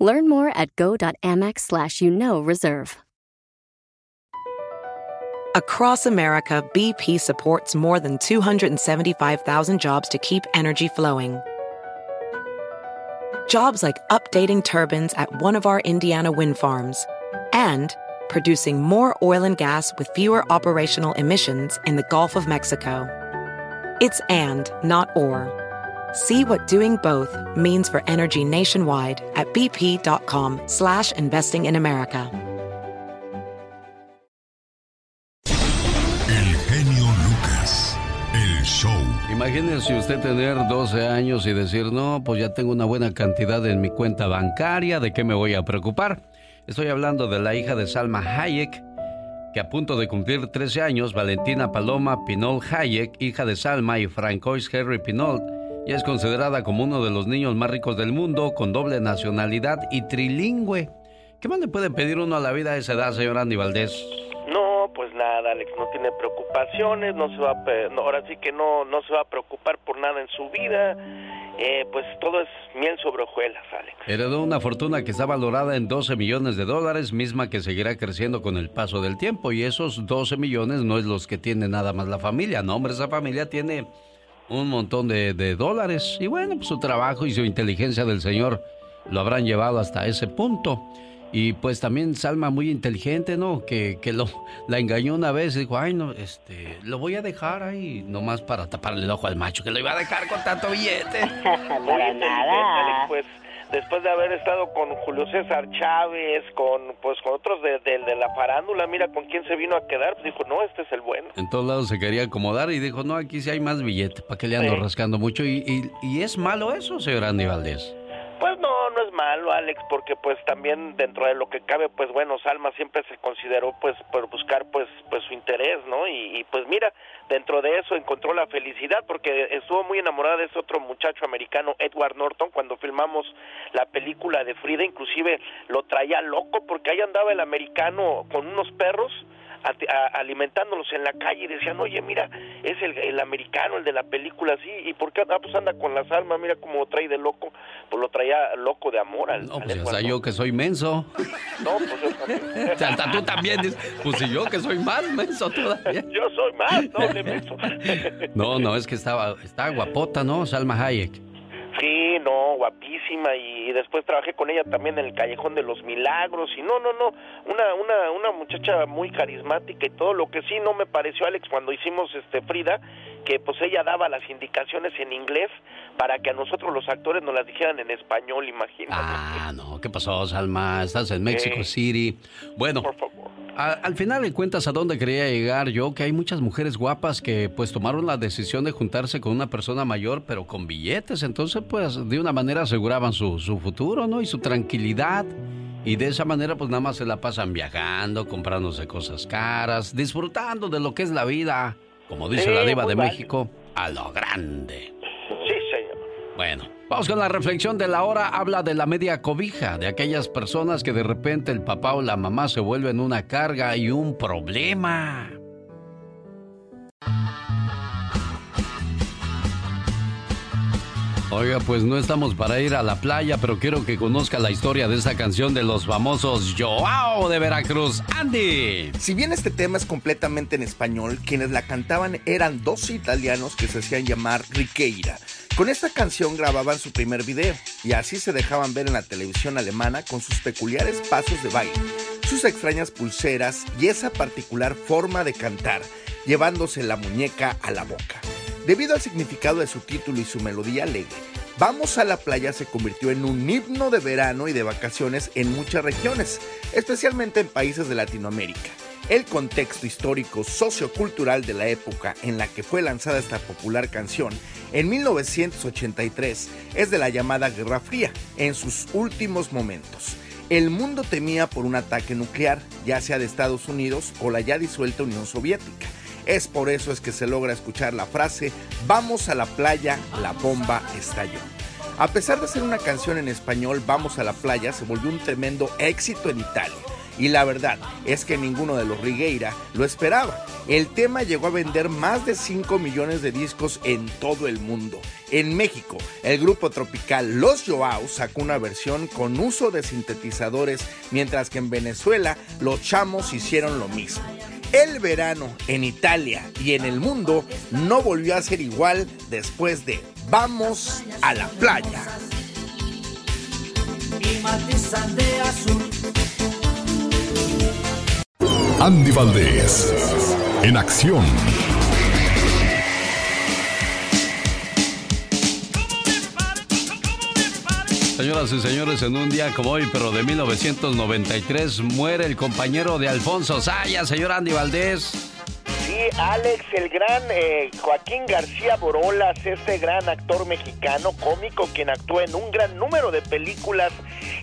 Learn more at go.amex slash you know reserve. Across America, BP supports more than 275,000 jobs to keep energy flowing. Jobs like updating turbines at one of our Indiana wind farms and producing more oil and gas with fewer operational emissions in the Gulf of Mexico. It's and, not or. See what doing both means for energy nationwide at bp.com slash investing in America. El genio Lucas, el show. Imagínese usted tener 12 años y decir, no, pues ya tengo una buena cantidad en mi cuenta bancaria, ¿de qué me voy a preocupar? Estoy hablando de la hija de Salma Hayek, que a punto de cumplir 13 años, Valentina Paloma Pinol Hayek, hija de Salma y Francois Henry Pinol, y es considerada como uno de los niños más ricos del mundo, con doble nacionalidad y trilingüe. ¿Qué más le puede pedir uno a la vida a esa edad, señor Andy Valdés? No, pues nada, Alex, no tiene preocupaciones, no se va a, ahora sí que no, no se va a preocupar por nada en su vida, eh, pues todo es miel sobre hojuelas, Alex. Heredó una fortuna que está valorada en 12 millones de dólares, misma que seguirá creciendo con el paso del tiempo, y esos 12 millones no es los que tiene nada más la familia, no, hombre, esa familia tiene un montón de, de dólares. Y bueno, pues su trabajo y su inteligencia del Señor lo habrán llevado hasta ese punto. Y pues también Salma muy inteligente, ¿no? Que, que lo, la engañó una vez y dijo, ay, no, este, lo voy a dejar ahí nomás para taparle el ojo al macho, que lo iba a dejar con tanto billete. para nada. Pues después de haber estado con Julio César Chávez, con pues con otros de, de, la farándula, mira con quién se vino a quedar, pues dijo, no, este es el bueno. En todos lados se quería acomodar y dijo, no, aquí sí hay más billete, ¿para qué le ando rascando mucho? Y, y, y, es malo eso, señor Andy Valdés. Pues no, no es malo, Alex, porque pues también dentro de lo que cabe, pues bueno, Salma siempre se consideró pues por buscar pues pues su interés, ¿no? Y, pues mira, dentro de eso encontró la felicidad porque estuvo muy enamorada de ese otro muchacho americano, Edward Norton, cuando filmamos la película de Frida, inclusive lo traía loco porque ahí andaba el americano con unos perros alimentándolos en la calle y decían, oye, mira, es el, el, americano, el de la película, así, ¿y por qué? Ah, pues anda con las armas, mira cómo lo trae de loco, pues lo traía loco de amor al No, pues hasta yo que soy menso. No, pues yo también. hasta tú también, pues si yo que soy más menso todavía. yo soy más doble menso. no, no, es que estaba, estaba guapota, ¿no? Salma Hayek. Sí, no, guapísima y después trabajé con ella también en el Callejón de los Milagros y no, no, no, una, una, una muchacha muy carismática y todo, lo que sí no me pareció Alex cuando hicimos este Frida, que pues ella daba las indicaciones en inglés para que a nosotros los actores nos las dijeran en español, imagínate. Ah, no, ¿qué pasó, Salma? Estás en Mexico City. Bueno, por favor. Al final de cuentas, ¿a dónde quería llegar yo? Que hay muchas mujeres guapas que pues tomaron la decisión de juntarse con una persona mayor, pero con billetes. Entonces, pues de una manera aseguraban su, su futuro, ¿no? Y su tranquilidad. Y de esa manera, pues nada más se la pasan viajando, comprándose cosas caras, disfrutando de lo que es la vida como dice la diva de México, a lo grande. Sí, señor. Bueno, vamos con la reflexión de la hora. Habla de la media cobija, de aquellas personas que de repente el papá o la mamá se vuelven una carga y un problema. Oiga, pues no estamos para ir a la playa, pero quiero que conozca la historia de esta canción de los famosos Joao de Veracruz. Andy. Si bien este tema es completamente en español, quienes la cantaban eran dos italianos que se hacían llamar Riqueira. Con esta canción grababan su primer video y así se dejaban ver en la televisión alemana con sus peculiares pasos de baile, sus extrañas pulseras y esa particular forma de cantar, llevándose la muñeca a la boca. Debido al significado de su título y su melodía alegre, Vamos a la playa se convirtió en un himno de verano y de vacaciones en muchas regiones, especialmente en países de Latinoamérica. El contexto histórico sociocultural de la época en la que fue lanzada esta popular canción en 1983 es de la llamada Guerra Fría, en sus últimos momentos. El mundo temía por un ataque nuclear, ya sea de Estados Unidos o la ya disuelta Unión Soviética. Es por eso es que se logra escuchar la frase, vamos a la playa, la bomba estalló. A pesar de ser una canción en español, Vamos a la playa se volvió un tremendo éxito en Italia. Y la verdad es que ninguno de los Rigueira lo esperaba. El tema llegó a vender más de 5 millones de discos en todo el mundo. En México, el grupo tropical Los Joao sacó una versión con uso de sintetizadores, mientras que en Venezuela los chamos hicieron lo mismo. El verano en Italia y en el mundo no volvió a ser igual después de Vamos a la playa. Andy Valdés, en acción. Señoras y señores, en un día como hoy, pero de 1993, muere el compañero de Alfonso Saya, señor Andy Valdés. Sí, Alex, el gran eh, Joaquín García Borolas, este gran actor mexicano cómico, quien actuó en un gran número de películas,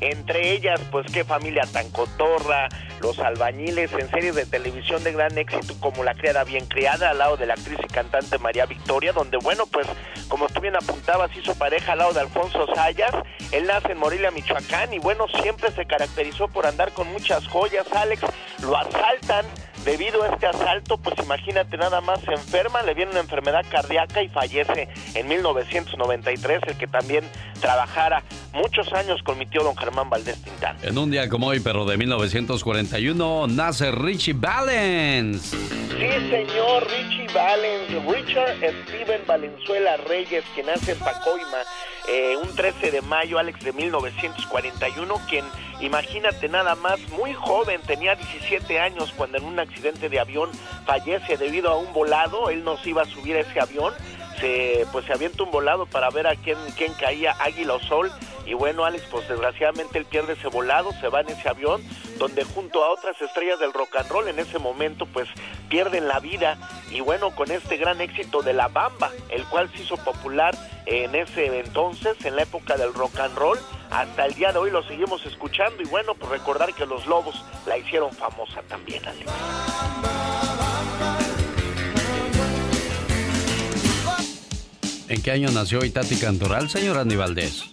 entre ellas, pues qué familia tan cotorra, Los albañiles, en series de televisión de gran éxito como La criada bien criada, al lado de la actriz y cantante María Victoria, donde, bueno, pues, como tú bien apuntabas, hizo pareja al lado de Alfonso Sayas, él nace en Morelia, Michoacán, y bueno, siempre se caracterizó por andar con muchas joyas, Alex, lo asaltan, Debido a este asalto, pues imagínate nada más, se enferma, le viene una enfermedad cardíaca y fallece en 1993, el que también trabajara muchos años con mi tío don Germán Valdés Tintán. En un día como hoy, pero de 1941, nace Richie Valens. Sí, señor, Richie Valens, Richard Steven Valenzuela Reyes, que nace en Pacoima eh, un 13 de mayo, Alex, de 1941, quien, imagínate nada más, muy joven, tenía 17 años cuando en un accidente de avión fallece debido a un volado, él no se iba a subir a ese avión, se, pues se avienta un volado para ver a quién, quién caía, Águila o Sol, y bueno, Alex, pues desgraciadamente él pierde ese volado, se va en ese avión, donde junto a otras estrellas del rock and roll en ese momento, pues pierden la vida. Y bueno, con este gran éxito de La Bamba, el cual se hizo popular en ese entonces, en la época del rock and roll, hasta el día de hoy lo seguimos escuchando. Y bueno, pues recordar que los Lobos la hicieron famosa también, Alex. ¿En qué año nació Itati Cantoral, señor Andy Valdés?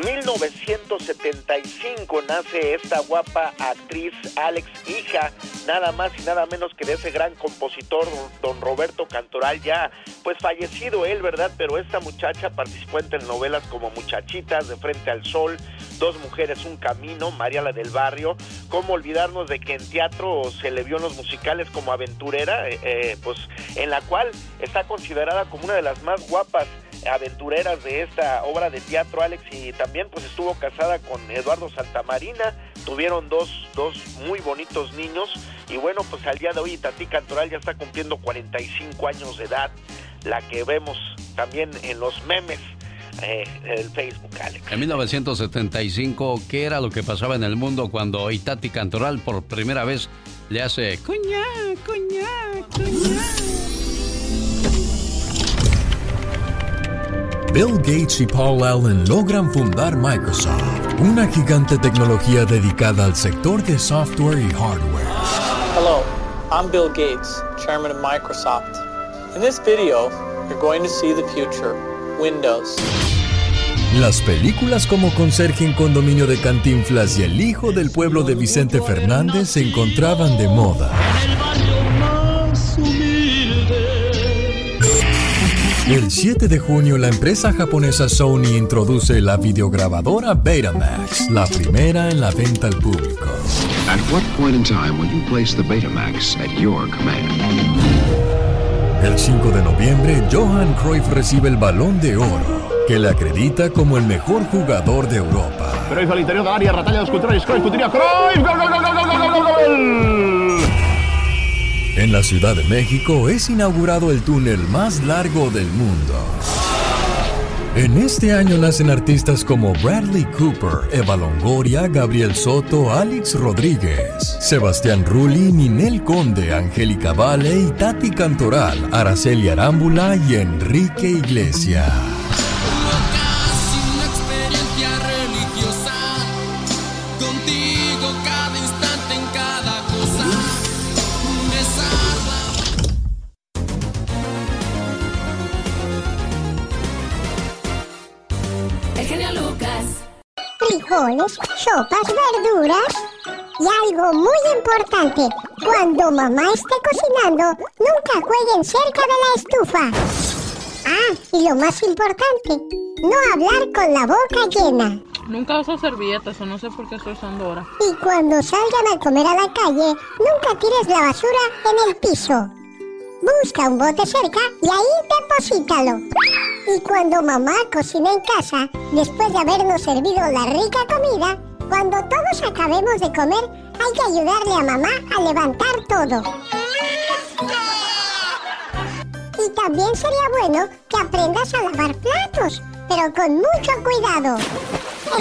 1975 nace esta guapa actriz Alex, hija nada más y nada menos que de ese gran compositor don Roberto Cantoral, ya pues fallecido él, ¿verdad? Pero esta muchacha participó en telenovelas como Muchachitas, De Frente al Sol, Dos Mujeres, Un Camino, María la del Barrio. ¿Cómo olvidarnos de que en teatro se le vio en los musicales como aventurera? Eh, eh, pues en la cual está considerada como una de las más guapas aventureras de esta obra de teatro, Alex, y también pues estuvo casada con Eduardo Santamarina, tuvieron dos, dos muy bonitos niños, y bueno, pues al día de hoy Tati Cantoral ya está cumpliendo 45 años de edad, la que vemos también en los memes eh, el Facebook, Alex. En 1975, ¿qué era lo que pasaba en el mundo cuando Itati Cantoral por primera vez le hace cuña, cuña, cuña? Bill Gates y Paul Allen logran fundar Microsoft, una gigante tecnología dedicada al sector de software y hardware. Hello, I'm Bill Gates, chairman of Microsoft. In this video, you're going to see the future, Windows. Las películas como Conserje en Condominio de Cantinflas y El Hijo del Pueblo de Vicente Fernández se encontraban de moda. El 7 de junio, la empresa japonesa Sony introduce la videograbadora Betamax, la primera en la venta al público. At what point in time will you place the Betamax at your command? El 5 de noviembre, Johan Cruyff recibe el Balón de Oro, que le acredita como el mejor jugador de Europa. Cruyff al interior del área, Ratalla los controles, Cruyff, Cruyff, gol, gol, gol, gol, gol, gol, gol, gol. En la Ciudad de México es inaugurado el túnel más largo del mundo. En este año nacen artistas como Bradley Cooper, Eva Longoria, Gabriel Soto, Alex Rodríguez, Sebastián Rulli, Ninel Conde, Angélica Vale Tati Cantoral, Araceli Arámbula y Enrique Iglesias. Frijoles, sopas, verduras. Y algo muy importante, cuando mamá esté cocinando, nunca jueguen cerca de la estufa. Ah, y lo más importante, no hablar con la boca llena. Nunca uso servilletas o no sé por qué estoy usando ahora. Y cuando salgan a comer a la calle, nunca tires la basura en el piso. Busca un bote cerca y ahí deposítalo. Y cuando mamá cocina en casa, después de habernos servido la rica comida, cuando todos acabemos de comer, hay que ayudarle a mamá a levantar todo. Y también sería bueno que aprendas a lavar platos, pero con mucho cuidado.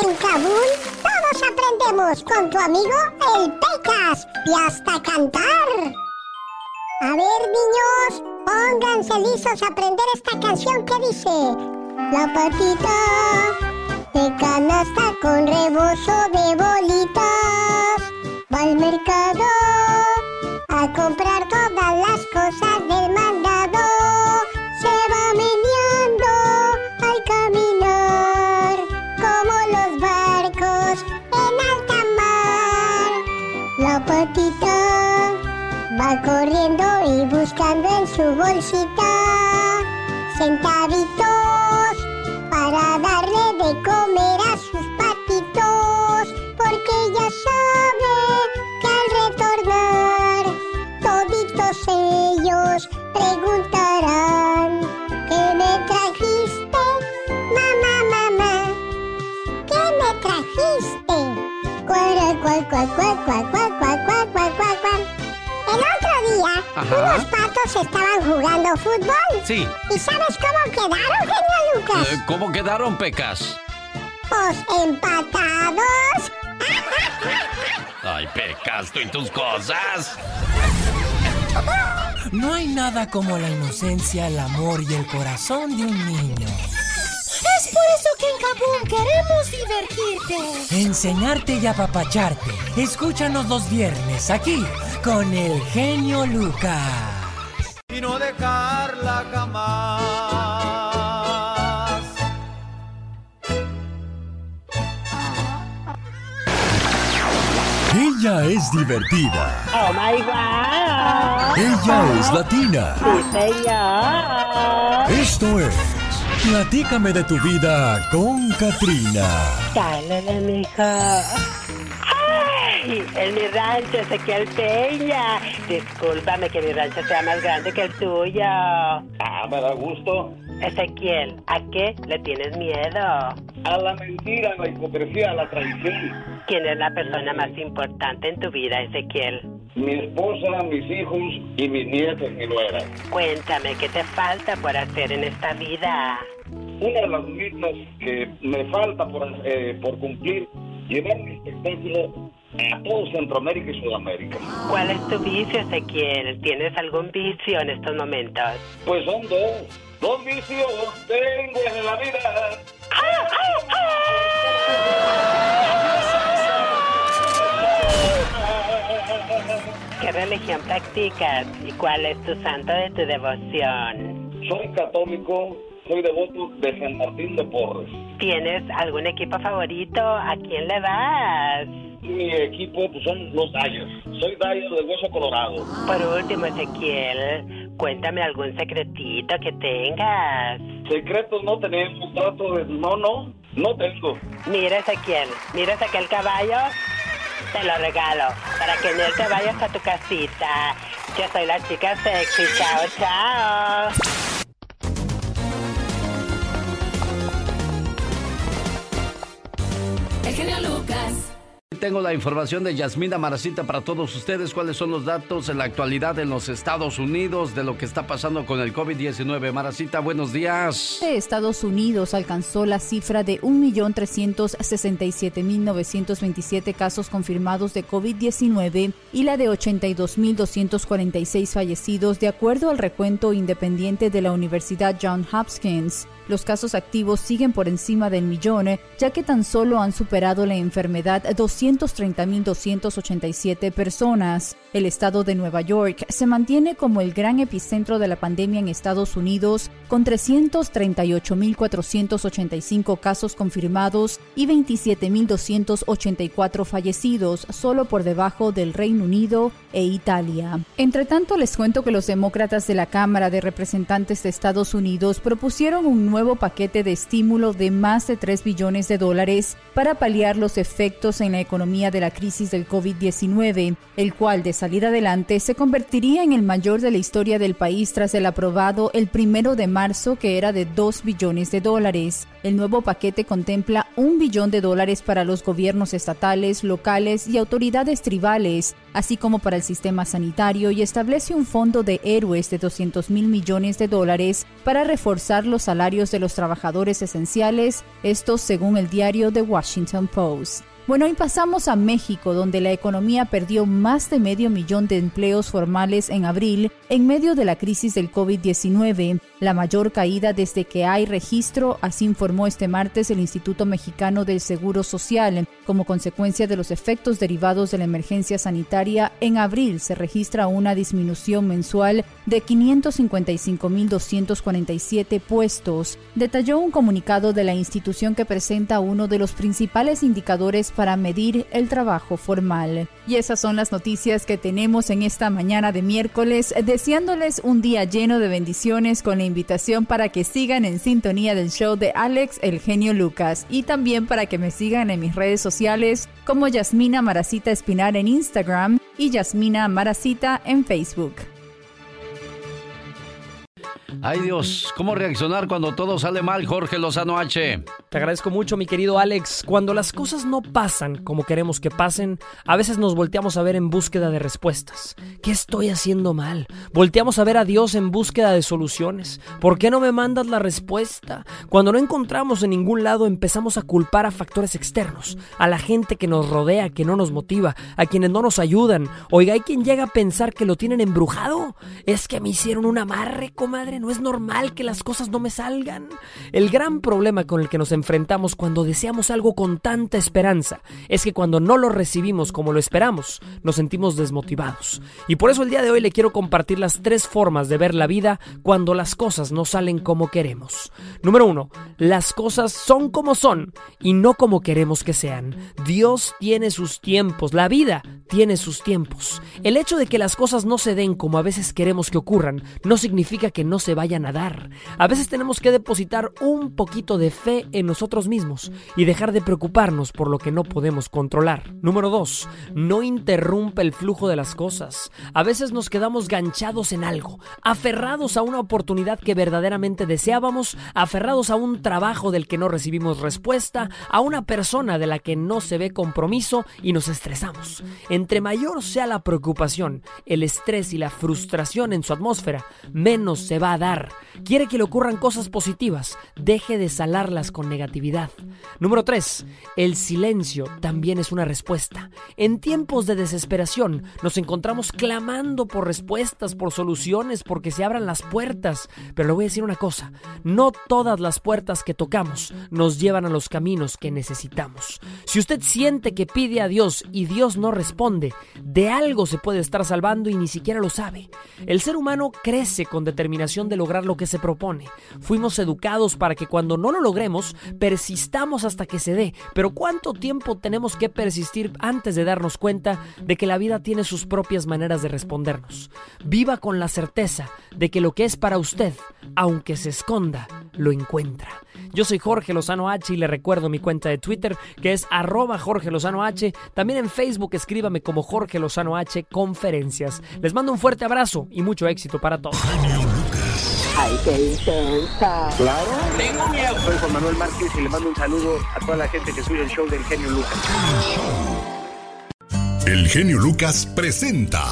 En Kabul todos aprendemos con tu amigo el Pecas y hasta cantar. A ver, niños, pónganse listos a aprender esta canción que dice: La patita de canasta con rebozo de bolitas. Va al mercado a comprar su bolsita centavitos para darle de comer a sus patitos, porque ya sabe que al retornar toditos ellos preguntarán ¿Qué me trajiste? Mamá, mamá, ¿qué me trajiste? Cual, cual, cual, cual, Ajá. unos patos estaban jugando fútbol. Sí. ¿Y sabes cómo quedaron, genio Lucas? Eh, ¿Cómo quedaron, Pecas? Pues empatados. Ay, Pecas, tú y tus cosas. No hay nada como la inocencia, el amor y el corazón de un niño. Es por eso que en Kabul queremos divertirte. Enseñarte y apapacharte. Escúchanos los viernes aquí con el genio Lucas. y no dejarla jamás. Ella es divertida. Oh my god. Ella es latina. Sí, señor. Esto es Platícame de tu vida con Katrina. Dale, mijo. Ay, en mi rancho, Ezequiel Peña. Discúlpame que mi rancho sea más grande que el tuyo. Ah, me da gusto. Ezequiel, ¿a qué le tienes miedo? A la mentira, a la hipocresía, a la traición. ¿Quién es la persona más importante en tu vida, Ezequiel? Mi esposa, mis hijos y mis nietos y nueras. Cuéntame, ¿qué te falta por hacer en esta vida? Una de las metas que me falta por, eh, por cumplir, llevar mi espectáculo a todo Centroamérica y Sudamérica. ¿Cuál es tu vicio, Ezequiel? ¿Tienes algún vicio en estos momentos? Pues son dos. Dos vicios tengo en la vida. ¿Qué religión practicas y cuál es tu santo de tu devoción? Soy católico, soy devoto de San Martín de Porres. ¿Tienes algún equipo favorito? ¿A quién le vas? Mi equipo pues, son los Dyers. Soy Dyer de Hueso Colorado. Por último, Ezequiel, cuéntame algún secretito que tengas. Secretos no tenemos, trato de... No, no, no tengo. Mira, Ezequiel, mira aquel caballo. Te lo regalo para que él te vayas a tu casita. Yo soy la chica sexy. Chao, chao. El genio. Tengo la información de Yasmina Maracita para todos ustedes. ¿Cuáles son los datos en la actualidad en los Estados Unidos de lo que está pasando con el COVID-19? Maracita, buenos días. Estados Unidos alcanzó la cifra de 1.367.927 casos confirmados de COVID-19 y la de 82.246 fallecidos, de acuerdo al recuento independiente de la Universidad John Hopkins. Los casos activos siguen por encima del millón, ya que tan solo han superado la enfermedad 200 230.287 personas. El estado de Nueva York se mantiene como el gran epicentro de la pandemia en Estados Unidos, con 338.485 casos confirmados y 27.284 fallecidos, solo por debajo del Reino Unido e Italia. Entre tanto, les cuento que los demócratas de la Cámara de Representantes de Estados Unidos propusieron un nuevo paquete de estímulo de más de 3 billones de dólares para paliar los efectos en la economía de la crisis del COVID-19, el cual de salir adelante se convertiría en el mayor de la historia del país tras el aprobado el primero de marzo que era de 2 billones de dólares. El nuevo paquete contempla un billón de dólares para los gobiernos estatales, locales y autoridades tribales, así como para el sistema sanitario y establece un fondo de héroes de 200 mil millones de dólares para reforzar los salarios de los trabajadores esenciales, esto según el diario The Washington Post. Bueno, y pasamos a México, donde la economía perdió más de medio millón de empleos formales en abril en medio de la crisis del COVID-19, la mayor caída desde que hay registro, así informó este martes el Instituto Mexicano del Seguro Social. Como consecuencia de los efectos derivados de la emergencia sanitaria, en abril se registra una disminución mensual de 555.247 puestos, detalló un comunicado de la institución que presenta uno de los principales indicadores para medir el trabajo formal. Y esas son las noticias que tenemos en esta mañana de miércoles, deseándoles un día lleno de bendiciones con la invitación para que sigan en sintonía del show de Alex El Genio Lucas y también para que me sigan en mis redes sociales como Yasmina Maracita Espinar en Instagram y Yasmina Maracita en Facebook. Ay Dios, ¿cómo reaccionar cuando todo sale mal, Jorge Lozano H? Te agradezco mucho, mi querido Alex. Cuando las cosas no pasan como queremos que pasen, a veces nos volteamos a ver en búsqueda de respuestas. ¿Qué estoy haciendo mal? Volteamos a ver a Dios en búsqueda de soluciones. ¿Por qué no me mandas la respuesta? Cuando no encontramos en ningún lado, empezamos a culpar a factores externos, a la gente que nos rodea, que no nos motiva, a quienes no nos ayudan. Oiga, hay quien llega a pensar que lo tienen embrujado. Es que me hicieron un amarre, comadre. No es normal que las cosas no me salgan. El gran problema con el que nos enfrentamos cuando deseamos algo con tanta esperanza es que cuando no lo recibimos como lo esperamos, nos sentimos desmotivados. Y por eso el día de hoy le quiero compartir las tres formas de ver la vida cuando las cosas no salen como queremos. Número uno, las cosas son como son y no como queremos que sean. Dios tiene sus tiempos, la vida tiene sus tiempos. El hecho de que las cosas no se den como a veces queremos que ocurran no significa que no se vayan a dar. A veces tenemos que depositar un poquito de fe en nosotros mismos y dejar de preocuparnos por lo que no podemos controlar. Número 2. No interrumpe el flujo de las cosas. A veces nos quedamos ganchados en algo, aferrados a una oportunidad que verdaderamente deseábamos, aferrados a un trabajo del que no recibimos respuesta, a una persona de la que no se ve compromiso y nos estresamos. Entre mayor sea la preocupación, el estrés y la frustración en su atmósfera, menos se va a dar. Quiere que le ocurran cosas positivas, deje de salarlas con negatividad. Número 3. El silencio también es una respuesta. En tiempos de desesperación nos encontramos clamando por respuestas, por soluciones, porque se abran las puertas. Pero le voy a decir una cosa, no todas las puertas que tocamos nos llevan a los caminos que necesitamos. Si usted siente que pide a Dios y Dios no responde, de algo se puede estar salvando y ni siquiera lo sabe. El ser humano crece con determinación de lograr lo que se propone. Fuimos educados para que cuando no lo logremos, persistamos hasta que se dé. Pero ¿cuánto tiempo tenemos que persistir antes de darnos cuenta de que la vida tiene sus propias maneras de respondernos? Viva con la certeza de que lo que es para usted, aunque se esconda, lo encuentra. Yo soy Jorge Lozano H y le recuerdo mi cuenta de Twitter que es arroba Jorge Lozano H. También en Facebook escríbame como Jorge Lozano H Conferencias. Les mando un fuerte abrazo y mucho éxito para todos. Ay, qué intensa. Claro. Tengo miedo. Soy Juan Manuel Márquez y le mando un saludo a toda la gente que sube el show del genio Lucas. El genio Lucas presenta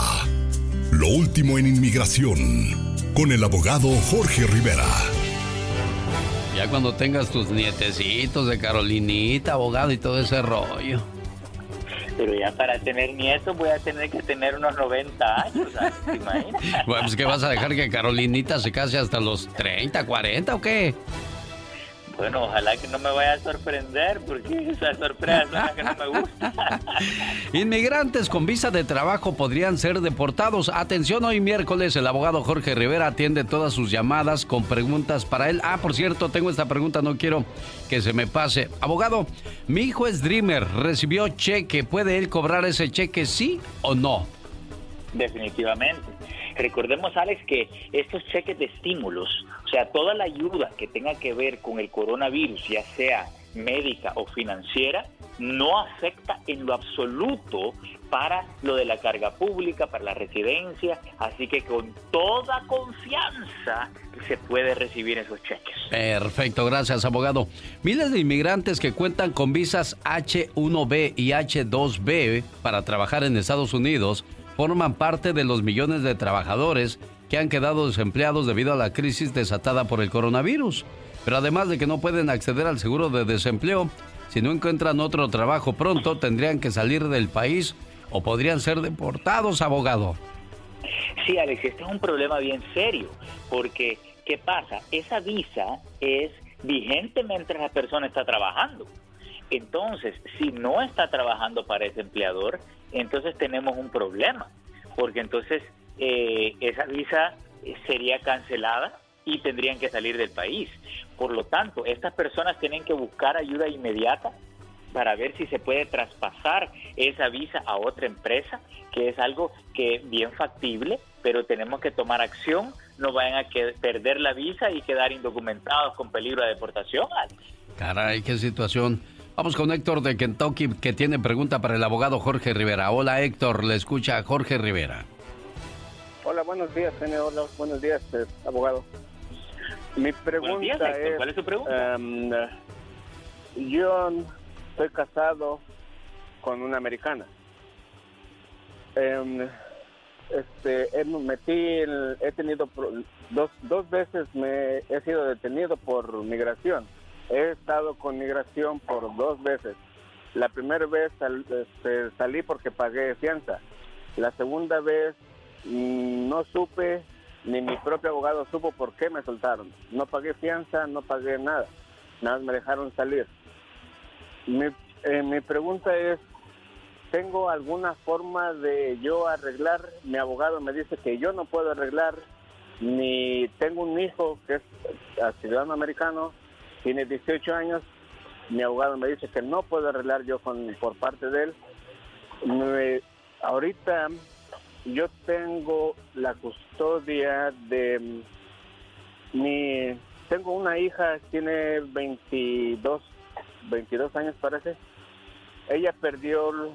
Lo último en inmigración con el abogado Jorge Rivera. Ya cuando tengas tus nietecitos de Carolinita, abogado y todo ese rollo. Pero ya para tener nietos voy a tener que tener unos 90 años, ¿te imaginas? Bueno, pues que vas a dejar que Carolinita se case hasta los 30, 40 o qué? Bueno, ojalá que no me vaya a sorprender, porque esas sorpresas son las que no me gustan. Inmigrantes con visa de trabajo podrían ser deportados. Atención, hoy miércoles el abogado Jorge Rivera atiende todas sus llamadas con preguntas para él. Ah, por cierto, tengo esta pregunta, no quiero que se me pase. Abogado, mi hijo es Dreamer, recibió cheque. ¿Puede él cobrar ese cheque, sí o no? Definitivamente. Recordemos, Alex, que estos cheques de estímulos, o sea, toda la ayuda que tenga que ver con el coronavirus, ya sea médica o financiera, no afecta en lo absoluto para lo de la carga pública, para la residencia, así que con toda confianza se puede recibir esos cheques. Perfecto, gracias abogado. Miles de inmigrantes que cuentan con visas H1B y H2B para trabajar en Estados Unidos forman parte de los millones de trabajadores que han quedado desempleados debido a la crisis desatada por el coronavirus. Pero además de que no pueden acceder al seguro de desempleo, si no encuentran otro trabajo pronto, tendrían que salir del país o podrían ser deportados, abogado. Sí, Alex, este es un problema bien serio, porque ¿qué pasa? Esa visa es vigente mientras la persona está trabajando. Entonces, si no está trabajando para ese empleador, entonces tenemos un problema, porque entonces eh, esa visa sería cancelada y tendrían que salir del país. Por lo tanto, estas personas tienen que buscar ayuda inmediata para ver si se puede traspasar esa visa a otra empresa, que es algo que bien factible, pero tenemos que tomar acción, no vayan a que perder la visa y quedar indocumentados con peligro de deportación. Caray, qué situación. Vamos con Héctor de Kentucky que tiene pregunta para el abogado Jorge Rivera. Hola Héctor, le escucha Jorge Rivera. Hola, buenos días, Hola, buenos días, eh, abogado. Mi pregunta es... ¿Cuál es su pregunta? Em, yo estoy casado con una americana. Um, este, he, metí, he tenido dos, dos veces me he sido detenido por migración He estado con migración por dos veces. La primera vez este, salí porque pagué fianza. La segunda vez mm, no supe, ni mi propio abogado supo por qué me soltaron. No pagué fianza, no pagué nada. Nada, me dejaron salir. Mi, eh, mi pregunta es, ¿tengo alguna forma de yo arreglar? Mi abogado me dice que yo no puedo arreglar, ni tengo un hijo que es ciudadano americano, tiene 18 años, mi abogado me dice que no puedo arreglar yo con, por parte de él. ahorita yo tengo la custodia de mi... Tengo una hija, tiene 22, 22 años parece. Ella perdió,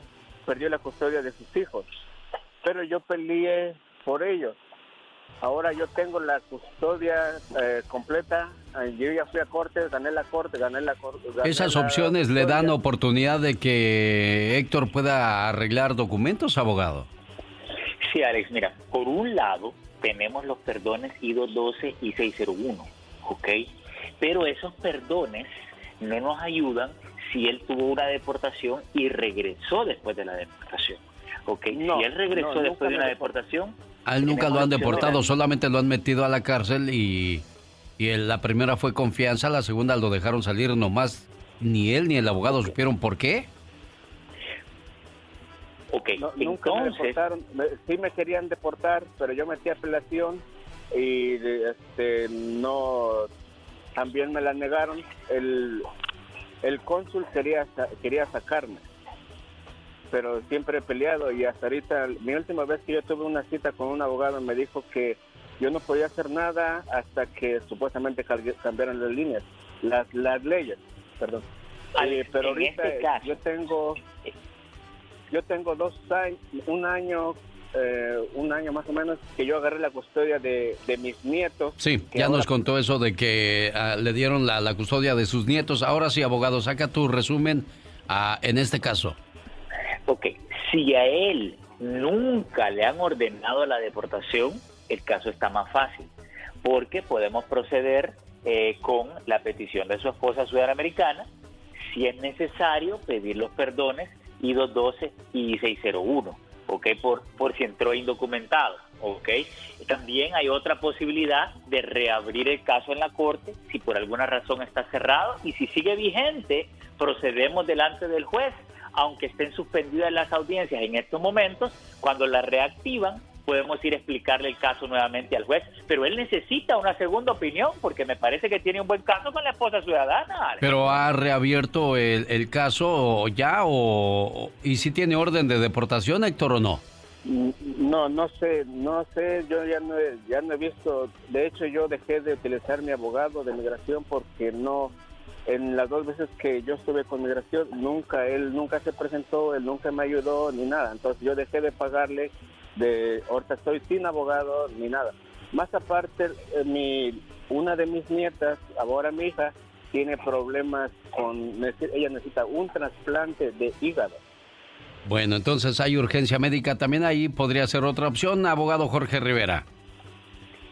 perdió la custodia de sus hijos, pero yo peleé por ellos. Ahora yo tengo la custodia eh, completa. Yo ya fui a corte, gané la corte, gané la corte. ¿Esas opciones le dan oportunidad de que Héctor pueda arreglar documentos, abogado? Sí, Alex, mira, por un lado tenemos los perdones I-212 y 601, ¿ok? Pero esos perdones no nos ayudan si él tuvo una deportación y regresó después de la deportación, ¿ok? si él regresó después de una deportación a él nunca lo han deportado, solamente lo han metido a la cárcel y, y la primera fue confianza, la segunda lo dejaron salir nomás. Ni él ni el abogado supieron por qué. Ok, nunca me deportaron. Sí me querían deportar, pero yo metí apelación y este no también me la negaron. El, el cónsul quería quería sacarme pero siempre he peleado y hasta ahorita, mi última vez que yo tuve una cita con un abogado me dijo que yo no podía hacer nada hasta que supuestamente cambiaran las líneas, las, las leyes, perdón. Eh, pero ahorita este yo tengo, yo tengo dos años, un año eh, un año más o menos que yo agarré la custodia de, mis nietos. Sí, ya nos contó eso de que ah, le dieron la, la, custodia de sus nietos. Ahora sí, abogado, saca tu resumen ah, en este caso. Ok, si a él nunca le han ordenado la deportación, el caso está más fácil, porque podemos proceder eh, con la petición de su esposa ciudadana americana, si es necesario pedir los perdones I-212 y I-601. ¿ok? Por, por si entró indocumentado, ¿ok? También hay otra posibilidad de reabrir el caso en la corte si por alguna razón está cerrado y si sigue vigente, procedemos delante del juez, aunque estén suspendidas las audiencias en estos momentos, cuando la reactivan, podemos ir a explicarle el caso nuevamente al juez, pero él necesita una segunda opinión porque me parece que tiene un buen caso con la esposa ciudadana. Pero ha reabierto el, el caso ya o y si tiene orden de deportación, Héctor, o no? No, no sé, no sé, yo ya no, he, ya no he visto, de hecho yo dejé de utilizar mi abogado de migración porque no, en las dos veces que yo estuve con migración, nunca, él nunca se presentó, él nunca me ayudó ni nada, entonces yo dejé de pagarle, de, ahorita estoy sin abogado ni nada. Más aparte, eh, mi, una de mis nietas, ahora mi hija, tiene problemas con, ella necesita un trasplante de hígado. Bueno, entonces hay urgencia médica también ahí, podría ser otra opción, abogado Jorge Rivera.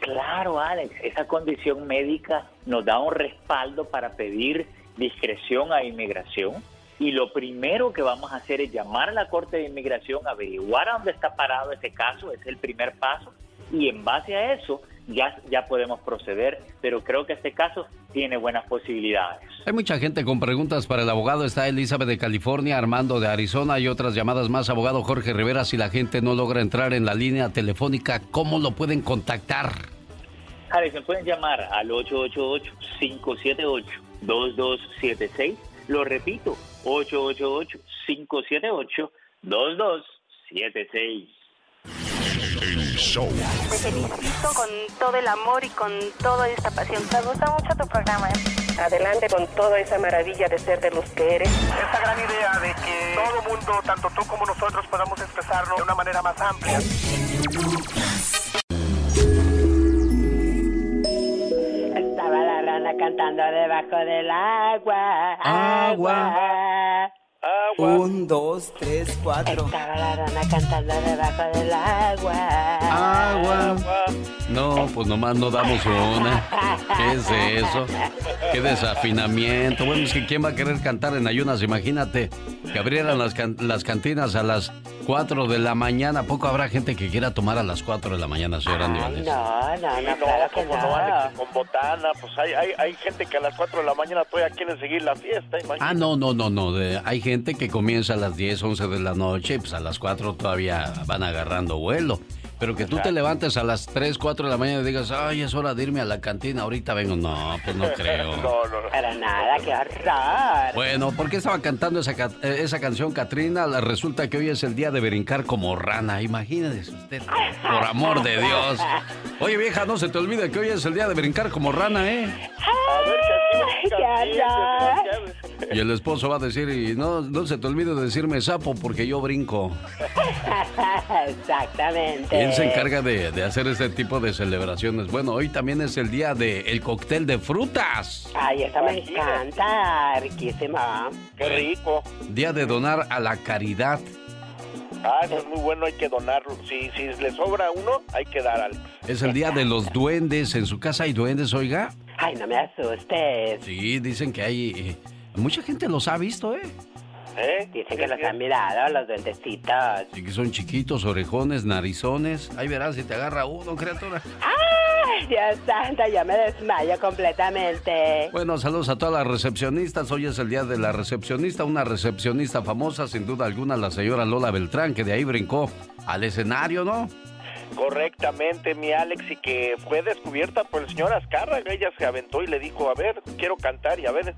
Claro, Alex, esa condición médica nos da un respaldo para pedir discreción a inmigración y lo primero que vamos a hacer es llamar a la Corte de Inmigración, averiguar a dónde está parado ese caso, es el primer paso, y en base a eso ya, ya podemos proceder, pero creo que este caso tiene buenas posibilidades. Hay mucha gente con preguntas para el abogado. Está Elizabeth de California, Armando de Arizona y otras llamadas más. Abogado Jorge Rivera, si la gente no logra entrar en la línea telefónica, ¿cómo lo pueden contactar? Alex, me pueden llamar al 888-578-2276. Lo repito, 888-578-2276. El show. Te felicito con todo el amor y con toda esta pasión. Me gusta mucho tu programa. ¿eh? Adelante con toda esa maravilla de ser de los que eres. Esta gran idea de que todo mundo, tanto tú como nosotros, podamos expresarlo de una manera más amplia. Estaba la rana cantando debajo del agua. Agua. Un, dos, tres, cuatro. Estaba la rana cantando debajo del agua. Agua. No, pues nomás no damos una. ¿Qué es eso? ¿Qué desafinamiento? Bueno, es que ¿quién va a querer cantar en ayunas? Imagínate que abrieran las, can- las cantinas a las 4 de la mañana. ¿Poco habrá gente que quiera tomar a las 4 de la mañana, señor Andy Valdés? No, no, no, claro que no. Alex, con botana, pues hay, hay, hay gente que a las 4 de la mañana todavía quiere seguir la fiesta, imagínate. Ah, no, no, no, no. de- hay gente que comienza a las 10, 11 de la noche y pues a las 4 todavía van agarrando vuelo. Pero que tú te levantes a las 3, 4 de la mañana y digas, ay, es hora de irme a la cantina, ahorita vengo. No, pues no creo. no, no, no. Para nada, qué horror. Bueno, ¿por qué estaba cantando esa, eh, esa canción, Katrina? Resulta que hoy es el día de brincar como rana. Imagínese usted, por amor de Dios. Oye, vieja, no se te olvide que hoy es el día de brincar como rana, ¿eh? Ay, qué horror. Y el esposo va a decir, y no, no se te olvide de decirme sapo porque yo brinco. Exactamente. ¿Quién se encarga de, de hacer este tipo de celebraciones? Bueno, hoy también es el día del el cóctel de frutas. Ay, eso me encanta, riquísimo. Qué rico. Día de donar a la caridad. Ah, eso es muy bueno, hay que donarlo. Si, si le sobra uno, hay que dar algo. Es el día de los duendes. ¿En su casa hay duendes, oiga? Ay, no me asustes. Sí, dicen que hay... mucha gente los ha visto, ¿eh? ¿Eh? Dicen que los han mirado, los duendecitos. Sí, que son chiquitos, orejones, narizones. Ahí verás si te agarra uno, criatura. Ay, Dios santo, yo me desmayo completamente. Bueno, saludos a todas las recepcionistas. Hoy es el día de la recepcionista, una recepcionista famosa, sin duda alguna, la señora Lola Beltrán, que de ahí brincó al escenario, ¿no? Correctamente, mi Alex, y que fue descubierta por el señor Azcárraga. Ella se aventó y le dijo, a ver, quiero cantar, y a ver,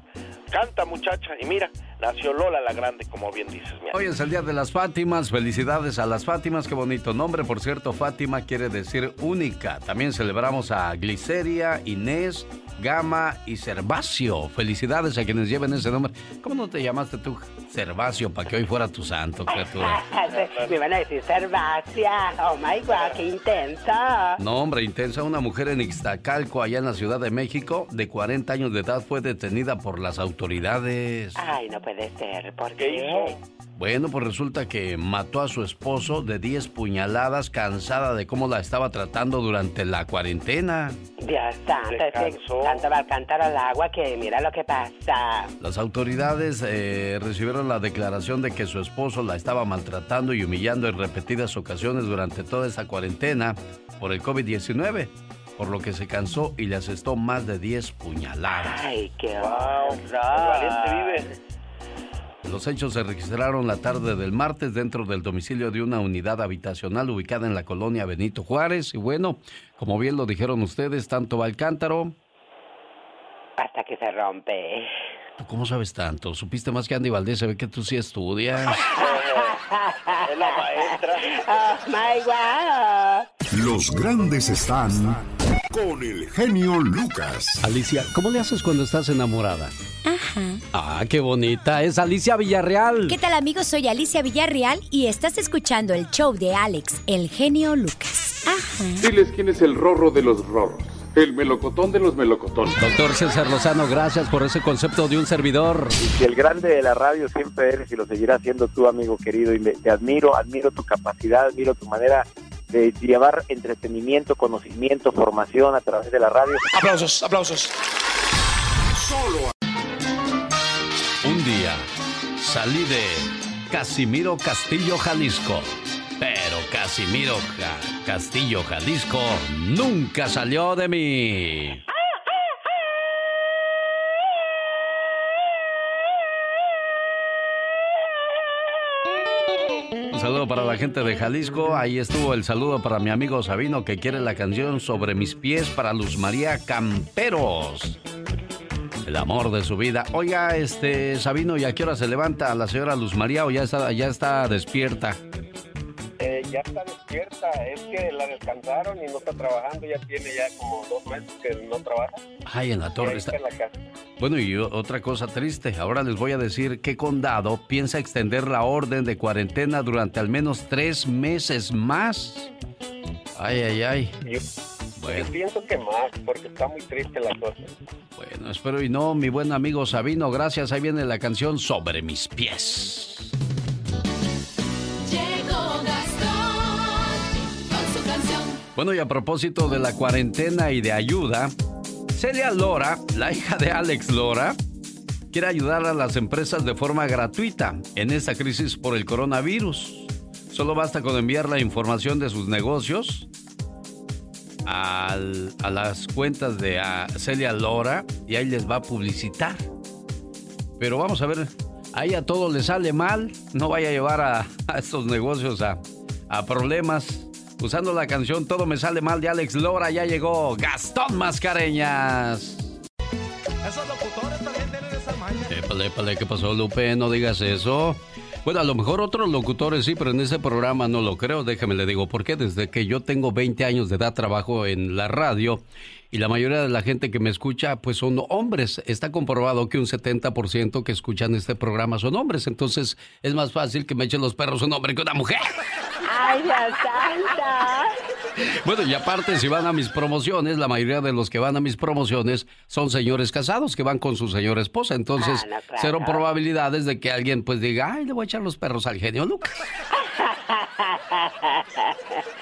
canta muchacha. Y mira, nació Lola la Grande, como bien dices, mi. Hoy es el día de las Fátimas. Felicidades a las Fátimas. Qué bonito nombre. Por cierto, Fátima quiere decir única. También celebramos a Gliceria, Inés, Gama y Servacio. Felicidades a quienes lleven ese nombre. ¿Cómo no te llamaste tú Servacio para que hoy fuera tu santo, criatura? Me iban a decir Servacia. Oh my god, qué intenso. No, hombre, intensa. Una mujer en Ixtacalco, allá en la Ciudad de México, de 40 años de edad, fue detenida por las autoridades. Ay, no puede puede ser. ¿Por qué? Bueno, pues resulta que mató a su esposo de 10 puñaladas, cansada de cómo la estaba tratando durante la cuarentena. Dios santo, es tanto va a cantar al agua que mira lo que pasa. Las autoridades eh, recibieron la declaración de que su esposo la estaba maltratando y humillando en repetidas ocasiones durante toda esa cuarentena por el COVID-19 por lo que se cansó y le asestó más de 10 puñaladas. ¡Ay, qué wow, valiente vive! Los hechos se registraron la tarde del martes dentro del domicilio de una unidad habitacional ubicada en la colonia Benito Juárez. Y bueno, como bien lo dijeron ustedes, tanto va el cántaro. Hasta que se rompe. ¿Tú cómo sabes tanto? ¿Supiste más que Andy Valdés? Se ve que tú sí estudias. es la maestra. Oh, my God. Los grandes están con el genio Lucas. Alicia, ¿cómo le haces cuando estás enamorada? Ajá. Ah, qué bonita. Es Alicia Villarreal. ¿Qué tal amigos? Soy Alicia Villarreal y estás escuchando el show de Alex, el genio Lucas. Ajá. Diles quién es el rorro de los rorros. El melocotón de los melocotones. Doctor César Lozano, gracias por ese concepto de un servidor. Y el grande de la radio siempre eres y lo seguirás siendo tú, amigo querido. Y te admiro, admiro tu capacidad, admiro tu manera de llevar entretenimiento, conocimiento, formación a través de la radio. Aplausos, aplausos. Solo. Un día salí de Casimiro Castillo, Jalisco. Pero Casimiro Castillo, Jalisco nunca salió de mí. Saludo para la gente de Jalisco. Ahí estuvo el saludo para mi amigo Sabino que quiere la canción sobre mis pies para Luz María Camperos. El amor de su vida. Oiga, este Sabino, ¿y a qué hora se levanta la señora Luz María o ya está, ya está despierta? Ya está despierta, es que la descansaron y no está trabajando, ya tiene ya como dos meses que no trabaja. Ay, en la torre está. Bueno, y otra cosa triste, ahora les voy a decir qué condado piensa extender la orden de cuarentena durante al menos tres meses más. Ay, ay, ay. Yo, pienso que más, porque está muy triste la cosa. Bueno, espero y no, mi buen amigo Sabino, gracias. Ahí viene la canción Sobre mis pies. Bueno, y a propósito de la cuarentena y de ayuda, Celia Lora, la hija de Alex Lora, quiere ayudar a las empresas de forma gratuita en esta crisis por el coronavirus. Solo basta con enviar la información de sus negocios a las cuentas de Celia Lora y ahí les va a publicitar. Pero vamos a ver, ahí a todo le sale mal, no vaya a llevar a, estos negocios a, a problemas usando la canción Todo me sale mal de Alex Lora, ya llegó Gastón Mascareñas. Esos locutores también tienen esa maña. Épale, épale, ¿qué pasó, Lupe? No digas eso. Bueno, a lo mejor otros locutores sí, pero en ese programa no lo creo. Déjame le digo por qué. Desde que yo tengo 20 años de edad trabajo en la radio y la mayoría de la gente que me escucha pues son hombres. Está comprobado que un 70% que escuchan este programa son hombres. Entonces es más fácil que me echen los perros un hombre que una mujer. ¡Ay, Dios santa! Bueno, y aparte, si van a mis promociones, la mayoría de los que van a mis promociones son señores casados que van con su señora esposa. Entonces, ah, cero probabilidades de que alguien pues diga, ay, le voy a echar los perros al genio Lucas.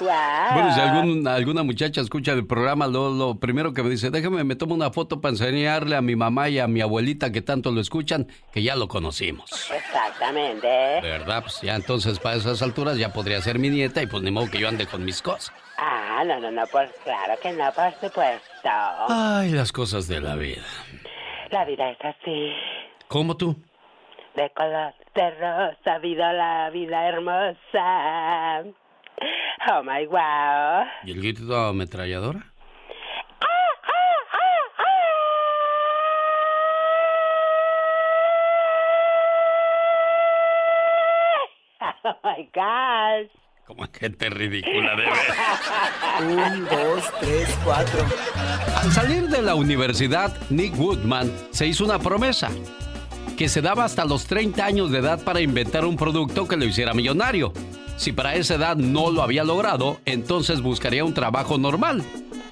Bueno, si alguna muchacha escucha el programa, lo, primero que me dice, déjame, me tomo una foto para enseñarle a mi mamá y a mi abuelita que tanto lo escuchan, que ya lo conocimos. Exactamente. ¿Verdad? Pues ya entonces para esas alturas ya podría ser mi nieta y pues ni modo que yo ande con mis cosas. Ah, no, no, no, pues claro que no, por supuesto. Ay, las cosas de la vida. La vida es así. ¿Cómo tú? De color de rosa, vida la vida hermosa. Oh my wow. ¿Y el grito de ametralladora? Oh my gosh. Como gente ridícula de ver. Un, dos, tres, cuatro. Al salir de la universidad, Nick Woodman se hizo una promesa que se daba hasta los 30 años de edad para inventar un producto que lo hiciera millonario. Si para esa edad no lo había logrado, entonces buscaría un trabajo normal.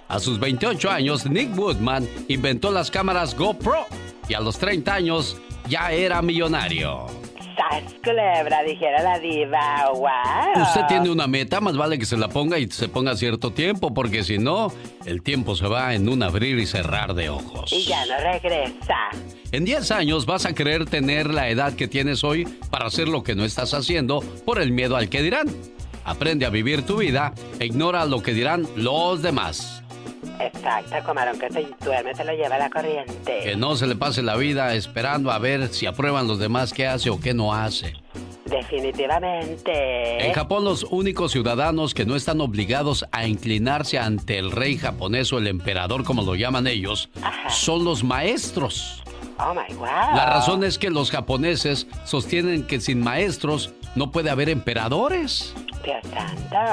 A sus 28 años, Nick Woodman inventó las cámaras GoPro y a los 30 años ya era millonario. ¡Sas, culebra! Dijera la diva. ¡Wow! Usted tiene una meta, más vale que se la ponga y se ponga cierto tiempo, porque si no, el tiempo se va en un abrir y cerrar de ojos. Y ya no regresa. En 10 años vas a querer tener la edad que tienes hoy para hacer lo que no estás haciendo por el miedo al que dirán. Aprende a vivir tu vida e ignora lo que dirán los demás. Exacto, comarón que se duerme se lo lleva la corriente. Que no se le pase la vida esperando a ver si aprueban los demás qué hace o qué no hace. Definitivamente. En Japón los únicos ciudadanos que no están obligados a inclinarse ante el rey japonés o el emperador como lo llaman ellos son los maestros. Oh my wow. La razón es que los japoneses sostienen que sin maestros no puede haber emperadores.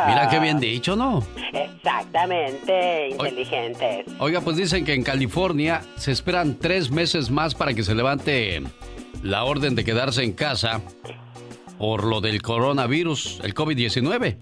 Mira qué bien dicho, ¿no? Exactamente, inteligentes. Oiga, pues dicen que en California se esperan tres meses más para que se levante la orden de quedarse en casa por lo del coronavirus, el COVID-19.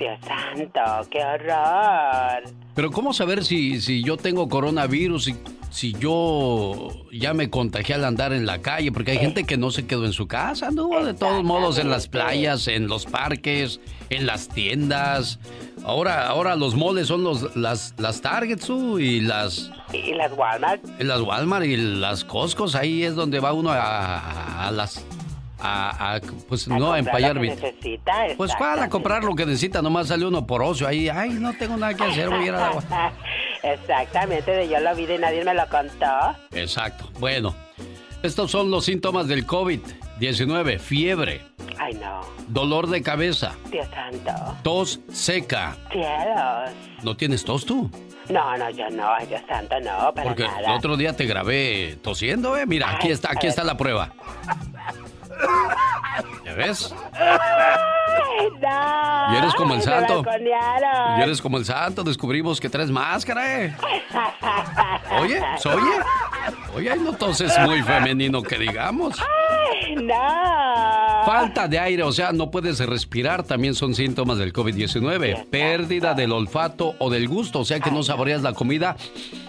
Dios santo, qué horror. Pero ¿cómo saber si, si yo tengo coronavirus y si yo ya me contagié al andar en la calle? Porque hay gente que no se quedó en su casa, anduvo de todos modos en las playas, en los parques, en las tiendas. Ahora, ahora los moles son los, las, las Targets uh, y las... ¿Y las Walmart? Y las Walmart y las Costcos, ahí es donde va uno a, a las a, a, pues no a empallar necesita, Pues para comprar lo que necesita, nomás sale uno por ocio ahí, ay, no tengo nada que hacer, voy a ir a la Exactamente, de yo lo vi y nadie me lo contó. Exacto. Bueno, estos son los síntomas del COVID-19, fiebre. Ay, no. Dolor de cabeza. Dios santo. Tos seca. Cielos. ¿No tienes tos tú? No, no, yo no, ay, Dios santo, no, para Porque nada. el otro día te grabé tosiendo, ¿eh? Mira, aquí está, aquí está la prueba. ¿Ya ves? No. Y eres como el santo. Y eres como el santo, descubrimos que traes máscara, ¿eh? Oye, ¿se oye? Oye, no toses muy femenino que digamos. No. Falta de aire, o sea, no puedes respirar, también son síntomas del COVID-19. Pérdida del olfato o del gusto, o sea que no saboreas la comida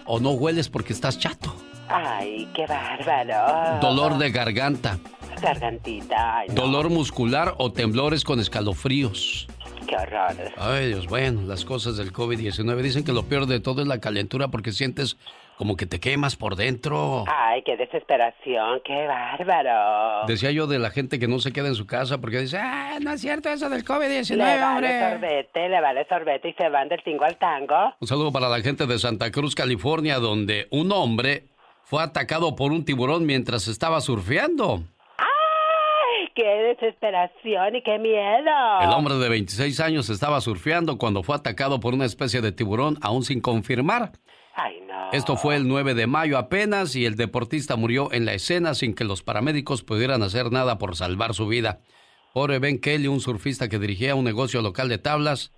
o no hueles porque estás chato. Ay, qué bárbaro. Dolor de garganta, Gargantita, ay, no. dolor muscular o temblores con escalofríos. Qué horror. Ay, Dios, bueno, las cosas del COVID-19 dicen que lo peor de todo es la calentura porque sientes como que te quemas por dentro. Ay, qué desesperación, qué bárbaro. Decía yo de la gente que no se queda en su casa porque dice, ah, no es cierto eso del COVID-19, Le vale hombre. sorbete, le vale sorbete y se van del tingo al tango. Un saludo para la gente de Santa Cruz, California, donde un hombre fue atacado por un tiburón mientras estaba surfeando. Qué desesperación y qué miedo. El hombre de 26 años estaba surfeando cuando fue atacado por una especie de tiburón aún sin confirmar. Ay, no. Esto fue el 9 de mayo apenas y el deportista murió en la escena sin que los paramédicos pudieran hacer nada por salvar su vida. Pobre Ben Kelly, un surfista que dirigía un negocio local de tablas,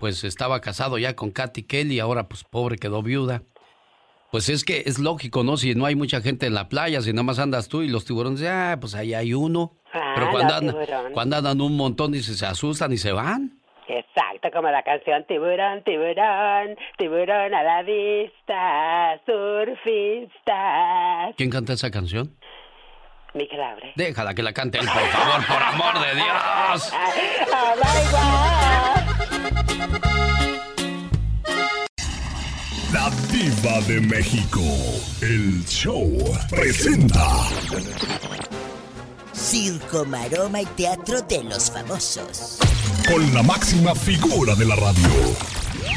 pues estaba casado ya con Katy Kelly, ahora pues pobre quedó viuda. Pues es que es lógico, ¿no? Si no hay mucha gente en la playa, si nada más andas tú y los tiburones, ah, pues ahí hay uno. Ah, Pero cuando los andan, cuando andan un montón, dice, se asustan y se van. Exacto, como la canción Tiburón, tiburón, tiburón a la vista, surfistas. ¿Quién canta esa canción? Miquel Abre. Déjala que la cante él, por favor, por amor de Dios. Oh my God. La diva de México. El show presenta. Circo, maroma y teatro de los famosos. Con la máxima figura de la radio.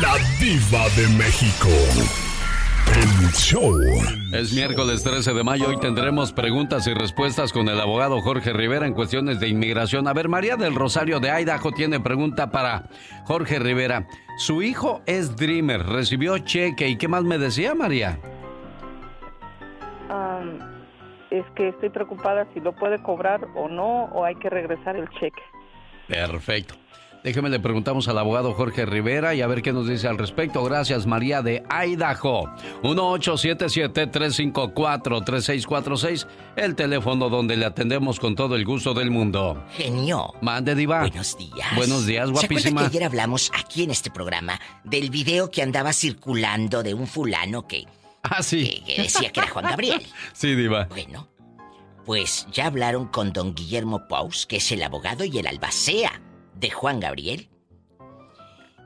La diva de México. El show. Es miércoles 13 de mayo y tendremos preguntas y respuestas con el abogado Jorge Rivera en cuestiones de inmigración. A ver, María del Rosario de Idaho tiene pregunta para Jorge Rivera. Su hijo es Dreamer, recibió cheque y ¿qué más me decía María? Am, es que estoy preocupada si lo puede cobrar o no, o hay que regresar el cheque. Perfecto. Déjeme le preguntamos al abogado Jorge Rivera y a ver qué nos dice al respecto. Gracias, María de Idaho. 1877-354-3646, el teléfono donde le atendemos con todo el gusto del mundo. Genio. Mande, Diva. Buenos días. Buenos días, ¿Se acuerda guapísima. que ayer hablamos aquí en este programa del video que andaba circulando de un fulano que, Ah, sí. que, que decía que era Juan Gabriel? Sí, Diva. Bueno, Pues ya hablaron con don Guillermo Paus, que es el abogado y el albacea de Juan Gabriel.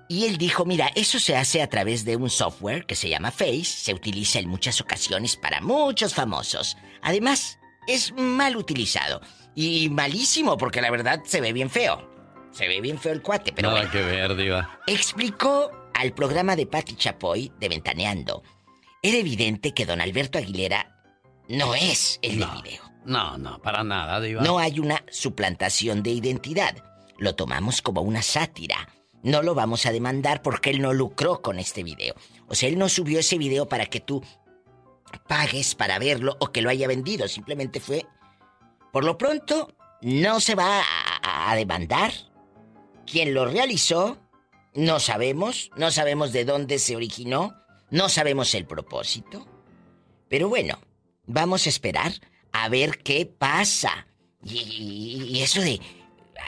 Y él dijo, mira, eso se hace a través de un software que se llama Face, se utiliza en muchas ocasiones para muchos famosos. Además, es mal utilizado. Y malísimo, porque la verdad se ve bien feo. Se ve bien feo el cuate, pero Nada bueno. que ver, Diva. Explicó al programa de Patti Chapoy de Ventaneando. Era evidente que don Alberto Aguilera no es el del video. No, no, para nada, Diva. No hay una suplantación de identidad. Lo tomamos como una sátira. No lo vamos a demandar porque él no lucró con este video. O sea, él no subió ese video para que tú pagues para verlo o que lo haya vendido. Simplemente fue... Por lo pronto, no se va a demandar. Quien lo realizó, no sabemos. No sabemos de dónde se originó. No sabemos el propósito. Pero bueno, vamos a esperar a ver qué pasa. Y, y- y eso de...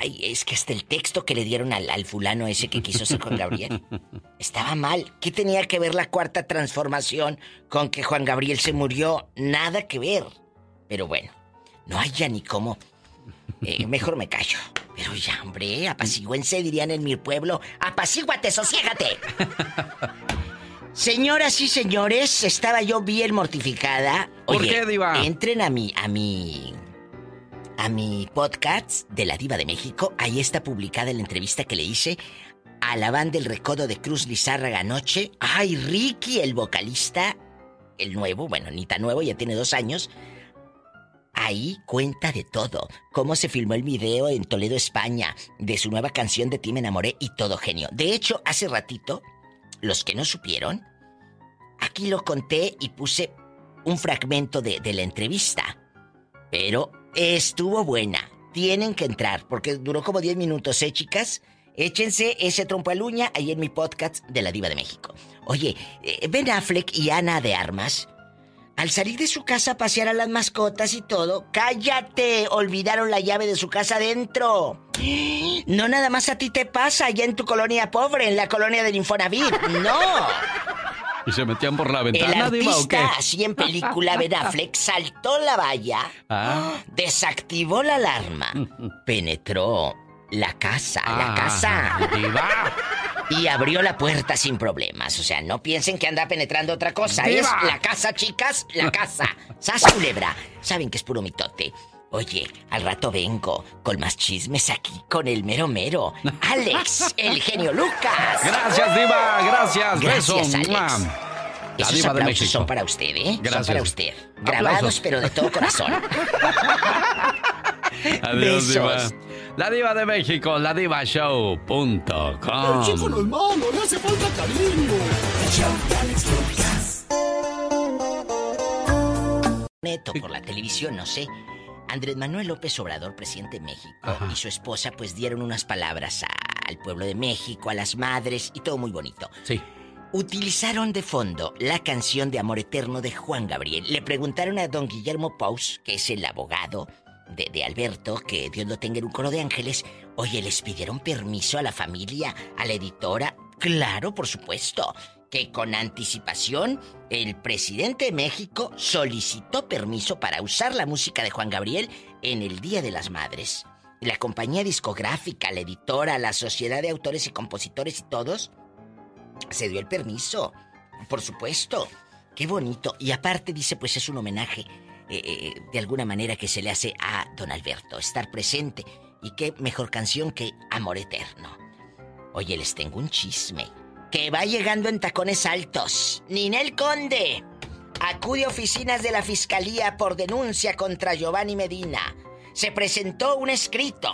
Ay, es que hasta el texto que le dieron al, al fulano ese que quiso ser Juan Gabriel estaba mal. ¿Qué tenía que ver la cuarta transformación con que Juan Gabriel se murió? Nada que ver. Pero bueno, no hay ya ni cómo. Eh, mejor me callo. Pero ya, hombre, apacigüense, dirían en mi pueblo. Apacíguate, sosiégate. Señoras y señores, estaba yo bien mortificada. ¿Por Oye, qué, Diva? Entren a mi, a mi, a mi podcast de la Diva de México. Ahí está publicada la entrevista que le hice a la banda El Recodo de Cruz Lizárraga anoche. Ay, Ricky, el vocalista, el nuevo, bueno, ni tan nuevo, ya tiene dos años. Ahí cuenta de todo. Cómo se filmó el video en Toledo, España, de su nueva canción de Ti me enamoré y todo genio. De hecho, hace ratito, los que no supieron, aquí lo conté y puse un fragmento de, la entrevista. Pero estuvo buena. Tienen que entrar, porque duró como 10 minutos, ¿eh, chicas? Échense ese trompo al uña ahí en mi podcast de la Diva de México. Oye, eh, Ben Affleck y Ana de Armas, al salir de su casa a pasear a las mascotas y todo, ¡cállate! Olvidaron la llave de su casa adentro. No nada más a ti te pasa allá en tu colonia pobre, en la colonia del Infonavit. ¡No! ¿Y se metían por la El ventana, qué? artista, así en película Ben Affleck, saltó la valla, Ah. desactivó la alarma, penetró la casa, la Ah, casa. Diva. Y abrió la puerta sin problemas. O sea, no piensen que anda penetrando otra cosa. Es la casa, chicas, la casa. ¡Sas, culebra! Saben que es puro mitote. Oye, al rato vengo con más chismes aquí con el mero mero. Alex, el genio Lucas. Gracias, Diva. Gracias. Gracias, Beso. Alex. Mua. La Esos Diva de aplausos son para usted, ¿eh? Son Gracias. para usted. Grabados, Aplausos. pero de todo corazón. Adiós, Besos. Diva. La Diva de México, la divashow.com. El chico no es malo, le hace falta cariño. Neto por la televisión, no sé. Andrés Manuel López Obrador, presidente de México, y su esposa pues dieron unas palabras a- al pueblo de México, a las madres y todo muy bonito. Sí. Utilizaron de fondo la canción de Amor Eterno de Juan Gabriel. Le preguntaron a don Guillermo Paus, que es el abogado de, Alberto, que Dios lo tenga en un coro de ángeles. Oye, ¿les pidieron permiso a la familia, a la editora? Claro, por supuesto. Que con anticipación el presidente de México solicitó permiso para usar la música de Juan Gabriel en el Día de las Madres. La compañía discográfica, la editora, la sociedad de autores y compositores y todos se dio el permiso. Por supuesto. Qué bonito. Y aparte dice, pues es un homenaje eh, eh, de alguna manera que se le hace a don Alberto, estar presente. Y qué mejor canción que Amor Eterno. Oye, les tengo un chisme. Que va llegando en tacones altos. Ninel Conde. Acude a oficinas de la Fiscalía por denuncia contra Giovanni Medina. Se presentó un escrito.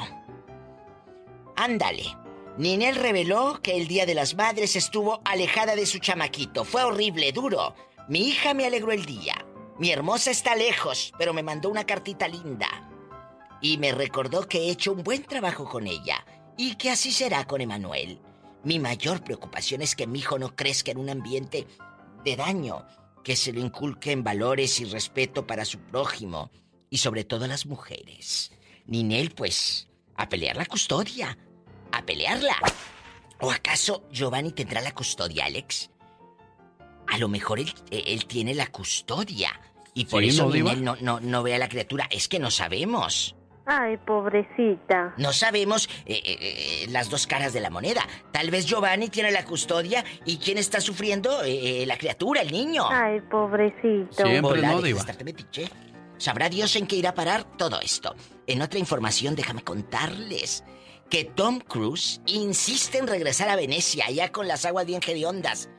Ándale. Ninel reveló que el Día de las Madres estuvo alejada de su chamaquito. Fue horrible, duro. Mi hija me alegró el día. Mi hermosa está lejos, pero me mandó una cartita linda. Y me recordó que he hecho un buen trabajo con ella y que así será con Emanuel. Mi mayor preocupación es que mi hijo no crezca en un ambiente de daño, que se le inculque en valores y respeto para su prójimo y sobre todo las mujeres. Ninel, pues, a pelear la custodia. A pelearla. ¿O acaso Giovanni tendrá la custodia, Alex? A lo mejor él, él tiene la custodia Y por Sí, eso ¿no? Ninel no, no, no ve a la criatura. Es que no sabemos. Ay, pobrecita. No sabemos eh, eh, eh, las dos caras de la moneda. Tal vez Giovanni tiene la custodia y quién está sufriendo, Eh, eh, la criatura, el niño. Ay, pobrecito. Hola, metiche. Sabrá Dios en qué irá a parar todo esto. En otra información, déjame contarles que Tom Cruise insiste en regresar a Venecia, ya con las aguas bien hediondas.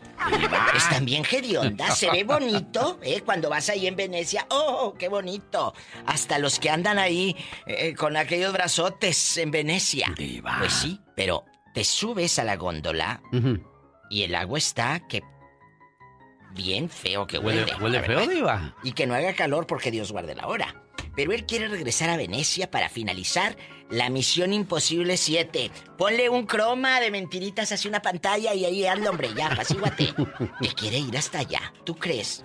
Están bien hediondas, se ve bonito, ¿eh? Cuando vas ahí en Venecia, ¡oh, qué bonito! Hasta los que andan ahí eh, con aquellos brazotes en Venecia. Pues sí, pero te subes a la góndola y el agua está que bien feo que huele. Huele, huele feo, Diva. Y que no haga calor porque Dios guarde la hora. Pero él quiere regresar a Venecia para finalizar la Misión Imposible 7. Ponle un croma de mentiritas hacia una pantalla y ahí anda, hombre, ya, apacíguate. Él quiere ir hasta allá, ¿tú crees?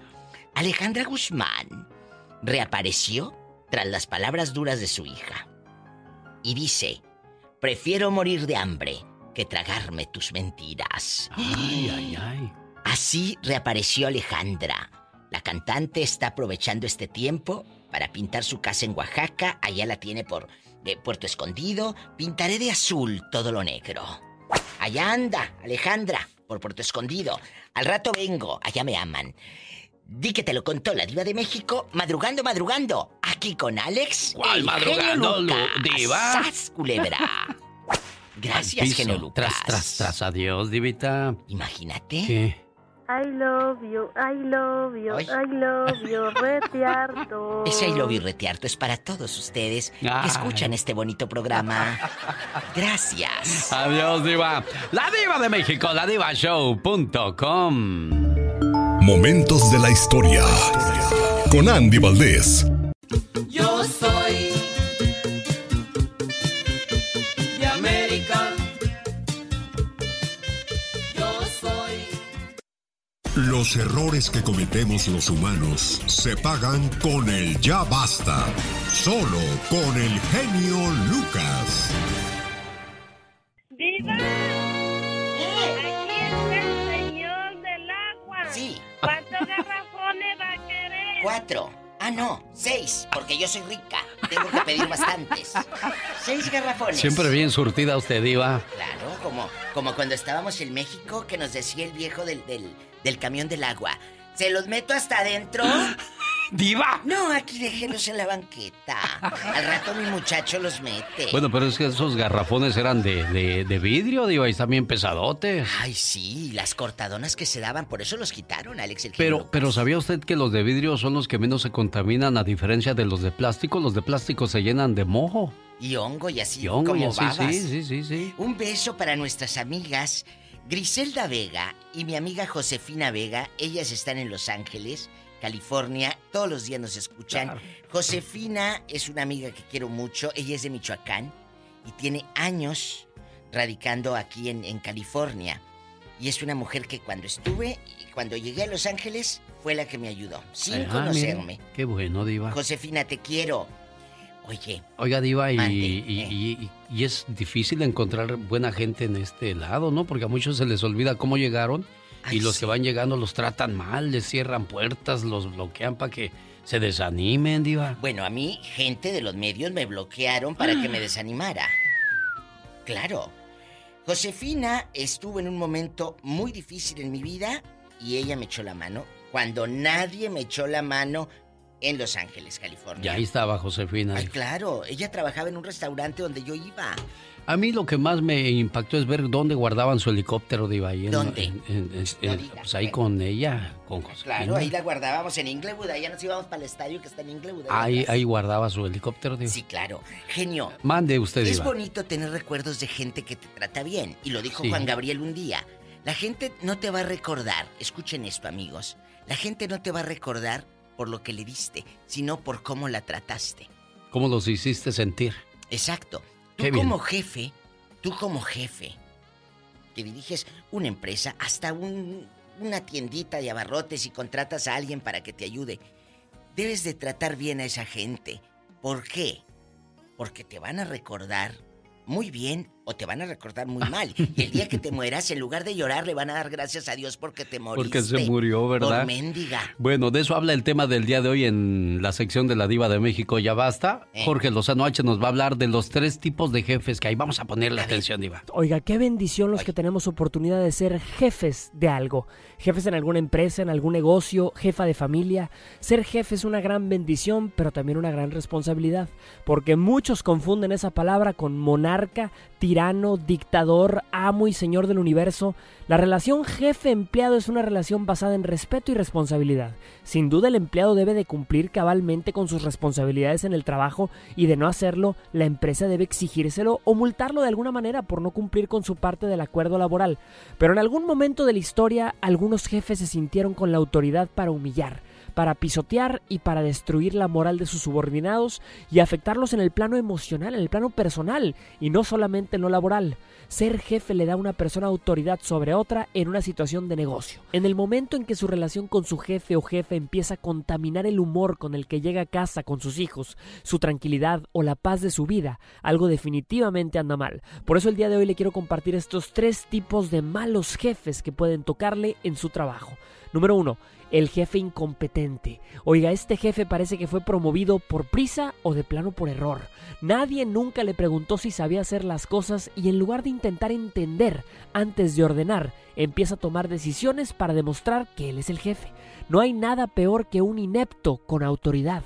Alejandra Guzmán reapareció tras las palabras duras de su hija. Y dice, prefiero morir de hambre que tragarme tus mentiras. Ay, ay, ay. Así reapareció Alejandra. La cantante está aprovechando este tiempo para pintar su casa en Oaxaca. Allá la tiene por eh, Puerto Escondido. Pintaré de azul todo lo negro. Allá anda, Alejandra, por Puerto Escondido. Al rato vengo, allá me aman. Di que te lo contó la diva de México, madrugando, madrugando. Aquí con Alex. ¿Cuál el madrugando, Lucas. diva? ¡Sas, culebra! Gracias, genio Lucas. Tras, tras, tras, adiós, Divita. Imagínate. ¿Qué? I love you, I love you, Ay. I love you, retiarto. Ese I love you retearto es para todos ustedes que Ay. escuchan este bonito programa. Gracias. Adiós, Diva. La Diva de México, la divashow.com. Momentos de la historia. Con Andy Valdés. Yo Los errores que cometemos los humanos se pagan con el ya basta. Solo con el genio Lucas. ¡Viva! Aquí está el señor del agua. Sí. ¿Cuántos garrafones va a querer? Cuatro. Ah, no, seis, porque yo soy rica. Tengo que pedir bastantes. Seis garrafones. Siempre bien surtida usted, Diva. Claro, como, como cuando estábamos en México que nos decía el viejo del, del, del camión del agua. ¿Se los meto hasta adentro? ¡Diva! No, aquí déjelos en la banqueta. Al rato mi muchacho los mete. Bueno, pero es que esos garrafones eran de, de, de vidrio, Diva, y están bien pesadotes. Ay, sí, las cortadonas que se daban, por eso los quitaron, Alex el Pero, pero ¿sabía usted que los de vidrio son los que menos se contaminan a diferencia de los de plástico? Los de plástico se llenan de mojo. Y hongo y así Y hongo y como así, babas. sí, sí, sí, sí. Un beso para nuestras amigas Griselda Vega y mi amiga Josefina Vega. Ellas están en Los Ángeles, California. Todos los días nos escuchan. Claro. Josefina es una amiga que quiero mucho. Ella es de Michoacán y tiene años radicando aquí en, en California. Y es una mujer que cuando estuve, cuando llegué a Los Ángeles, fue la que me ayudó, sin Ah, conocerme. mire, Qué bueno, Diva. Josefina, te quiero. Oye, Oiga, Diva, y, Mande, y- y- y es difícil encontrar buena gente en este lado, ¿no? Porque a muchos se les olvida cómo llegaron y los sí. que van llegando los tratan mal, les cierran puertas, los bloquean para que se desanimen, Diva. Bueno, a mí, gente de los medios me bloquearon para que me desanimara. Claro. Josefina estuvo en un momento muy difícil en mi vida y ella me echó la mano cuando nadie me echó la mano en Los Ángeles, California. Ya ahí estaba Josefina. Ay, claro, ella trabajaba en un restaurante donde yo iba. A mí lo que más me impactó es ver dónde guardaban su helicóptero. Ahí en- ¿Dónde? en- en- en- No en- diga. pues ahí con ella, con Josefina. Claro, ahí la guardábamos en Inglewood, allá nos íbamos para el estadio que está en Inglewood. Ahí, ahí guardaba su helicóptero, Diva. Sí, claro. Genio, Mande usted, Es bonito tener recuerdos de gente que te trata bien. Y lo dijo Sí. Juan Gabriel un día. La gente no te va a recordar, escuchen esto amigos, la gente no te va a recordar por lo que le diste, sino por cómo la trataste. ¿Cómo los hiciste sentir? Exacto. Tú Qué bien. como jefe, tú como jefe, que diriges una empresa, hasta un- una tiendita de abarrotes y contratas a alguien para que te ayude, debes de tratar bien a esa gente. ¿Por qué? Porque te van a recordar muy bien o te van a recordar muy mal. Y el día que te mueras, en lugar de llorar, le van a dar gracias a Dios porque te moriste. Porque se murió, ¿verdad? Por mendiga. Bueno, de eso habla el tema del día de hoy en la sección de la Diva de México. Ya basta. Eh. Jorge Lozano H nos va a hablar de los tres tipos de jefes que hay. Vamos a ponerle atención, Diva. Oiga, qué bendición los que tenemos oportunidad de ser jefes de algo. Jefes en alguna empresa, en algún negocio, jefa de familia. Ser jefe es una gran bendición, pero también una gran responsabilidad. Porque muchos confunden esa palabra con monarca, tirano, dictador, amo y señor del universo. La relación jefe-empleado es una relación basada en respeto y responsabilidad. Sin duda el empleado debe de cumplir cabalmente con sus responsabilidades en el trabajo y de no hacerlo, la empresa debe exigírselo o multarlo de alguna manera por no cumplir con su parte del acuerdo laboral. Pero en algún momento de la historia, algunos jefes se sintieron con la autoridad para humillar para pisotear y para destruir la moral de sus subordinados y afectarlos en el plano emocional, en el plano personal y no solamente en lo laboral. Ser jefe le da a una persona autoridad sobre otra en una situación de negocio. En el momento en que su relación con su jefe o jefe empieza a contaminar el humor con el que llega a casa con sus hijos, su tranquilidad o la paz de su vida, algo definitivamente anda mal. Por eso el día de hoy le quiero compartir estos tres tipos de malos jefes que pueden tocarle en su trabajo. Número uno, el jefe incompetente. Oiga, este jefe parece que fue promovido por prisa o de plano por error. Nadie nunca le preguntó si sabía hacer las cosas y en lugar de intentar entender antes de ordenar, empieza a tomar decisiones para demostrar que él es el jefe. No hay nada peor que un inepto con autoridad.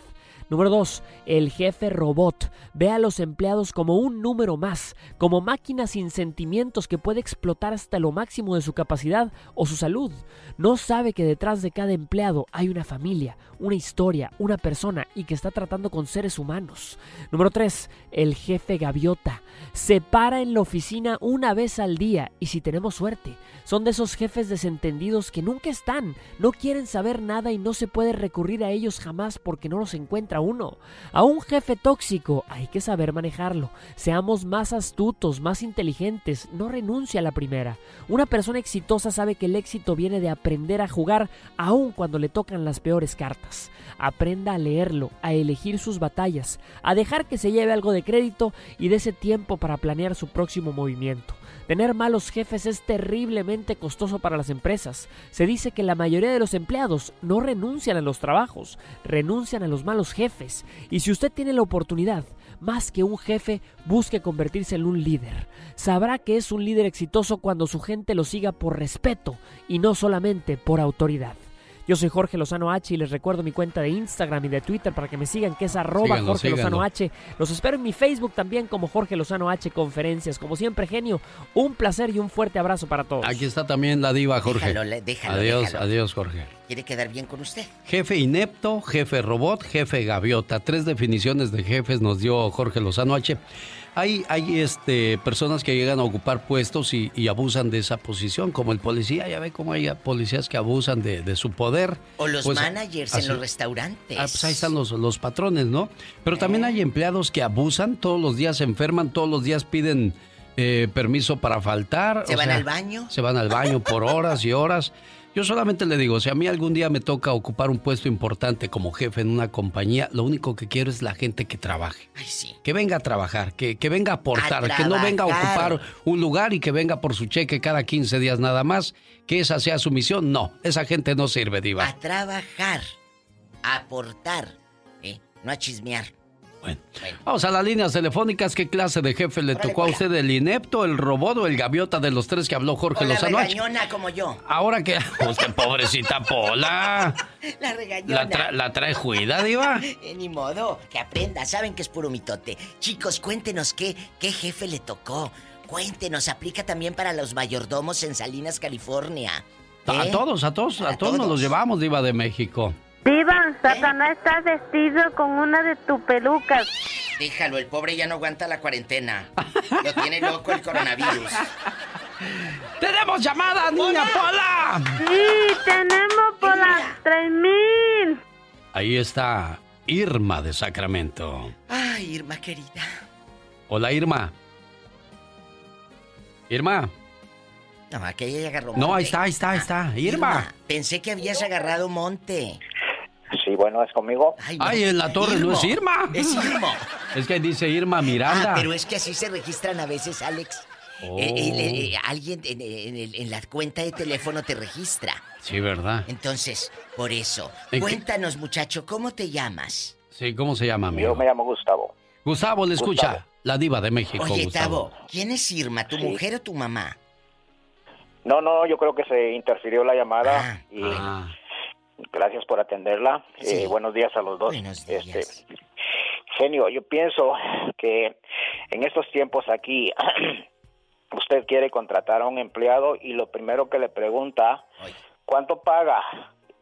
Número 2. El jefe robot. Ve a los empleados como un número más, como máquinas sin sentimientos que puede explotar hasta lo máximo de su capacidad o su salud. No sabe que detrás de cada empleado hay una familia, una historia, una persona y que está tratando con seres humanos. Número 3. El jefe gaviota. Se para en la oficina una vez al día y si tenemos suerte. Son de esos jefes desentendidos que nunca están, no quieren saber nada y no se puede recurrir a ellos jamás porque no los uno. A un jefe tóxico hay que saber manejarlo. Seamos más astutos, más inteligentes, no renuncia a la primera. Una persona exitosa sabe que el éxito viene de aprender a jugar aun cuando le tocan las peores cartas. Aprenda a leerlo, a elegir sus batallas, a dejar que se lleve algo de crédito y de ese tiempo para planear su próximo movimiento. Tener malos jefes es terriblemente costoso para las empresas. Se dice que la mayoría de los empleados no renuncian a los trabajos, renuncian a los malos jefes. Y si usted tiene la oportunidad, más que un jefe, busque convertirse en un líder. Sabrá que es un líder exitoso cuando su gente lo siga por respeto y no solamente por autoridad. Yo soy Jorge Lozano H y les recuerdo mi cuenta de Instagram y de Twitter para que me sigan, que es arroba Síganlo, Jorge Lozano. H. Los espero en mi Facebook también como Jorge Lozano H Conferencias. Como siempre, genio, un placer y un fuerte abrazo para todos. Aquí está también la diva, Jorge. Déjalo, le- déjalo, adiós, déjalo. adiós, Jorge. ¿Quiere quedar bien con usted? Jefe inepto, jefe robot, jefe gaviota. Tres definiciones de jefes nos dio Jorge Lozano H. Hay, hay este, personas que llegan a ocupar puestos y, y abusan de esa posición, como el policía. Ya ve cómo hay policías que abusan de, de su poder. O los Pues, managers así- en los restaurantes. Ah, pues ahí están los, los patrones, ¿no? Pero también hay empleados que abusan, todos los días se enferman, todos los días piden eh, permiso para faltar. ¿Se o van sea, al baño? Se van al baño por horas y horas. Yo solamente le digo, si a mí algún día me toca ocupar un puesto importante como jefe en una compañía, lo único que quiero es la gente que trabaje. Que venga a trabajar, que, que venga a aportar, A que no venga a ocupar un lugar y que venga por su cheque cada 15 días nada más, que esa sea su misión. No, esa gente no sirve, diva. A trabajar, a aportar, ¿eh? no a chismear. Vamos a las líneas telefónicas. ¿Qué clase de jefe le tocó a usted? ¿El inepto, el robot o el gaviota de los tres que habló Jorge O la Lozano H? regañona como yo. Ahora que... Usted, pobrecita Pola. La regañona. ¿La, tra- la trae juida, diva? Eh, ni modo, que aprenda, saben que es puro mitote. Chicos, cuéntenos qué, qué jefe le tocó. Cuéntenos, aplica también para los mayordomos en Salinas, California. A ¿Eh? todos, a todos, a, todos nos los llevamos, diva de México. Diva, Satanás está vestido con una de tus pelucas. Déjalo, el pobre ya no aguanta la cuarentena. Lo tiene loco el coronavirus. ¡Tenemos llamada, niña Pola! Sí, tenemos por las 3000. Ahí está Irma de Sacramento. Ay, Irma querida. Hola, Irma. Irma. No, aquella ya agarró No, monte. ahí está, ahí está, ahí está. Irma. Pensé que habías agarrado monte. Sí, bueno, es conmigo. Ay, en la torre no es Irma. Es Irma. Es que dice Irma Miranda. Ah, pero es que así se registran a veces, Alex. Oh. Eh, eh, eh, alguien en, en el- en la cuenta de teléfono te registra. Sí, ¿verdad? Entonces, por eso. ¿En qué- Cuéntanos, muchacho, ¿cómo te llamas? Sí, ¿cómo se llama, amigo? Yo me llamo Gustavo. Gustavo, le escucha. Gustavo. La diva de México, Oye, Gustavo. Tavo, ¿quién es Irma, tu Sí. mujer o tu mamá? No, no, yo creo que se interfirió la llamada y Ah, gracias por atenderla. Sí. Eh, buenos días a los dos. Buenos días. Este, genio, yo pienso que en estos tiempos aquí usted quiere contratar a un empleado y lo primero que le pregunta, ¿cuánto paga?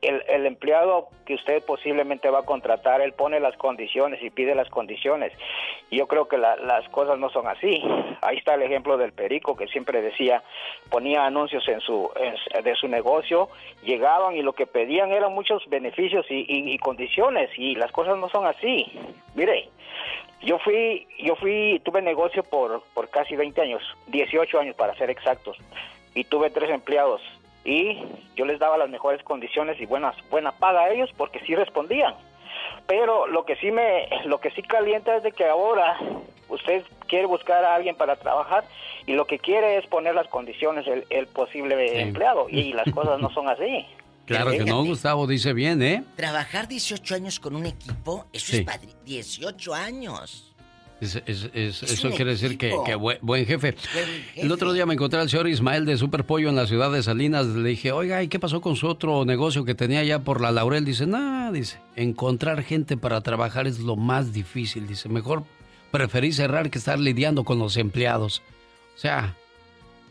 El, el empleado que usted posiblemente va a contratar, él pone las condiciones y pide las condiciones. Yo creo que la- las cosas no son así. Ahí está el ejemplo del perico que siempre decía, ponía anuncios en su de su negocio, llegaban y lo que pedían eran muchos beneficios y, y- y condiciones y las cosas no son así. Mire, yo fui, yo fui, tuve negocio por, por casi 20 años, 18 años para ser exactos, y tuve tres empleados y yo les daba las mejores condiciones y buenas, buena paga a ellos porque sí respondían. Pero lo que sí me, lo que sí calienta es de que ahora usted quiere buscar a alguien para trabajar y lo que quiere es poner las condiciones el, el posible empleado y las cosas no son así. claro que no, Gustavo dice bien, ¿eh? Trabajar 18 años con un equipo, eso Sí. es padre. 18 años. Es- es- es- Es eso quiere decir que, buen, buen jefe. Buen El otro día me encontré al señor Ismael de Superpollo en la ciudad de Salinas. Le dije, oiga, ¿y qué pasó con su otro negocio que tenía allá por la Laurel? Dice, nada, dice, encontrar gente para trabajar es lo más difícil. Dice, mejor preferí cerrar que estar lidiando con los empleados. O sea,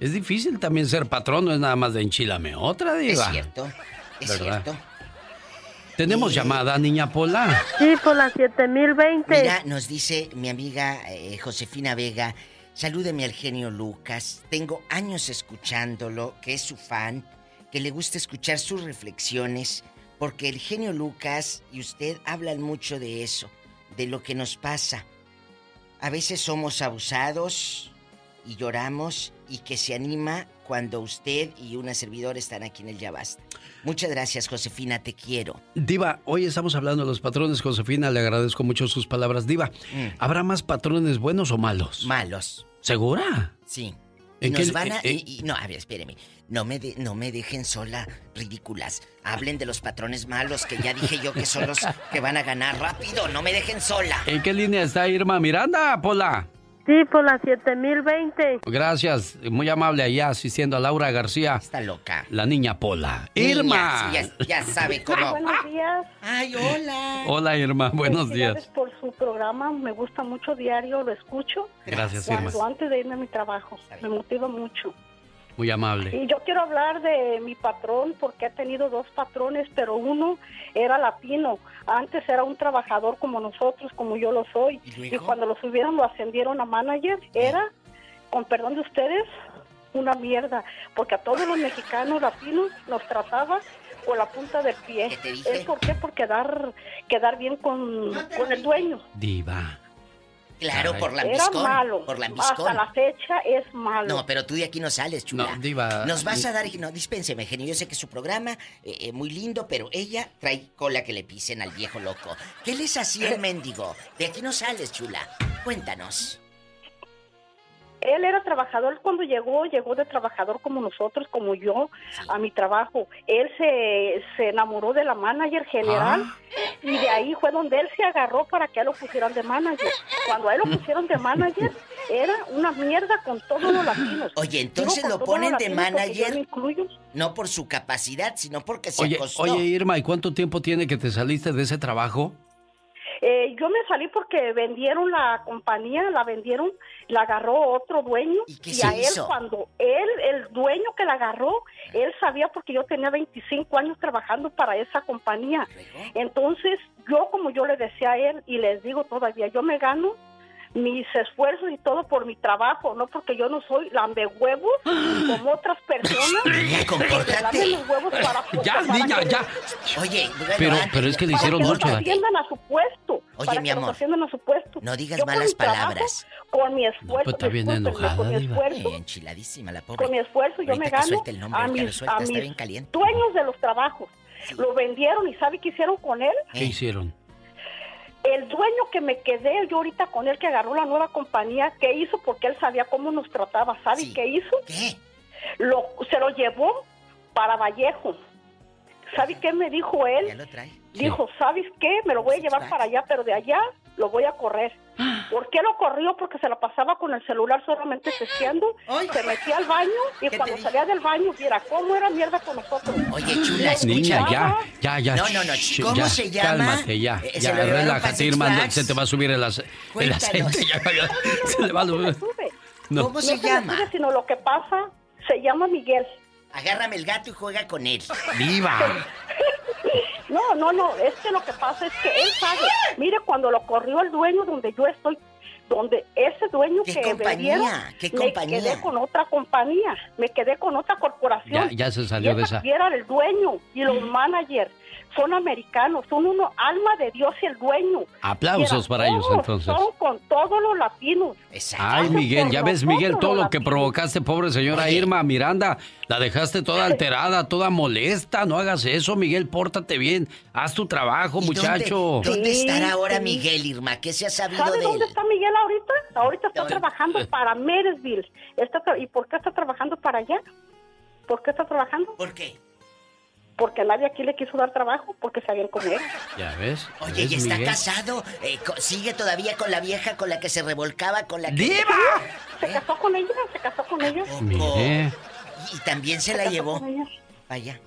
es difícil también ser patrón, no es nada más de enchilame otra, diva. Es cierto, es ¿Verdad? cierto. Tenemos llamada, niña Pola. Sí, por la 7020. Mira, nos dice mi amiga eh, Josefina Vega, salúdeme al genio Lucas. Tengo años escuchándolo, que es su fan, que le gusta escuchar sus reflexiones, porque el genio Lucas y usted hablan mucho de eso, de lo que nos pasa. A veces somos abusados y lloramos y que se anima cuando usted y una servidora están aquí en el Ya Basta. Muchas gracias, Josefina, te quiero. Diva, hoy estamos hablando de los patrones. Josefina, le agradezco mucho sus palabras. Diva, Mm. ¿habrá más patrones buenos o malos? Malos. ¿Segura? Sí. Y ¿En nos qué- van a... eh, eh? y- y- no, a ver, espéreme. No me, de- no me dejen sola, ridículas. Hablen de los patrones malos, que ya dije yo que son los que van a ganar rápido. No me dejen sola. ¿En qué línea está Irma Miranda, Pola? Sí, por la 7020. Gracias, muy amable allá asistiendo a Laura García. Está loca. La niña Pola. Niña, Irma. sí, ya, ya sabe cómo. Buenos días. Ay, hola. Hola Irma, buenos días. por su programa, me gusta mucho diario, lo escucho. Gracias, Irma. Antes de irme a mi trabajo, me motiva mucho. Muy amable. Y yo quiero hablar de mi patrón porque he tenido dos patrones, pero uno era latino. Antes era un trabajador como nosotros, como yo lo soy. Y, cuando lo subieron, lo ascendieron a manager. Era, con perdón de ustedes, una mierda. Porque a todos los mexicanos latinos nos trataba con la punta del pie. ¿Es por qué? Por quedar, quedar bien con, con el dueño. Diva. Claro, por la Era malo. Por la Hasta la fecha es malo. No, pero tú de aquí no sales, chula. No, diva. Nos vas a dar... No, dispénseme, genio. Yo sé que su programa eh, eh, muy lindo, pero ella trae cola que le pisen al viejo loco. ¿Qué les hacía el mendigo? De aquí no sales, chula. Cuéntanos. Él era trabajador cuando llegó, llegó de trabajador como nosotros, como yo, a mi trabajo. Él se, se enamoró de la manager general Ah. y de ahí fue donde él se agarró para que a él lo pusieran de manager. Cuando a él lo pusieron de manager, era una mierda con todos los latinos. Oye, entonces Digo, lo ponen de manager. incluyo. No por su capacidad, sino porque se Oye, acostó. oye Irma, ¿y cuánto tiempo tiene que te saliste de ese trabajo? Eh, yo me salí porque vendieron la compañía, la vendieron, la agarró otro dueño y, a él hizo? cuando él, el dueño que la agarró, él sabía porque yo tenía 25 años trabajando para esa compañía. Entonces yo como yo le decía a él y les digo todavía, yo me gano mis esfuerzos y todo por mi trabajo, no porque yo no soy lambe huevos como otras personas. Niña, compórtate. Lambe los huevos para, Ya, para niña, que- ya. Oye, bueno, Pero, pero es que le para hicieron que mucho los daño. asciendan a su puesto. Oye, para mi que amor, asciendan a su puesto. No digas Yo malas trabajo, palabras. Con mi esfuerzo, pues está bien enojada, con mi esfuerzo, Ay, enchiladísima la pobre. con mi esfuerzo yo Ahorita me que gano el nombre, a mis, suelta, a está mis bien caliente. dueños de los trabajos. Lo vendieron y ¿sabe qué hicieron con él? ¿Qué hicieron? El dueño que me quedé yo ahorita con él, que agarró la nueva compañía, ¿qué hizo? Porque él sabía cómo nos trataba. ¿Sabe qué hizo? ¿Qué? Lo, se lo llevó para Vallejo. ¿Sabe qué me dijo él? Ya lo trae. Dijo, ¿sabes qué? Me lo voy a llevar para allá, pero de allá lo voy a correr. ¿Por qué lo corrió? Porque se la pasaba con el celular solamente testeando, se metía al baño y cuando salía del baño, mira cómo era mierda con nosotros. Oye, chula, Niña, ya, ya, ya. No, no, no. ¿Cómo ya, se llama? Cálmate, ya. Eh, se ya, para relájate, Irma. Se te va a subir el, ace- el aceite. Ya, ya, se le va a subir. No. ¿Cómo se No me llama? sube, sino lo que pasa, se llama Miguel. Agárrame el gato y juega con él. ¡Viva! No, no, no, es que lo que pasa es que él sabe. Mire, cuando lo corrió el dueño donde yo estoy, donde ese dueño ¿Qué que compañía? ¿Qué me compañía? quedé con otra compañía, me quedé con otra corporación. Ya, ya se salió y de esa sí era el dueño y los managers son americanos, son uno alma de Dios y el dueño. Aplausos para ellos, entonces. Son con todos los latinos. Ay, Miguel, ya ves, Miguel, todo lo que provocaste, pobre señora Irma Miranda. La dejaste toda alterada, toda molesta. No hagas eso, Miguel, pórtate bien. Haz tu trabajo, ¿Y muchacho. ¿Dónde, dónde Sí, estará ahora sí. Miguel, Irma? ¿Qué se ha sabido ¿Sabe de dónde él? está Miguel ahorita? Ahorita está trabajando para. Está tra- ¿Y por qué está trabajando para allá? ¿Por qué está trabajando? ¿Por qué? Porque nadie aquí le quiso dar trabajo, porque sabían con él. Ya ves. Oye, ¿Ves, ¿y está Miguel? casado? Eh, co- ¿Sigue todavía con la vieja con la que se revolcaba, con la que... ¡Diva! Se casó con ella, se casó con ella. Mire. Y también se la llevó. Vaya.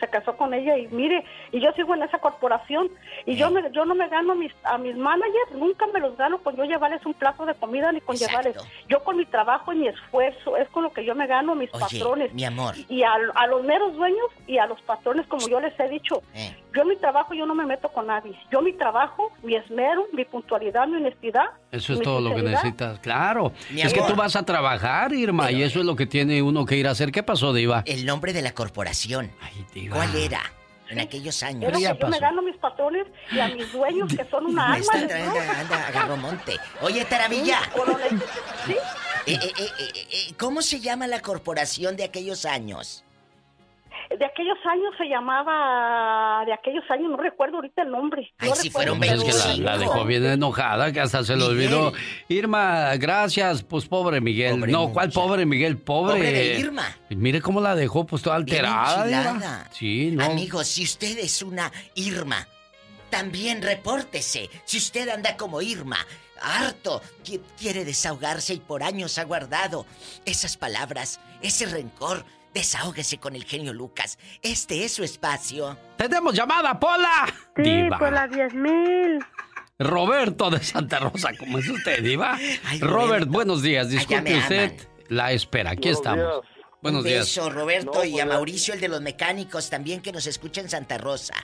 Se, casó con ella y mire, y yo sigo en esa corporación y yo me, yo no me gano a mis, a mis managers, nunca me los gano con yo llevarles un plato de comida ni con llevarles. Yo con mi trabajo y mi esfuerzo es con lo que yo me gano a mis Oye, patrones. mi amor. Y a, a los meros dueños y a los patrones, como yo les he dicho, Eh. yo en mi trabajo yo no me meto con nadie. Yo mi trabajo, mi esmero, mi puntualidad, mi honestidad. Eso es todo lo que necesitas, claro. Mi es que tú vas a trabajar, Irma, y eso es lo que tiene uno que ir a hacer. ¿Qué pasó, Diva? El nombre de la corporación. Diva. ¿Cuál era? En aquellos años. Es lo que yo me gano a mis patrones y a mis dueños que son una Me alma está de trayendo, Dios. anda, agarró monte. Oye, Taravilla. Sí. Eh, eh, eh, eh, eh, ¿Cómo se llama la corporación de aquellos años? De aquellos años se llamaba, de aquellos años, no recuerdo ahorita el nombre. no recuerdo, Pues es que la, dejó bien enojada, que hasta se le olvidó. Irma, gracias. Pues pobre Miguel. no, ¿cuál pobre Miguel? Pobre. Pobre de Irma. Mire cómo la dejó, pues toda alterada. Sí, no. Amigos, si usted es una Irma, también repórtese. Si usted anda como Irma, harto, qui- quiere desahogarse y por años ha guardado esas palabras, ese rencor, desahógese con el genio Lucas. Este es su espacio. ¡Tenemos llamada, Pola! Sí, Diva. por la 10 mil. Roberto de Santa Rosa, ¿cómo es usted, Diva? Robert, buenos días. Disculpe usted la espera. Aquí Buenos estamos. días. Buenos Un días. beso, Roberto, No, y pues a ya. Mauricio, el de los mecánicos, también que nos escucha en Santa Rosa.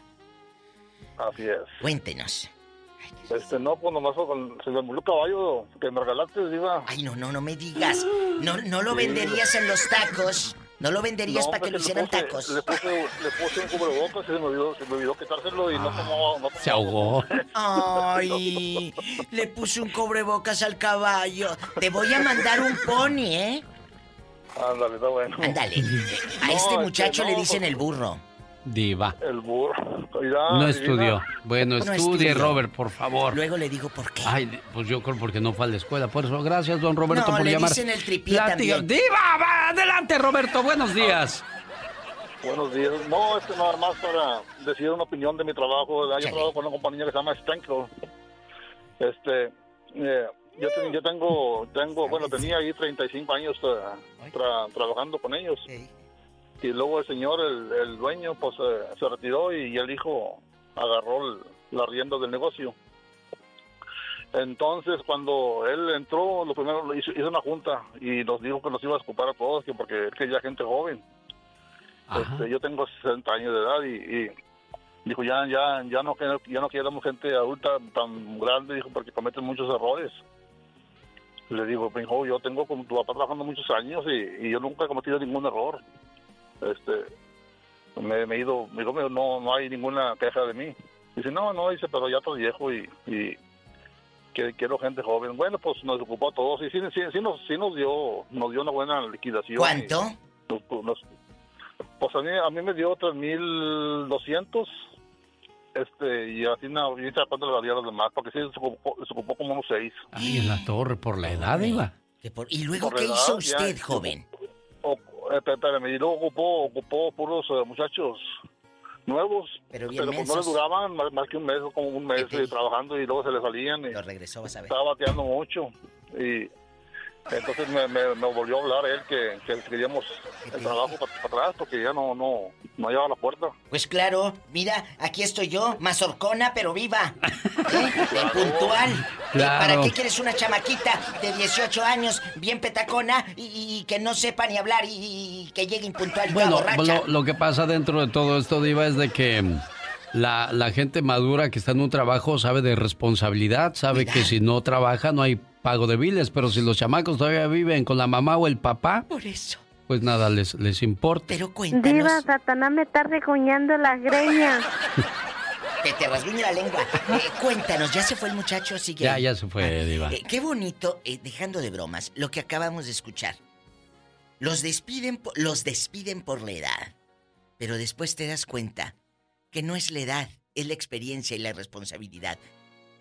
Así es. Cuéntenos. Este, no, pues nomás con, se me murió caballo que me regalaste, Diva. Ay, no, no, no me digas. No, no lo venderías en los tacos. No lo venderías No, para que lo pues, hicieran le puse- tacos. Le puse, le puse un cubrebocas y se me olvidó, se me olvidó quitárselo y no tomó... No, Se ahogó. Ay, le puse un cobrebocas al caballo. Te voy a mandar un pony, ¿eh? Ándale, está bueno. Ándale. A No, este muchacho le no, dicen pues- el burro. Diva. El burro. Mira, No estudió. Bueno, No estudie, estudió. Robert, por favor. Luego le digo por qué. Ay, pues yo creo porque no fue a la escuela. Por eso, gracias, don Roberto, No, por le llamar. dicen el tripié también. ¡Diva! va, adelante, Roberto. Buenos días. Buenos días. No, este nada más para decir una opinión de mi trabajo. Yo Chale. trabajo con una compañía que se llama Stenkel. Este, eh, yo, te- yo tengo, tengo, bueno, tenía ahí 35 años eh, tra- trabajando con ellos. Y luego el señor, el, el dueño, pues eh, se retiró y el hijo agarró el- la rienda del negocio. Entonces, cuando él entró, lo primero hizo, hizo una junta y nos dijo que nos iba a ocupar a todos, que porque quería gente joven. Este, yo tengo 60 años de edad y, y dijo ya ya ya no ya no queremos gente adulta tan grande dijo porque cometen muchos errores le digo "Mi hijo yo tengo con tu papá trabajando muchos años y, y yo nunca he cometido ningún error este me, me he ido me dijo "Mira, no no hay ninguna queja de mí dice no no dice pero ya estoy viejo y, y que quiero gente joven bueno pues nos ocupó a todos y sí, sí, sí nos sí nos dio nos dio una buena liquidación ¿Cuánto? Y nos- nos- pues a mí, a mí me dio 3.200. este, y así no, y cuánto le valía a los demás, porque sí se ocupó, se ocupó como unos seis. Ay, en la torre, por la edad, Diva. ¿Y luego Por qué edad, hizo usted, joven? Eh, espérame, y luego ocupó, ocupó puros eh, muchachos nuevos, Pero bien pues no les duraban más, más que un mes, como un mes eh, trabajando y luego se les salían. Y Lo regresó, vas a ver. Estaba bateando mucho y entonces me, me, me volvió a hablar él que, que queríamos el trabajo para, atrás porque ya no, no, no llegaba a la puerta. Pues claro, mira, aquí estoy yo, mazorcona pero viva. ¿Eh? Puntual. Claro. ¿Para qué quieres una chamaquita de 18 años, bien petacona, y, y que no sepa ni hablar y, y que llegue impuntual y Bueno, borracha? lo, lo que pasa dentro de todo esto, Diva, es de que la, la gente madura que está en un trabajo sabe de responsabilidad, sabe que si no trabaja no hay pago de biles, pero si los chamacos todavía viven con la mamá o el papá, Por eso. pues nada les, les importa. Pero Diva, Satanás me está regoñando las greñas. Que te rasguñe la lengua. Eh, cuéntanos, ¿ya se fue el muchacho sigue? Ya, ya se fue, Diva. Eh, qué bonito, eh, dejando de bromas, lo que acabamos de escuchar. Los despiden, los despiden por la edad. Pero después te das cuenta que no es la edad, es la experiencia y la responsabilidad.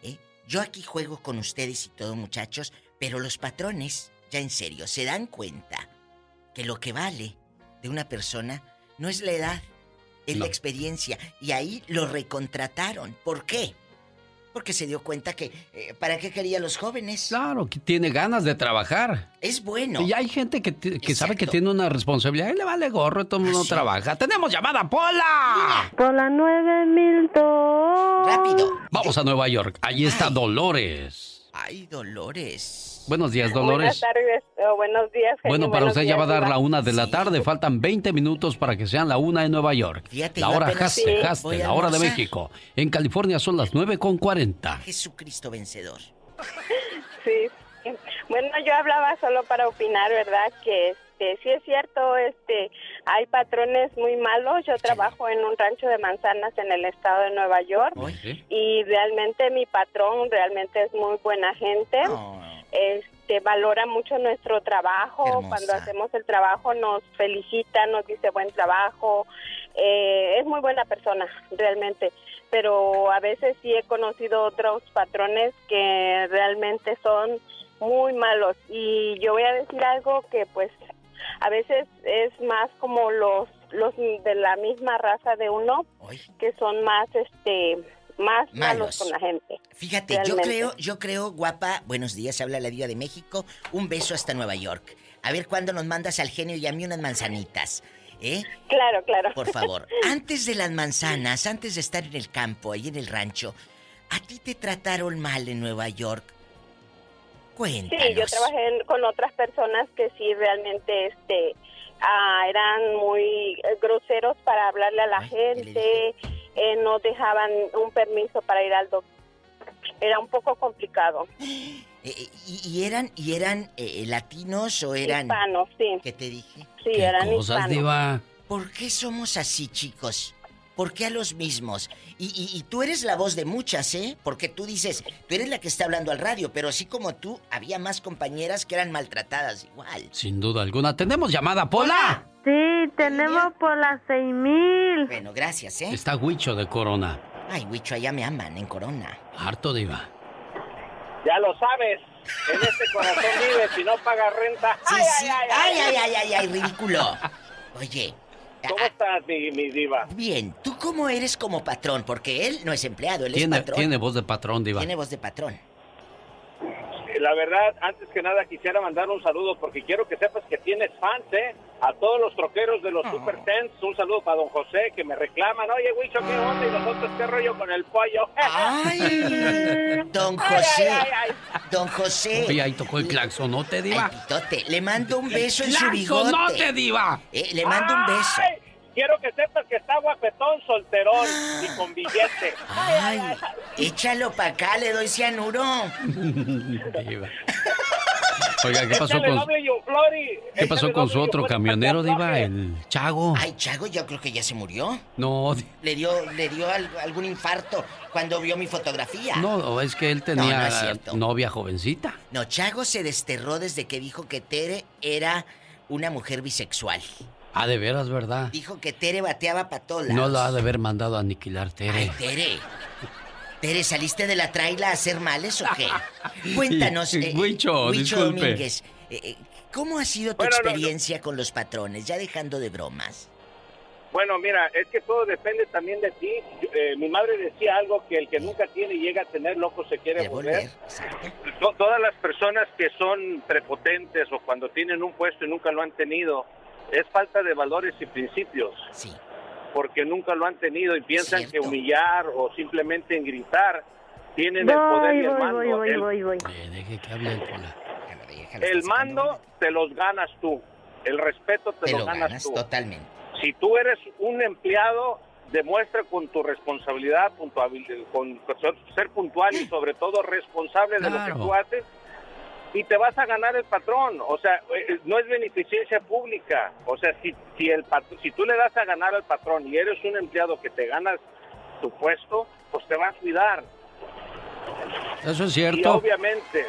¿eh? Yo aquí juego con ustedes y todo, muchachos, pero los patrones, ya en serio, se dan cuenta que lo que vale de una persona no es la edad, es No. la experiencia. Y ahí lo recontrataron. ¿Por qué? Porque se dio cuenta que, eh, ¿para qué quería los jóvenes? Claro, que tiene ganas de trabajar. Es bueno. Y hay gente que, que sabe que tiene una responsabilidad y le vale gorro, todo el mundo trabaja. ¡Tenemos llamada, Pola! Por la 9002. Rápido. Vamos a Nueva York. Ahí está Dolores. Ay, Dolores. Buenos días, Buenas Dolores. tardes, o buenos días. genio, Bueno, para buenos usted ya va a dar la una de la tarde. Faltan 20 minutos para que sean la una en Nueva York. Fíjate, la hora haste, Sí. haste, la hora de. México. En California son las 9 con 40. Jesucristo vencedor. Sí. sí. Bueno, yo hablaba solo para opinar, ¿verdad? Que este, sí es cierto, este, hay patrones muy malos. Yo trabajo en un rancho de manzanas en el estado de Nueva York y realmente mi patrón realmente es muy buena gente. Este valora mucho nuestro trabajo. Cuando hacemos el trabajo nos felicita, nos dice buen trabajo. Eh, es muy buena persona, realmente. Pero a veces sí he conocido otros patrones que realmente son muy malos. Y yo voy a decir algo que pues a veces es más como los los de la misma raza de uno que son más este más malos, Malos. con la gente. Fíjate, yo creo, yo creo, guapa, buenos días, habla la diva de México. Un beso hasta Nueva York. A ver cuándo nos mandas al genio y a mí unas manzanitas. ¿Eh? Claro, claro. Por favor. Antes de las manzanas, antes de estar en el campo, ahí en el rancho, ¿a ti te trataron mal en Nueva York? Cuéntanos. Sí, yo trabajé en- con otras personas que sí realmente este ah, eran muy eh, groseros para hablarle a la gente, eh, no dejaban un permiso para ir al doctor. Era un poco complicado. Eh, eh, y, y eran, y eran eh, latinos o eran. Hispanos, sí. ¿Qué te dije? Sí, eran hispanos. ¿Por qué somos así, chicos? ¿Por qué a los mismos? Y, y- y tú eres la voz de muchas, ¿eh? Porque tú dices, tú eres la que está hablando al radio, pero así como tú, había más compañeras que eran maltratadas igual. Sin duda alguna. ¿Tenemos llamada, Pola? Sí, tenemos por las 6000. Bueno, gracias, ¿eh? Está Huicho de Corona. Ay, Huicho, allá me aman, en Corona. Harto, Diva. Ya lo sabes. En este corazón vive si no pagas renta. Sí, sí. Ay, ay, ay, ay, ay, ridículo. Oye. ¿Cómo estás, mi, mi diva? Bien, ¿tú cómo eres como patrón? Porque él no es empleado, él Tiene, es patrón. tiene voz de patrón, Diva. Tiene voz de patrón. La verdad, antes que nada quisiera mandar un saludo porque quiero que sepas que tienes fans, ¿eh? A todos los troqueros de los Super Tens, un saludo para don José que me reclaman. Oye, Huicho, ¿qué onda? Y nosotros, ¿qué rollo con el pollo? Ay, don Ay, José. ay, ay, Don José. Oye, ahí tocó el claxonote, Diva. Ay, pitote, le mando un beso en su ¡Claxonote, bigote. diva! Eh, le mando un beso. Quiero que sepas que está guapetón, solterón y con billete. Ay, échalo para acá, le doy cianuro. Diva. Oiga, ¿qué pasó Échale con. ¿qué pasó con su otro camionero, Diva? El Chago. Ay, Chago, yo creo que ya se murió. No, Le dio, le dio al- algún infarto cuando vio mi fotografía. no, es que él No, tenía no es cierto. novia jovencita. No, Chago se desterró desde que dijo que Tere era una mujer bisexual. Ah, de veras, ¿verdad? Dijo que Tere bateaba todos No lo ha de haber mandado a aniquilar Tere. Ay, Tere. Tere, ¿saliste de la traila a hacer males o qué? Cuéntanos, eh, Huicho. Domínguez, eh, eh, ¿cómo ha sido tu Bueno, no, no. experiencia con los patrones? Ya dejando de bromas. Bueno, mira, es que todo depende también de ti. Eh, mi madre decía algo que el que nunca tiene y llega a tener loco se quiere volver. To- todas las personas que son prepotentes o cuando tienen un puesto y nunca lo han tenido, es falta de valores y principios. Sí. Porque nunca lo han tenido y piensan que humillar o simplemente en gritar tienen el poder y el mando. El- Eh, deje que hable el el mando te los ganas tú, el respeto te, Te lo, lo ganas, ganas tú. totalmente. Si tú eres un empleado, demuestra con tu responsabilidad, con, ser, puntual y sobre todo responsable de lo que tú haces y te vas a ganar el patrón. O sea, eh, no es beneficencia pública. O sea, si, si, el si tú le das a ganar al patrón y eres un empleado que te ganas tu puesto, pues te va a cuidar. Eso es Y cierto. obviamente, eh,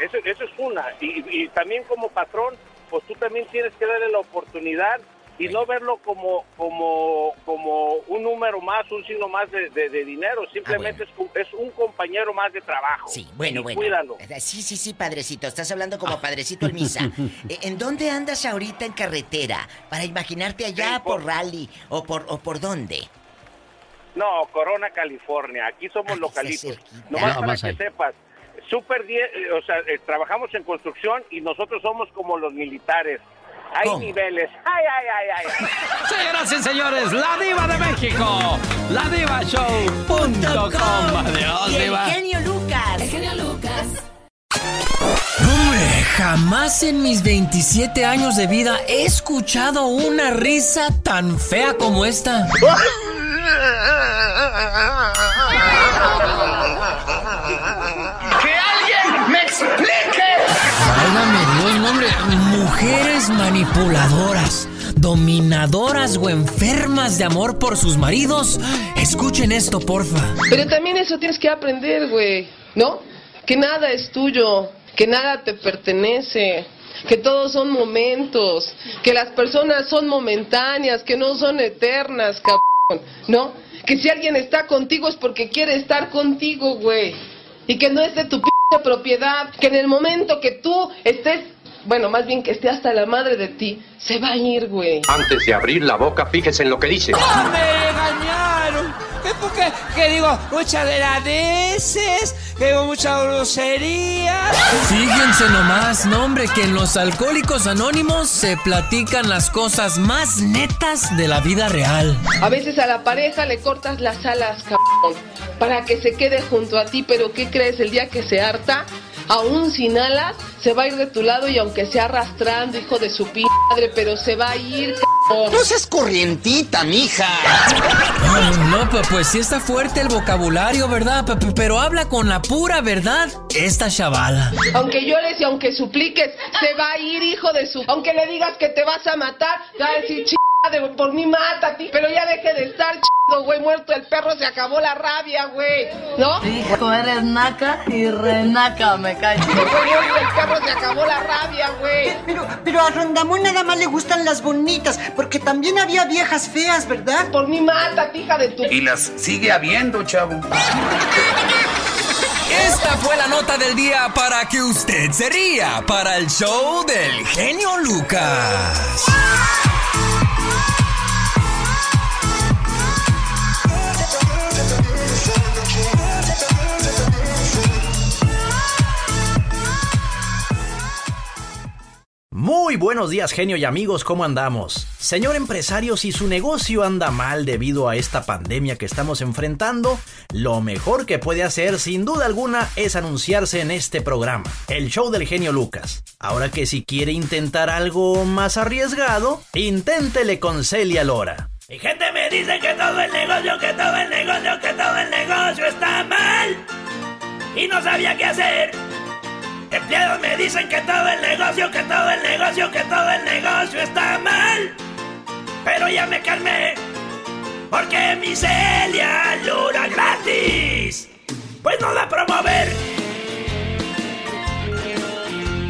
eso, eso es una. Y, y también como patrón, pues tú también tienes que darle la oportunidad y no verlo como como como un número más, un signo más de, de- de dinero. Simplemente es, un- es un compañero más de trabajo. Sí, bueno, Y bueno. Cuídalo. Eh, Sí, sí, sí, padrecito. Estás hablando como padrecito en misa. Eh, ¿En dónde andas ahorita en carretera? Para imaginarte allá por rally o por, o por dónde. No, Corona, California. Aquí somos localitos. Nomás Ah, para que ahí. sepas. Super 10, eh, o sea, eh, trabajamos en construcción y nosotros somos como los militares. Hay niveles. Ay, ay, ay, ay. Señoras y señores, la diva de México, la divashow.com. Adiós, Y el diva. genio Lucas. El genio Lucas. Hombre, jamás en mis 27 años de vida he escuchado una risa tan fea como esta. ¡Que alguien me explique! Válgame Dios, hombre. Mujeres manipuladoras, dominadoras o enfermas de amor por sus maridos. Escuchen esto, porfa. Pero también eso tienes que aprender, güey, ¿no? Que nada es tuyo, que nada te pertenece, que todos son momentos, que las personas son momentáneas, que no son eternas, cabrón, ¿no? Que si alguien está contigo es porque quiere estar contigo, güey. Y que no es de tu p propiedad, que en el momento que tú estés, bueno, más bien que esté hasta la madre de ti, se va a ir, güey. Antes de abrir la boca, fíjese en lo que dice. ¡Ah, me engañaron! Es porque, que digo, muchas veces, que digo mucha grosería. Fíjense nomás, no hombre, que en los alcohólicos anónimos se platican las cosas más netas de la vida real. A veces a la pareja le cortas las alas, cabrón, para que se quede junto a ti, pero ¿qué crees? El día que se harta, aún sin alas, se va a ir de tu lado y aunque sea arrastrando, hijo de su p madre, pero se va a ir, cabrón. No seas corrientita, mija. No, pues, pues sí está fuerte el vocabulario, ¿verdad? Pe- pe- Pero habla con la pura verdad esta chavala. Aunque llores y aunque supliques, se va a ir, hijo de su... Aunque le digas que te vas a matar, te va a decir, ch... de por mí mátate, pero ya deje de estar chido, güey, muerto el perro, se acabó la rabia, güey, ¿no? Hijo, eres naca y renaca, me cae. Güey, muerto el perro, se acabó la rabia, güey. Pero, pero a Rondamón nada más le gustan las bonitas, porque también había viejas feas, ¿verdad? Por mi mata, hija de tu... Y las sigue habiendo, chavo. Esta fue la nota del día para que usted se ría para el show del genio Lucas. Muy buenos días, genio y amigos, ¿cómo andamos? Señor empresario, si su negocio anda mal debido a esta pandemia que estamos enfrentando, lo mejor que puede hacer, sin duda alguna, es anunciarse en este programa, el show del genio Lucas. Ahora que si quiere intentar algo más arriesgado, inténtele con Celia Lora. Mi gente me dice que todo el negocio, que todo el negocio, que todo el negocio está mal. Y no sabía qué hacer. Empleados me dicen que todo el negocio, que todo el negocio, que todo el negocio está mal. Pero ya me calmé. Porque mi Celia Lora gratis. Pues no da promover.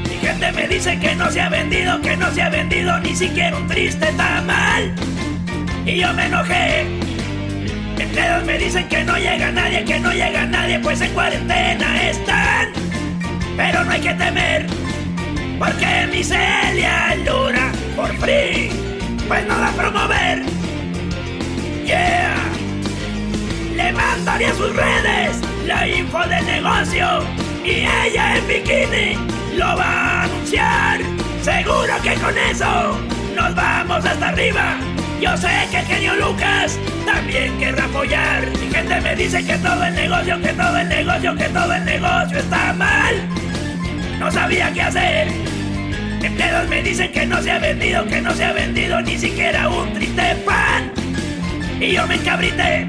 Mi gente me dice que no se ha vendido, que no se ha vendido ni siquiera un triste tamal. Y yo me enojé. Empleados me dicen que no llega nadie, que no llega nadie, pues en cuarentena están. Pero no hay que temer, porque mi Celia Luna por free, pues no da a promover. Yeah. Le mandaría a sus redes la info del negocio y ella en bikini lo va a anunciar. Seguro que con eso nos vamos hasta arriba. Yo sé que el genio Lucas también querrá apoyar. Mi gente me dice que todo el negocio, que todo el negocio, que todo el negocio está mal. No sabía qué hacer. Empleados me dicen que no se ha vendido, que no se ha vendido ni siquiera un triste pan. Y yo me encabrité.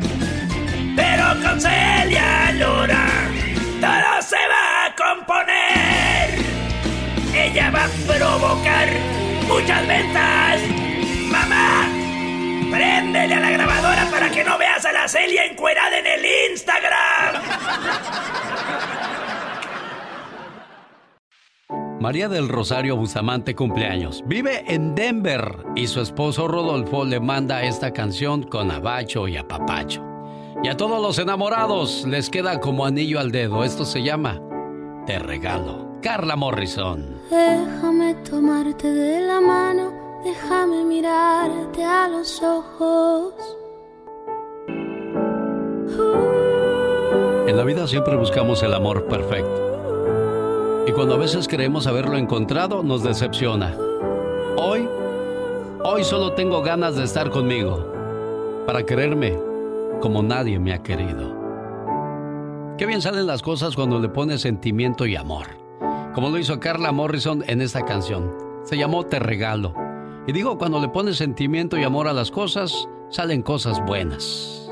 Pero con Celia Luna todo se va a componer. Ella va a provocar muchas ventas. Mamá, préndele a la grabadora para que no veas a la Celia encuerada en el Instagram. María del Rosario Bustamante cumpleaños. Vive en Denver y su esposo Rodolfo le manda esta canción con abacho y apapacho. Y a todos los enamorados les queda como anillo al dedo. Esto se llama Te regalo. Carla Morrison. Déjame tomarte de la mano, déjame mirarte a los ojos. En la vida siempre buscamos el amor perfecto. Y cuando a veces creemos haberlo encontrado, nos decepciona. Hoy, hoy solo tengo ganas de estar conmigo, para quererme como nadie me ha querido. Qué bien salen las cosas cuando le pones sentimiento y amor, como lo hizo Carla Morrison en esta canción. Se llamó Te Regalo. Y digo, cuando le pones sentimiento y amor a las cosas, salen cosas buenas.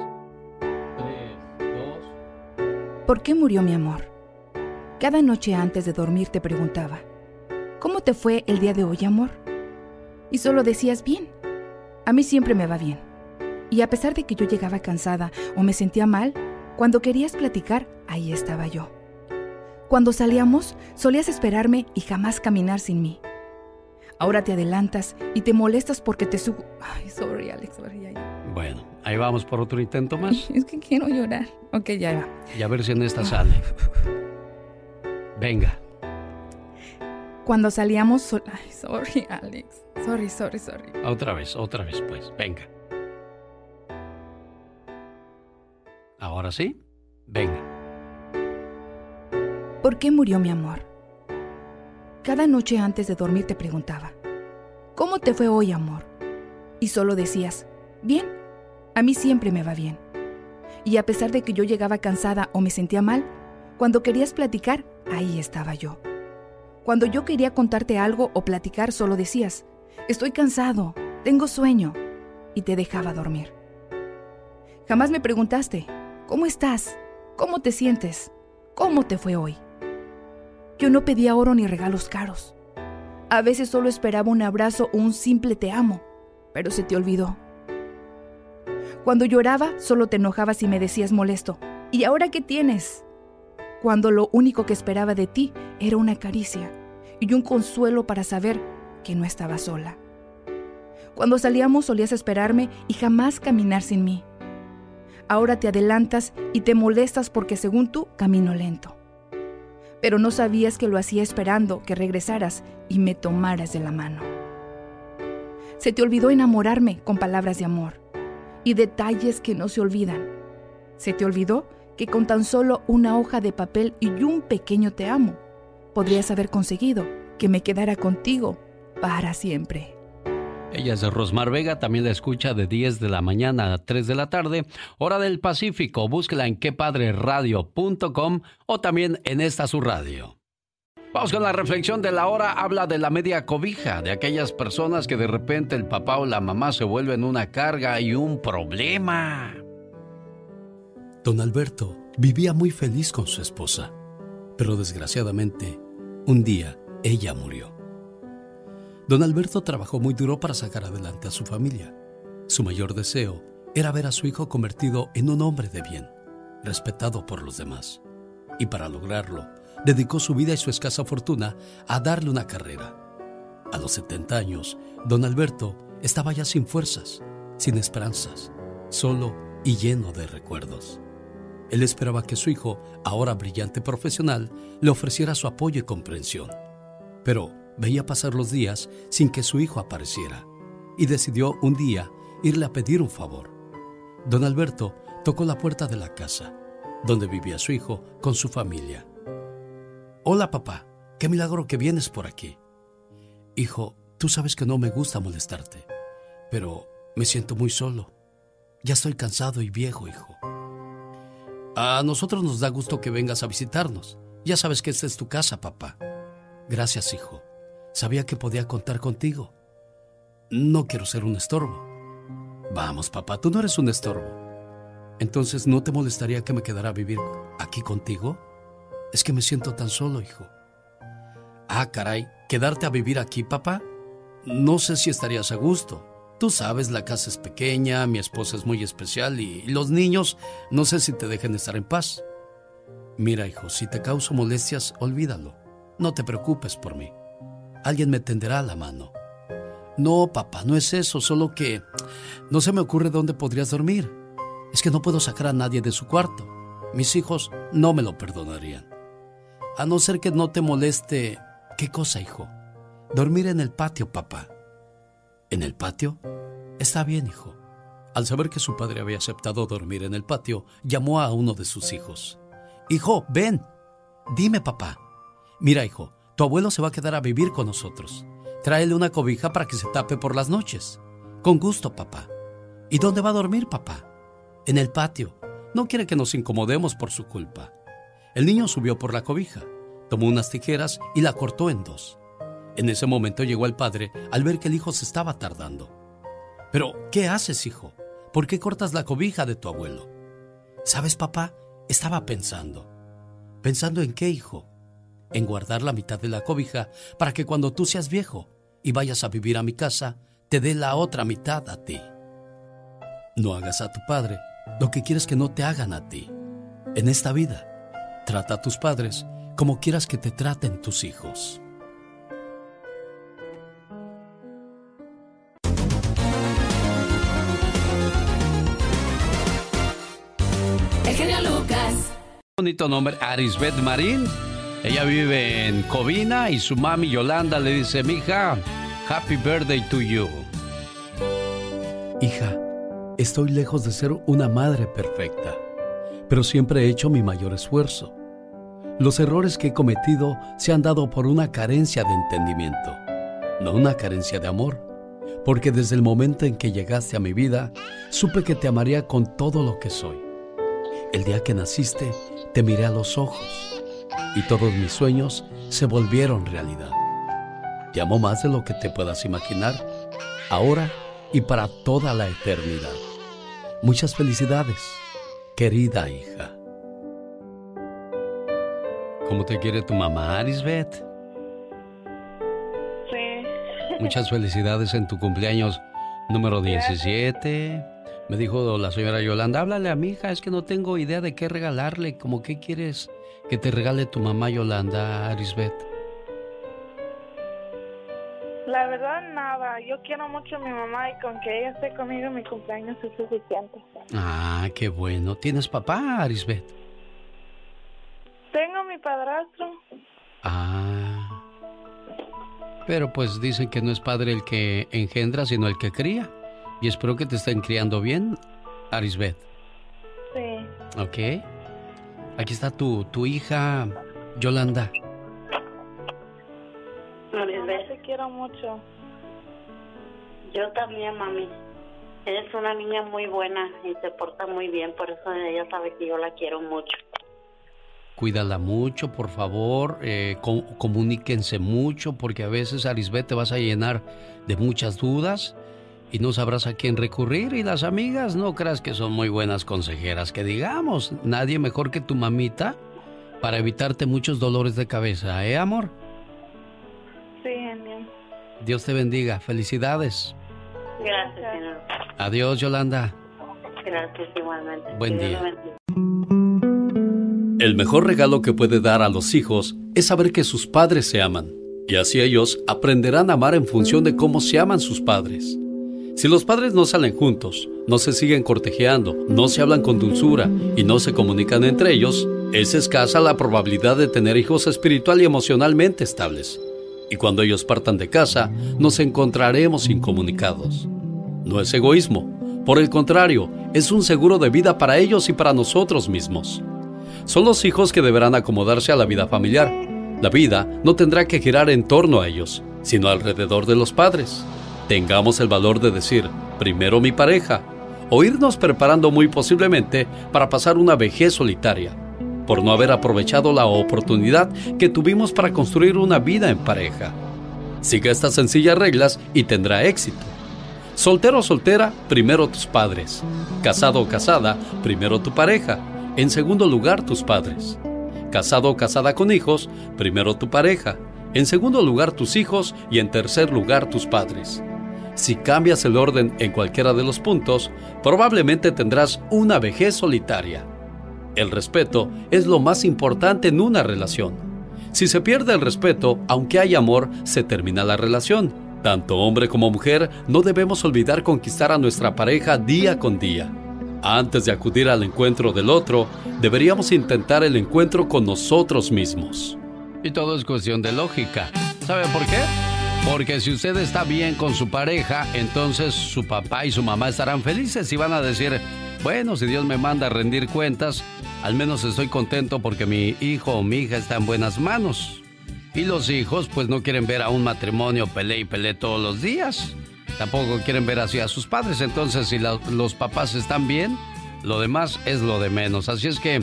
¿Por qué murió mi amor? Cada noche antes de dormir te preguntaba, ¿cómo te fue el día de hoy, amor? Y solo decías, bien. A mí siempre me va bien. Y a pesar de que yo llegaba cansada o me sentía mal, cuando querías platicar, ahí estaba yo. Cuando salíamos, solías esperarme y jamás caminar sin mí. Ahora te adelantas y te molestas porque te subo. Ay, sorry, Alex, sorry, ya, ya. Bueno, ahí vamos por otro intento más. Es que quiero llorar. Ok, ya va. Y a ver si en esta sale. Venga. Cuando salíamos, sol- ay, sorry, Alex. Sorry, sorry, sorry. Otra vez, otra vez, pues. Venga. Ahora sí. Venga. ¿Por qué murió mi amor? Cada noche antes de dormir te preguntaba, ¿cómo te fue hoy, amor? Y solo decías, bien, a mí siempre me va bien. Y a pesar de que yo llegaba cansada o me sentía mal, cuando querías platicar, ahí estaba yo. Cuando yo quería contarte algo o platicar, solo decías, estoy cansado, tengo sueño, y te dejaba dormir. Jamás me preguntaste, ¿cómo estás? ¿Cómo te sientes? ¿Cómo te fue hoy? Yo no pedía oro ni regalos caros. A veces solo esperaba un abrazo o un simple te amo, pero se te olvidó. Cuando lloraba, solo te enojabas y me decías molesto, ¿y ahora qué tienes? Cuando lo único que esperaba de ti era una caricia y un consuelo para saber que no estaba sola. Cuando salíamos solías esperarme y jamás caminar sin mí. Ahora te adelantas y te molestas porque según tú camino lento. Pero no sabías que lo hacía esperando que regresaras y me tomaras de la mano. Se te olvidó enamorarme con palabras de amor y detalles que no se olvidan. Se te olvidó que con tan solo una hoja de papel y un pequeño te amo, podrías haber conseguido que me quedara contigo para siempre. Ella es Rosmar Vega, también la escucha de 10 de la mañana a 3 de la tarde, hora del Pacífico. Búsquela en quepadreradio.com o también en esta su radio. Vamos con la reflexión de la hora. Habla de la media cobija, de aquellas personas que de repente el papá o la mamá se vuelven una carga y un problema. Don Alberto vivía muy feliz con su esposa, pero desgraciadamente, un día ella murió. Don Alberto trabajó muy duro para sacar adelante a su familia. Su mayor deseo era ver a su hijo convertido en un hombre de bien, respetado por los demás. Y para lograrlo, dedicó su vida y su escasa fortuna a darle una carrera. A los 70 años, don Alberto estaba ya sin fuerzas, sin esperanzas, solo y lleno de recuerdos. Él esperaba que su hijo, ahora brillante profesional, le ofreciera su apoyo y comprensión. Pero veía pasar los días sin que su hijo apareciera y decidió un día irle a pedir un favor. Don Alberto tocó la puerta de la casa, donde vivía su hijo con su familia. Hola papá, qué milagro que vienes por aquí. Hijo, tú sabes que no me gusta molestarte, pero me siento muy solo. Ya estoy cansado y viejo, hijo. A nosotros nos da gusto que vengas a visitarnos. Ya sabes que esta es tu casa, papá. Gracias, hijo. Sabía que podía contar contigo. No quiero ser un estorbo. Vamos, papá, tú no eres un estorbo. Entonces, ¿no te molestaría que me quedara a vivir aquí contigo? Es que me siento tan solo, hijo. Ah, caray, ¿quedarte a vivir aquí, papá? No sé si estarías a gusto. Tú sabes, la casa es pequeña, mi esposa es muy especial y los niños no sé si te dejen estar en paz. Mira, hijo, si te causo molestias, olvídalo. No te preocupes por mí alguien me tenderá la mano. No, papá, no es eso, solo que no se me ocurre dónde podrías dormir. Es que no puedo sacar a nadie de su cuarto. Mis hijos no me lo perdonarían. A no ser que no te moleste... ¿Qué cosa, hijo? Dormir en el patio, papá. ¿En el patio? Está bien, hijo. Al saber que su padre había aceptado dormir en el patio, llamó a uno de sus hijos. Hijo, ven. Dime, papá. Mira, hijo, tu abuelo se va a quedar a vivir con nosotros. Tráele una cobija para que se tape por las noches. Con gusto, papá. ¿Y dónde va a dormir, papá? En el patio. No quiere que nos incomodemos por su culpa. El niño subió por la cobija, tomó unas tijeras y la cortó en dos. En ese momento llegó el padre al ver que el hijo se estaba tardando. Pero, ¿qué haces, hijo? ¿Por qué cortas la cobija de tu abuelo? ¿Sabes, papá? Estaba pensando. ¿Pensando en qué, hijo? en guardar la mitad de la cobija para que cuando tú seas viejo y vayas a vivir a mi casa, te dé la otra mitad a ti. No hagas a tu padre lo que quieres que no te hagan a ti. En esta vida, trata a tus padres como quieras que te traten tus hijos. El genio Lucas. Bonito nombre, Arisbet Marín. Ella vive en Covina y su mami Yolanda le dice, mija, happy birthday to you. Hija, estoy lejos de ser una madre perfecta, pero siempre he hecho mi mayor esfuerzo. Los errores que he cometido se han dado por una carencia de entendimiento, no una carencia de amor, porque desde el momento en que llegaste a mi vida, supe que te amaría con todo lo que soy. El día que naciste, te miré a los ojos y todos mis sueños se volvieron realidad. Te amo más de lo que te puedas imaginar, ahora y para toda la eternidad. Muchas felicidades, querida hija. ¿Cómo te quiere tu mamá, Arisbeth? Sí. Muchas felicidades en tu cumpleaños número 17. Me dijo la señora Yolanda, háblale a mi hija, es que no tengo idea de qué regalarle, como qué quieres que te regale tu mamá Yolanda Arisbet? La verdad, nada. Yo quiero mucho a mi mamá y con que ella esté conmigo en mi cumpleaños es suficiente. Ah, qué bueno. ¿Tienes papá, Arisbet? Tengo mi padrastro. Ah. Pero pues dicen que no es padre el que engendra, sino el que cría. Y espero que te estén criando bien, Arisbet. Sí. Ok. Aquí está tu, tu hija, Yolanda. Mami, te quiero mucho. Yo también, mami. Eres una niña muy buena y se porta muy bien, por eso ella sabe que yo la quiero mucho. Cuídala mucho, por favor, eh, com comuníquense mucho, porque a veces, Arisbeth, te vas a llenar de muchas dudas y no sabrás a quién recurrir. Y las amigas, no creas que son muy buenas consejeras, que digamos, nadie mejor que tu mamita para evitarte muchos dolores de cabeza, ¿eh, amor? Sí, amén. Dios te bendiga, felicidades. Gracias, señor. Adiós, Yolanda. Gracias, igualmente. Buen día. El mejor regalo que puede dar a los hijos es saber que sus padres se aman, y así ellos aprenderán a amar en función de cómo se aman sus padres. Si los padres no salen juntos, no se siguen cortejeando, no se hablan con dulzura y no se comunican entre ellos, es escasa la probabilidad de tener hijos espiritual y emocionalmente estables. Y cuando ellos partan de casa, nos encontraremos incomunicados. No es egoísmo, por el contrario, es un seguro de vida para ellos y para nosotros mismos. Son los hijos que deberán acomodarse a la vida familiar. La vida no tendrá que girar en torno a ellos, sino alrededor de los padres. Tengamos el valor de decir, primero mi pareja, o irnos preparando muy posiblemente para pasar una vejez solitaria, por no haber aprovechado la oportunidad que tuvimos para construir una vida en pareja. Siga estas sencillas reglas y tendrá éxito. Soltero o soltera, primero tus padres. Casado o casada, primero tu pareja. En segundo lugar, tus padres. Casado o casada con hijos, primero tu pareja. En segundo lugar, tus hijos y en tercer lugar, tus padres. Si cambias el orden en cualquiera de los puntos, probablemente tendrás una vejez solitaria. El respeto es lo más importante en una relación. Si se pierde el respeto, aunque hay amor, se termina la relación. Tanto hombre como mujer, no debemos olvidar conquistar a nuestra pareja día con día. Antes de acudir al encuentro del otro, deberíamos intentar el encuentro con nosotros mismos. Y todo es cuestión de lógica. ¿Sabe por qué? Porque si usted está bien con su pareja, entonces su papá y su mamá estarán felices y van a decir, bueno, si Dios me manda rendir cuentas, al menos estoy contento porque mi hijo o mi hija está en buenas manos. Y los hijos pues no quieren ver a un matrimonio pele y pele todos los días tampoco quieren ver así a sus padres. Entonces, si los papás están bien, lo demás es lo de menos. Así es que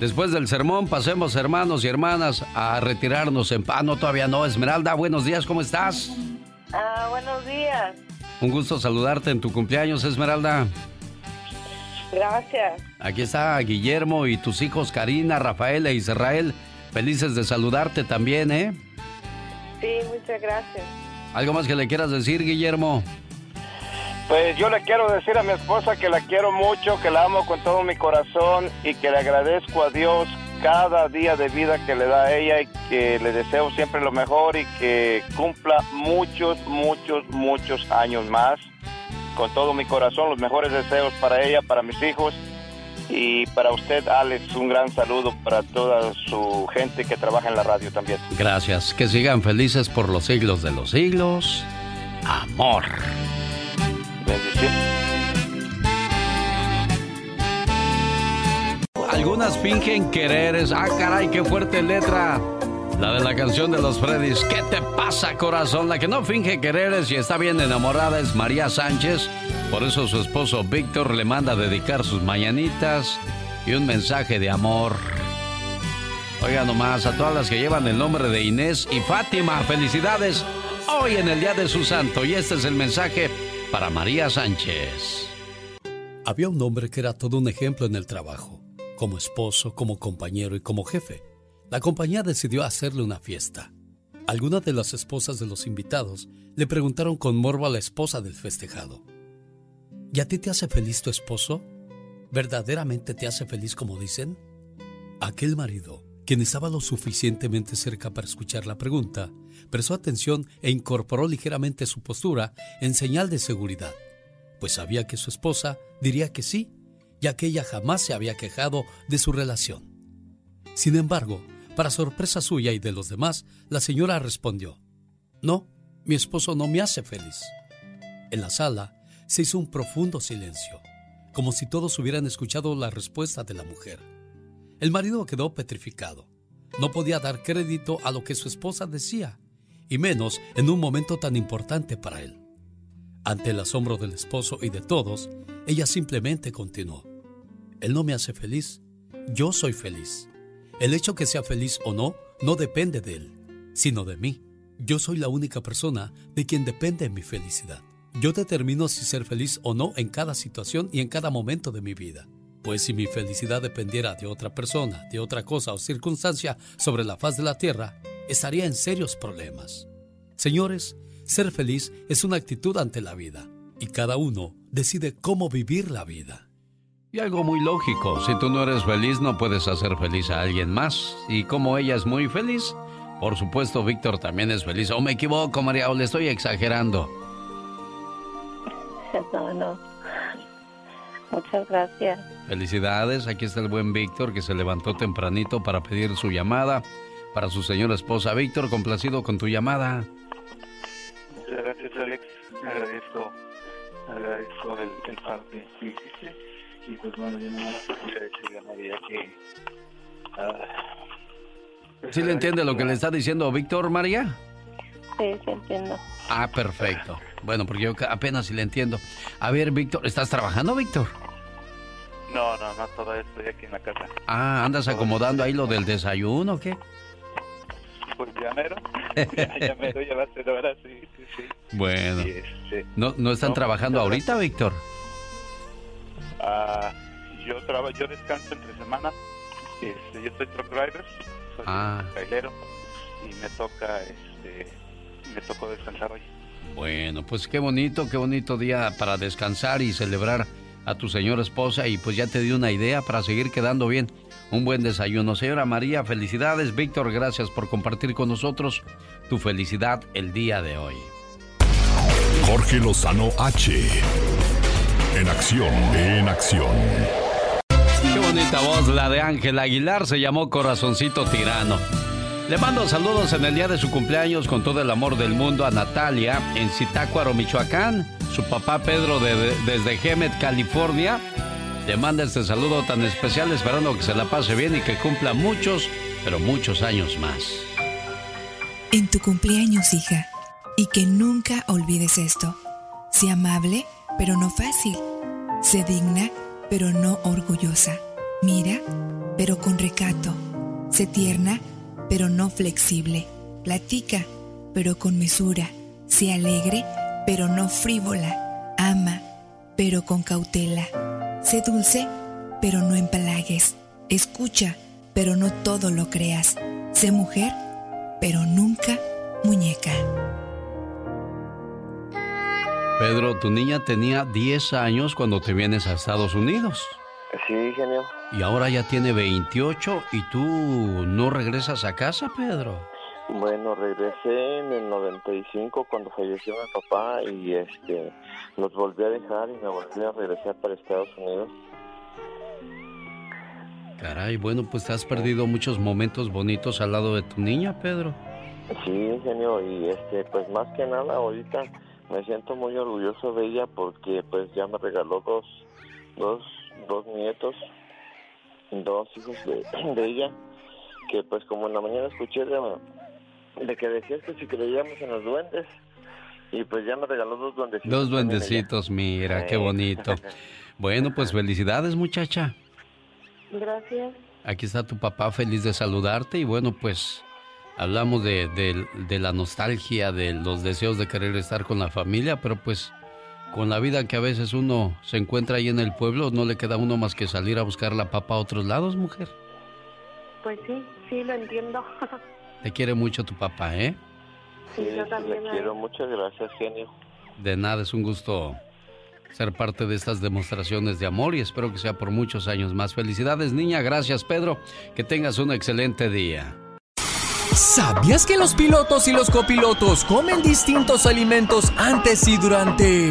después del sermón, pasemos, hermanos y hermanas, a retirarnos en paz. No, todavía no. Esmeralda, buenos días, ¿cómo estás? Ah, buenos días. Un gusto saludarte en tu cumpleaños, Esmeralda. Gracias. Aquí está Guillermo y tus hijos Karina, Rafael e Israel. Felices de saludarte también, ¿eh? Sí, muchas gracias. ¿Algo más que le quieras decir, Guillermo? Pues yo le quiero decir a mi esposa que la quiero mucho, que la amo con todo mi corazón y que le agradezco a Dios cada día de vida que le da a ella y que le deseo siempre lo mejor y que cumpla muchos, muchos, muchos años más. Con todo mi corazón, los mejores deseos para ella, para mis hijos y para usted, Alex, un gran saludo para toda su gente que trabaja en la radio también. Gracias. Que sigan felices por los siglos de los siglos. Amor. Algunas fingen quereres. Ah, caray, qué fuerte letra. La de la canción de los Freddys. ¿Qué te pasa, corazón? La que no finge quereres y está bien enamorada es María Sánchez por eso su esposo Víctor le manda a dedicar sus mañanitas y un mensaje de amor. Oiga nomás, a todas las que llevan el nombre de Inés y Fátima, felicidades hoy en el Día de su Santo. Y este es el mensaje para María Sánchez. Había un hombre que era todo un ejemplo en el trabajo, como esposo, como compañero y como jefe. La compañía decidió hacerle una fiesta. Algunas de las esposas de los invitados le preguntaron con morbo a la esposa del festejado. ¿Y a ti te hace feliz tu esposo? ¿Verdaderamente te hace feliz como dicen? Aquel marido, quien estaba lo suficientemente cerca para escuchar la pregunta, prestó atención e incorporó ligeramente su postura en señal de seguridad, pues sabía que su esposa diría que sí, ya que ella jamás se había quejado de su relación. Sin embargo, para sorpresa suya y de los demás, la señora respondió, No, mi esposo no me hace feliz. En la sala, se hizo un profundo silencio, como si todos hubieran escuchado la respuesta de la mujer. El marido quedó petrificado. No podía dar crédito a lo que su esposa decía, y menos en un momento tan importante para él. Ante el asombro del esposo y de todos, ella simplemente continuó. Él no me hace feliz, yo soy feliz. El hecho que sea feliz o no no depende de él, sino de mí. Yo soy la única persona de quien depende mi felicidad. Yo determino si ser feliz o no en cada situación y en cada momento de mi vida. Pues si mi felicidad dependiera de otra persona, de otra cosa o circunstancia sobre la faz de la tierra, estaría en serios problemas. Señores, ser feliz es una actitud ante la vida y cada uno decide cómo vivir la vida. Y algo muy lógico, si tú no eres feliz no puedes hacer feliz a alguien más. Y como ella es muy feliz, por supuesto Víctor también es feliz. ¿O me equivoco, María? ¿O le estoy exagerando? No, no. Muchas gracias. Felicidades, aquí está el buen Víctor que se levantó tempranito para pedir su llamada para su señora esposa. Víctor, complacido con tu llamada. Muchas gracias, Alex. Agradezco, agradezco el, el parte que hiciste. Y pues bueno, yo no quisiera decirle a María que... Uh, ¿Sí le entiende lo que le está diciendo Víctor, María? Sí, sí entiendo. Ah, perfecto. Bueno, porque yo apenas si le entiendo. A ver, Víctor, ¿estás trabajando, Víctor? No, no, no, todavía estoy aquí en la casa. Ah, ¿andas acomodando ahí lo del desayuno o qué? Pues ya mero. ya, ya mero, ya va a ser hora, sí, sí, sí. Bueno. Y este, ¿No, ¿No están No, trabajando muchas ahorita, Víctor? Ah, yo, traba, yo descanso entre semana. Este, yo soy truck driver, soy Ah. trailero. Y me toca, este, me tocó descansar hoy. Bueno, pues qué bonito, qué bonito día para descansar y celebrar a tu señora esposa y pues ya te di una idea para seguir quedando bien. Un buen desayuno. Señora María, felicidades. Víctor, gracias por compartir con nosotros tu felicidad el día de hoy. Jorge Lozano H. En acción, en acción. Qué bonita voz la de Ángel Aguilar, se llamó Corazoncito Tirano. Le mando saludos en el día de su cumpleaños con todo el amor del mundo a Natalia en Zitácuaro, Michoacán. Su papá Pedro de- desde Hemet, California. Le manda este saludo tan especial esperando que se la pase bien y que cumpla muchos, pero muchos años más. En tu cumpleaños, hija, y que nunca olvides esto. Sé amable, pero no fácil. Sé digna, pero no orgullosa. Mira, pero con recato. Sé tierna, pero no flexible. Platica, pero con mesura. Sé alegre, pero no frívola. Ama, pero con cautela. Sé dulce, pero no empalagues. Escucha, pero no todo lo creas. Sé mujer, pero nunca muñeca. Pedro, tu niña tenía 10 años cuando te vienes a Estados Unidos. Sí, genio. Y ahora ya tiene 28 y tú no regresas a casa, Pedro. Bueno, regresé en el 95 cuando falleció mi papá y este los volví a dejar y me volví a regresar para Estados Unidos. Caray, bueno, pues te has perdido muchos momentos bonitos al lado de tu niña, Pedro. Sí, genio, y este pues más que nada ahorita me siento muy orgulloso de ella porque pues ya me regaló dos dos dos nietos, dos hijos de, de ella que pues como en la mañana escuché de, de que decías que si creíamos en los duendes y pues ya me regaló dos duendecitos. Dos duendecitos, mira, qué bonito. Bueno, pues felicidades, muchacha. Gracias. Aquí está tu papá feliz de saludarte y bueno, pues hablamos de, de- de la nostalgia, de los deseos de querer estar con la familia, pero pues con la vida que a veces uno se encuentra ahí en el pueblo, no le queda a uno más que salir a buscar la papa a otros lados, mujer. Pues sí, sí, lo entiendo. Te quiere mucho tu papá, ¿eh? Sí, yo también. a quiero, muchas gracias, genio. De nada, es un gusto ser parte de estas demostraciones de amor y espero que sea por muchos años más. Felicidades, niña. Gracias, Pedro. Que tengas un excelente día. ¿Sabías que los pilotos y los copilotos comen distintos alimentos antes y durante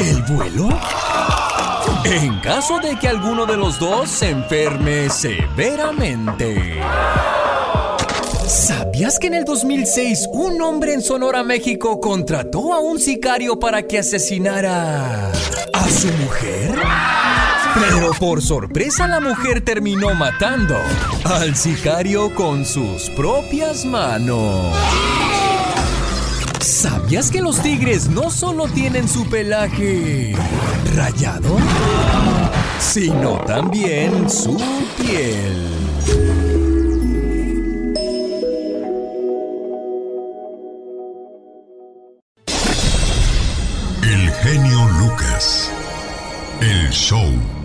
el vuelo? En caso de que alguno de los dos se enferme severamente. ¿Sabías que en el 2006 un hombre en Sonora, México contrató a un sicario para que asesinara a su mujer? Pero por sorpresa la mujer terminó matando al sicario con sus propias manos. ¿Sabías que los tigres no solo tienen su pelaje rayado, sino también su piel? El genio Lucas. El show.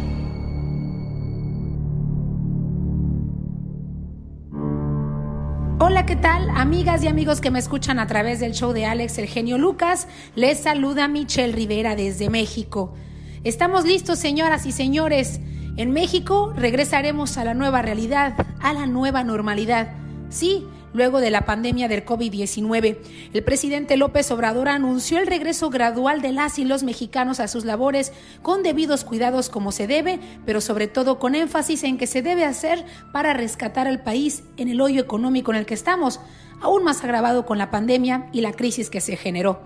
Hola, ¿qué tal? Amigas y amigos que me escuchan a través del show de Alex El Genio Lucas, les saluda Michelle Rivera desde México. Estamos listos, señoras y señores. En México regresaremos a la nueva realidad, a la nueva normalidad. Sí, luego de la pandemia del COVID-19. El presidente López Obrador anunció el regreso gradual de las y los mexicanos a sus labores con debidos cuidados como se debe, pero sobre todo con énfasis en que se debe hacer para rescatar al país en el hoyo económico en el que estamos, aún más agravado con la pandemia y la crisis que se generó.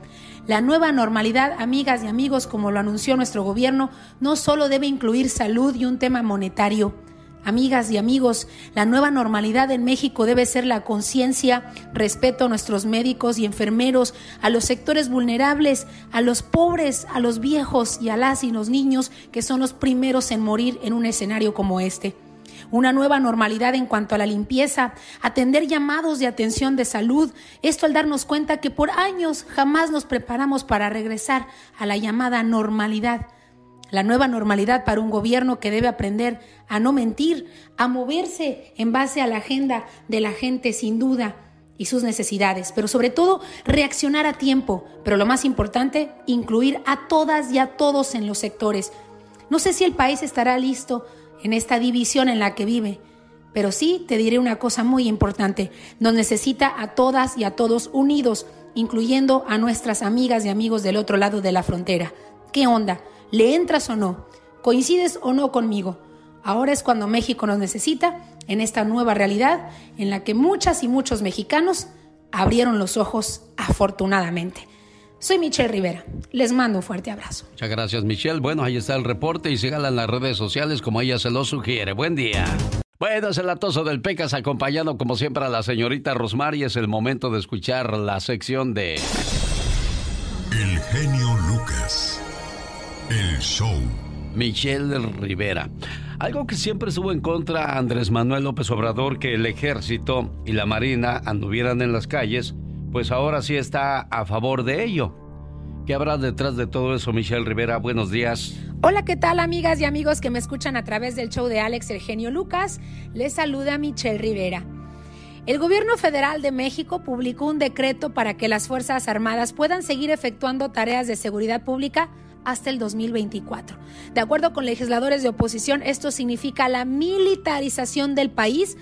La nueva normalidad, amigas y amigos, como lo anunció nuestro gobierno, no solo debe incluir salud y un tema monetario, Amigas y amigos, la nueva normalidad en México debe ser la conciencia, respeto a nuestros médicos y enfermeros, a los sectores vulnerables, a los pobres, a los viejos y a las y los niños que son los primeros en morir en un escenario como este. Una nueva normalidad en cuanto a la limpieza, atender llamados de atención de salud, esto al darnos cuenta que por años jamás nos preparamos para regresar a la llamada normalidad la nueva normalidad para un gobierno que debe aprender a no mentir, a moverse en base a la agenda de la gente sin duda y sus necesidades, pero sobre todo reaccionar a tiempo, pero lo más importante, incluir a todas y a todos en los sectores. No sé si el país estará listo en esta división en la que vive, pero sí te diré una cosa muy importante, nos necesita a todas y a todos unidos, incluyendo a nuestras amigas y amigos del otro lado de la frontera. ¿Qué onda? ¿Le entras o no? ¿Coincides o no conmigo? Ahora es cuando México nos necesita en esta nueva realidad en la que muchas y muchos mexicanos abrieron los ojos afortunadamente. Soy Michelle Rivera. Les mando un fuerte abrazo. Muchas gracias, Michelle. Bueno, ahí está el reporte y síganla en las redes sociales como ella se lo sugiere. Buen día. Bueno, es el atoso del Pecas acompañado como siempre a la señorita Rosmar y es el momento de escuchar la sección de... El genio Lucas. El show. Michelle Rivera. Algo que siempre estuvo en contra Andrés Manuel López Obrador, que el ejército y la marina anduvieran en las calles, pues ahora sí está a favor de ello. ¿Qué habrá detrás de todo eso, Michelle Rivera? Buenos días. Hola, ¿qué tal amigas y amigos que me escuchan a través del show de Alex El Genio Lucas? Les saluda Michelle Rivera. El gobierno federal de México publicó un decreto para que las Fuerzas Armadas puedan seguir efectuando tareas de seguridad pública hasta el 2024. De acuerdo con legisladores de oposición, esto significa la militarización del país.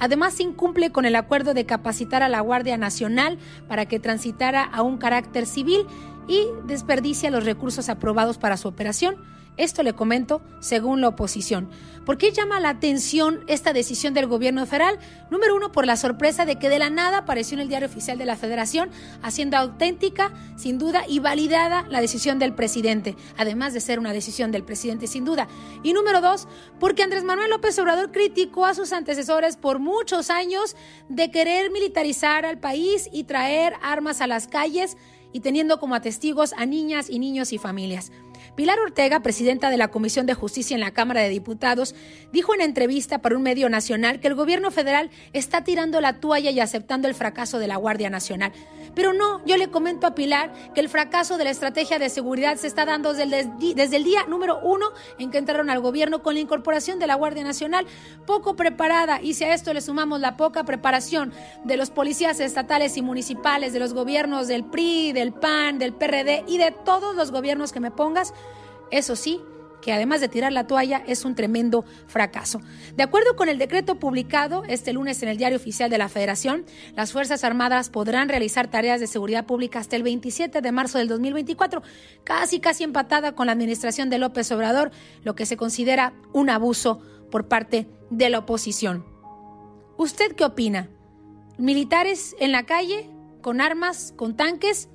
Además, incumple con el acuerdo de capacitar a la Guardia Nacional para que transitara a un carácter civil y desperdicia los recursos aprobados para su operación esto le comento según la oposición. ¿Por qué llama la atención esta decisión del gobierno federal? Número uno, por la sorpresa de que de la nada apareció en el diario oficial de la federación, haciendo auténtica, sin duda, y validada la decisión del presidente, además de ser una decisión del presidente sin duda. Y número dos, porque Andrés Manuel López Obrador criticó a sus antecesores por muchos años de querer militarizar al país y traer armas a las calles y teniendo como testigos a niñas y niños y familias. Pilar Ortega, presidenta de la Comisión de Justicia en la Cámara de Diputados, dijo en entrevista para un medio nacional que el gobierno federal está tirando la toalla y aceptando el fracaso de la Guardia Nacional. Pero no, yo le comento a Pilar que el fracaso de la estrategia de seguridad se está dando desde el, desde el día número uno en que entraron al gobierno con la incorporación de la Guardia Nacional, poco preparada, y si a esto le sumamos la poca preparación de los policías estatales y municipales, de los gobiernos del PRI, del PAN, del PRD y de todos los gobiernos que me pongas, eso sí, que además de tirar la toalla es un tremendo fracaso. De acuerdo con el decreto publicado este lunes en el Diario Oficial de la Federación, las Fuerzas Armadas podrán realizar tareas de seguridad pública hasta el 27 de marzo del 2024, casi casi empatada con la administración de López Obrador, lo que se considera un abuso por parte de la oposición. ¿Usted qué opina? ¿Militares en la calle, con armas, con tanques?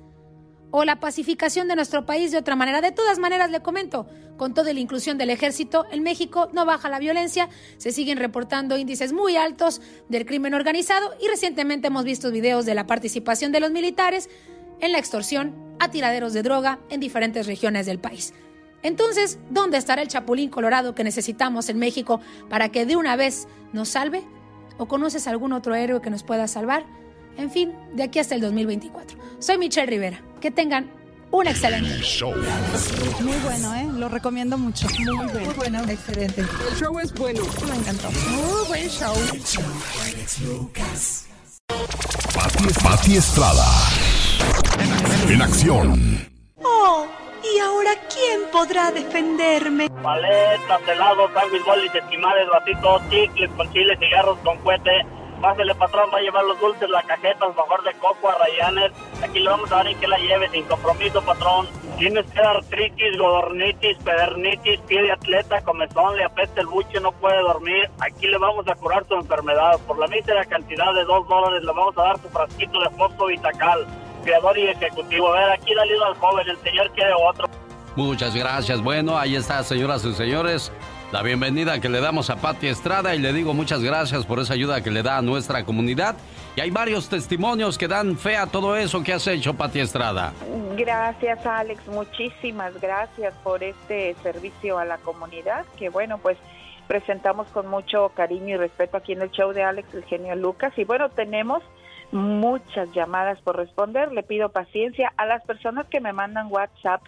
o la pacificación de nuestro país de otra manera. De todas maneras, le comento, con toda la inclusión del ejército, en México no baja la violencia, se siguen reportando índices muy altos del crimen organizado y recientemente hemos visto videos de la participación de los militares en la extorsión a tiraderos de droga en diferentes regiones del país. Entonces, ¿dónde estará el chapulín colorado que necesitamos en México para que de una vez nos salve? ¿O conoces algún otro héroe que nos pueda salvar? En fin, de aquí hasta el 2024. Soy Michelle Rivera. Que tengan un excelente show. Muy bueno, ¿eh? Lo recomiendo mucho. Muy bueno. Muy bueno. Excelente. El show es bueno. Me encantó. Muy buen show. Pati, Estrada. En acción. Oh, ¿y ahora quién podrá defenderme. Paletas, helados, sándwich, bolis, esquimales, vasitos, chicles con chile, cigarros con cohete. Pásale, patrón, va a llevar los dulces, la cajeta, el favor de coco a Rayanes. Aquí le vamos a dar en que la lleve sin compromiso, patrón. Tienes que artritis, godornitis, pedernitis, pie de atleta, comezón, le apesta el buche, no puede dormir. Aquí le vamos a curar su enfermedad. Por la mísera cantidad de dos dólares le vamos a dar su frasquito de fosfovitacal. Creador y ejecutivo. A ver, aquí dale al joven, el señor quiere otro. Muchas gracias. Bueno, ahí está, señoras y señores la bienvenida que le damos a Patti Estrada y le digo muchas gracias por esa ayuda que le da a nuestra comunidad. Y hay varios testimonios que dan fe a todo eso que has hecho, Patti Estrada. Gracias, Alex. Muchísimas gracias por este servicio a la comunidad que, bueno, pues presentamos con mucho cariño y respeto aquí en el show de Alex, el genio Lucas. Y bueno, tenemos muchas llamadas por responder. Le pido paciencia a las personas que me mandan WhatsApp.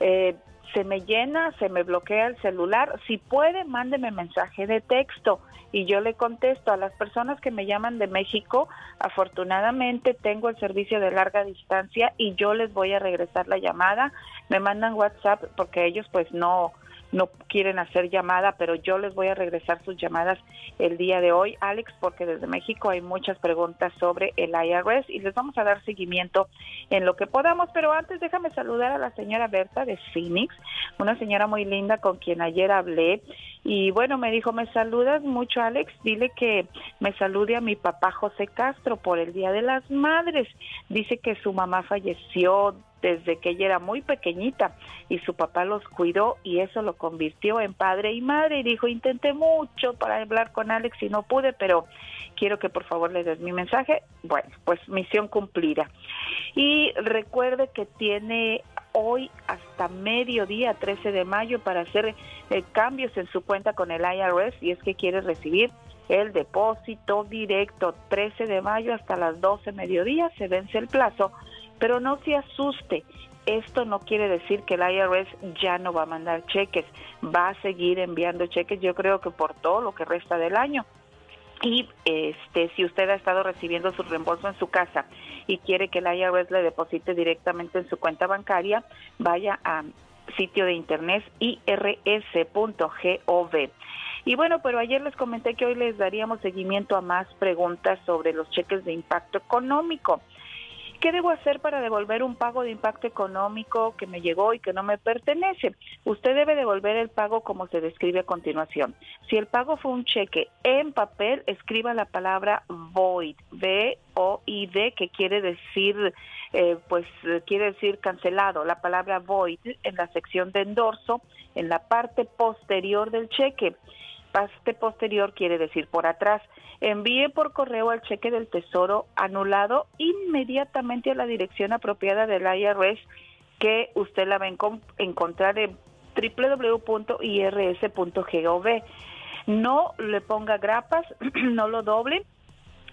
Eh, se me llena, se me bloquea el celular. Si puede, mándeme mensaje de texto y yo le contesto a las personas que me llaman de México. Afortunadamente tengo el servicio de larga distancia y yo les voy a regresar la llamada. Me mandan WhatsApp porque ellos pues no no quieren hacer llamada, pero yo les voy a regresar sus llamadas el día de hoy, Alex, porque desde México hay muchas preguntas sobre el IRS y les vamos a dar seguimiento en lo que podamos. Pero antes déjame saludar a la señora Berta de Phoenix, una señora muy linda con quien ayer hablé. Y bueno, me dijo, me saludas mucho, Alex, dile que me salude a mi papá José Castro por el Día de las Madres. Dice que su mamá falleció desde que ella era muy pequeñita y su papá los cuidó y eso lo convirtió en padre y madre. Y dijo intenté mucho para hablar con Alex y no pude pero quiero que por favor le des mi mensaje bueno pues misión cumplida. Y recuerde que tiene hoy hasta mediodía 13 de mayo para hacer eh, cambios en su cuenta con el IRS y es que quiere recibir el depósito directo. 13 de mayo hasta las 12 mediodía se vence el plazo pero no se asuste, esto no quiere decir que el IRS ya no va a mandar cheques, va a seguir enviando cheques, yo creo que por todo lo que resta del año. Y este, si usted ha estado recibiendo su reembolso en su casa y quiere que el IRS le deposite directamente en su cuenta bancaria, vaya a sitio de internet irs.gov. Y bueno, pero ayer les comenté que hoy les daríamos seguimiento a más preguntas sobre los cheques de impacto económico. ¿Qué debo hacer para devolver un pago de impacto económico que me llegó y que no me pertenece? Usted debe devolver el pago como se describe a continuación. Si el pago fue un cheque en papel, escriba la palabra void, V-O-I-D, que quiere decir, eh, pues quiere decir cancelado. La palabra void en la sección de endorso, en la parte posterior del cheque. Parte posterior quiere decir por atrás envíe por correo el cheque del tesoro anulado inmediatamente a la dirección apropiada del IRS que usted la va a encontrar en www.irs.gov. No le ponga grapas, no lo doble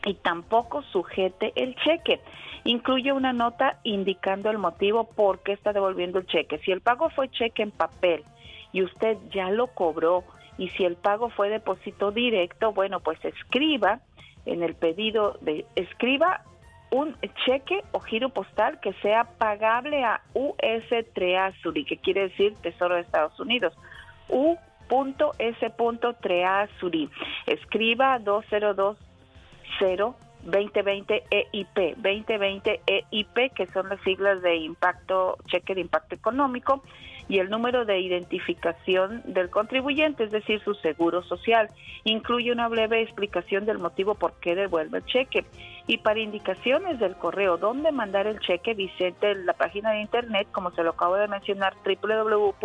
y tampoco sujete el cheque. Incluye una nota indicando el motivo por qué está devolviendo el cheque. Si el pago fue cheque en papel y usted ya lo cobró, y si el pago fue depósito directo, bueno, pues escriba en el pedido de escriba un cheque o giro postal que sea pagable a US Treasury, que quiere decir Tesoro de Estados Unidos. U.S. Treasury. Escriba 2020 2020 EIP, 2020 EIP, que son las siglas de impacto, cheque de impacto económico, y el número de identificación del contribuyente, es decir, su seguro social. Incluye una breve explicación del motivo por qué devuelve el cheque. Y para indicaciones del correo dónde mandar el cheque, visite la página de internet, como se lo acabo de mencionar, www.irs.gov.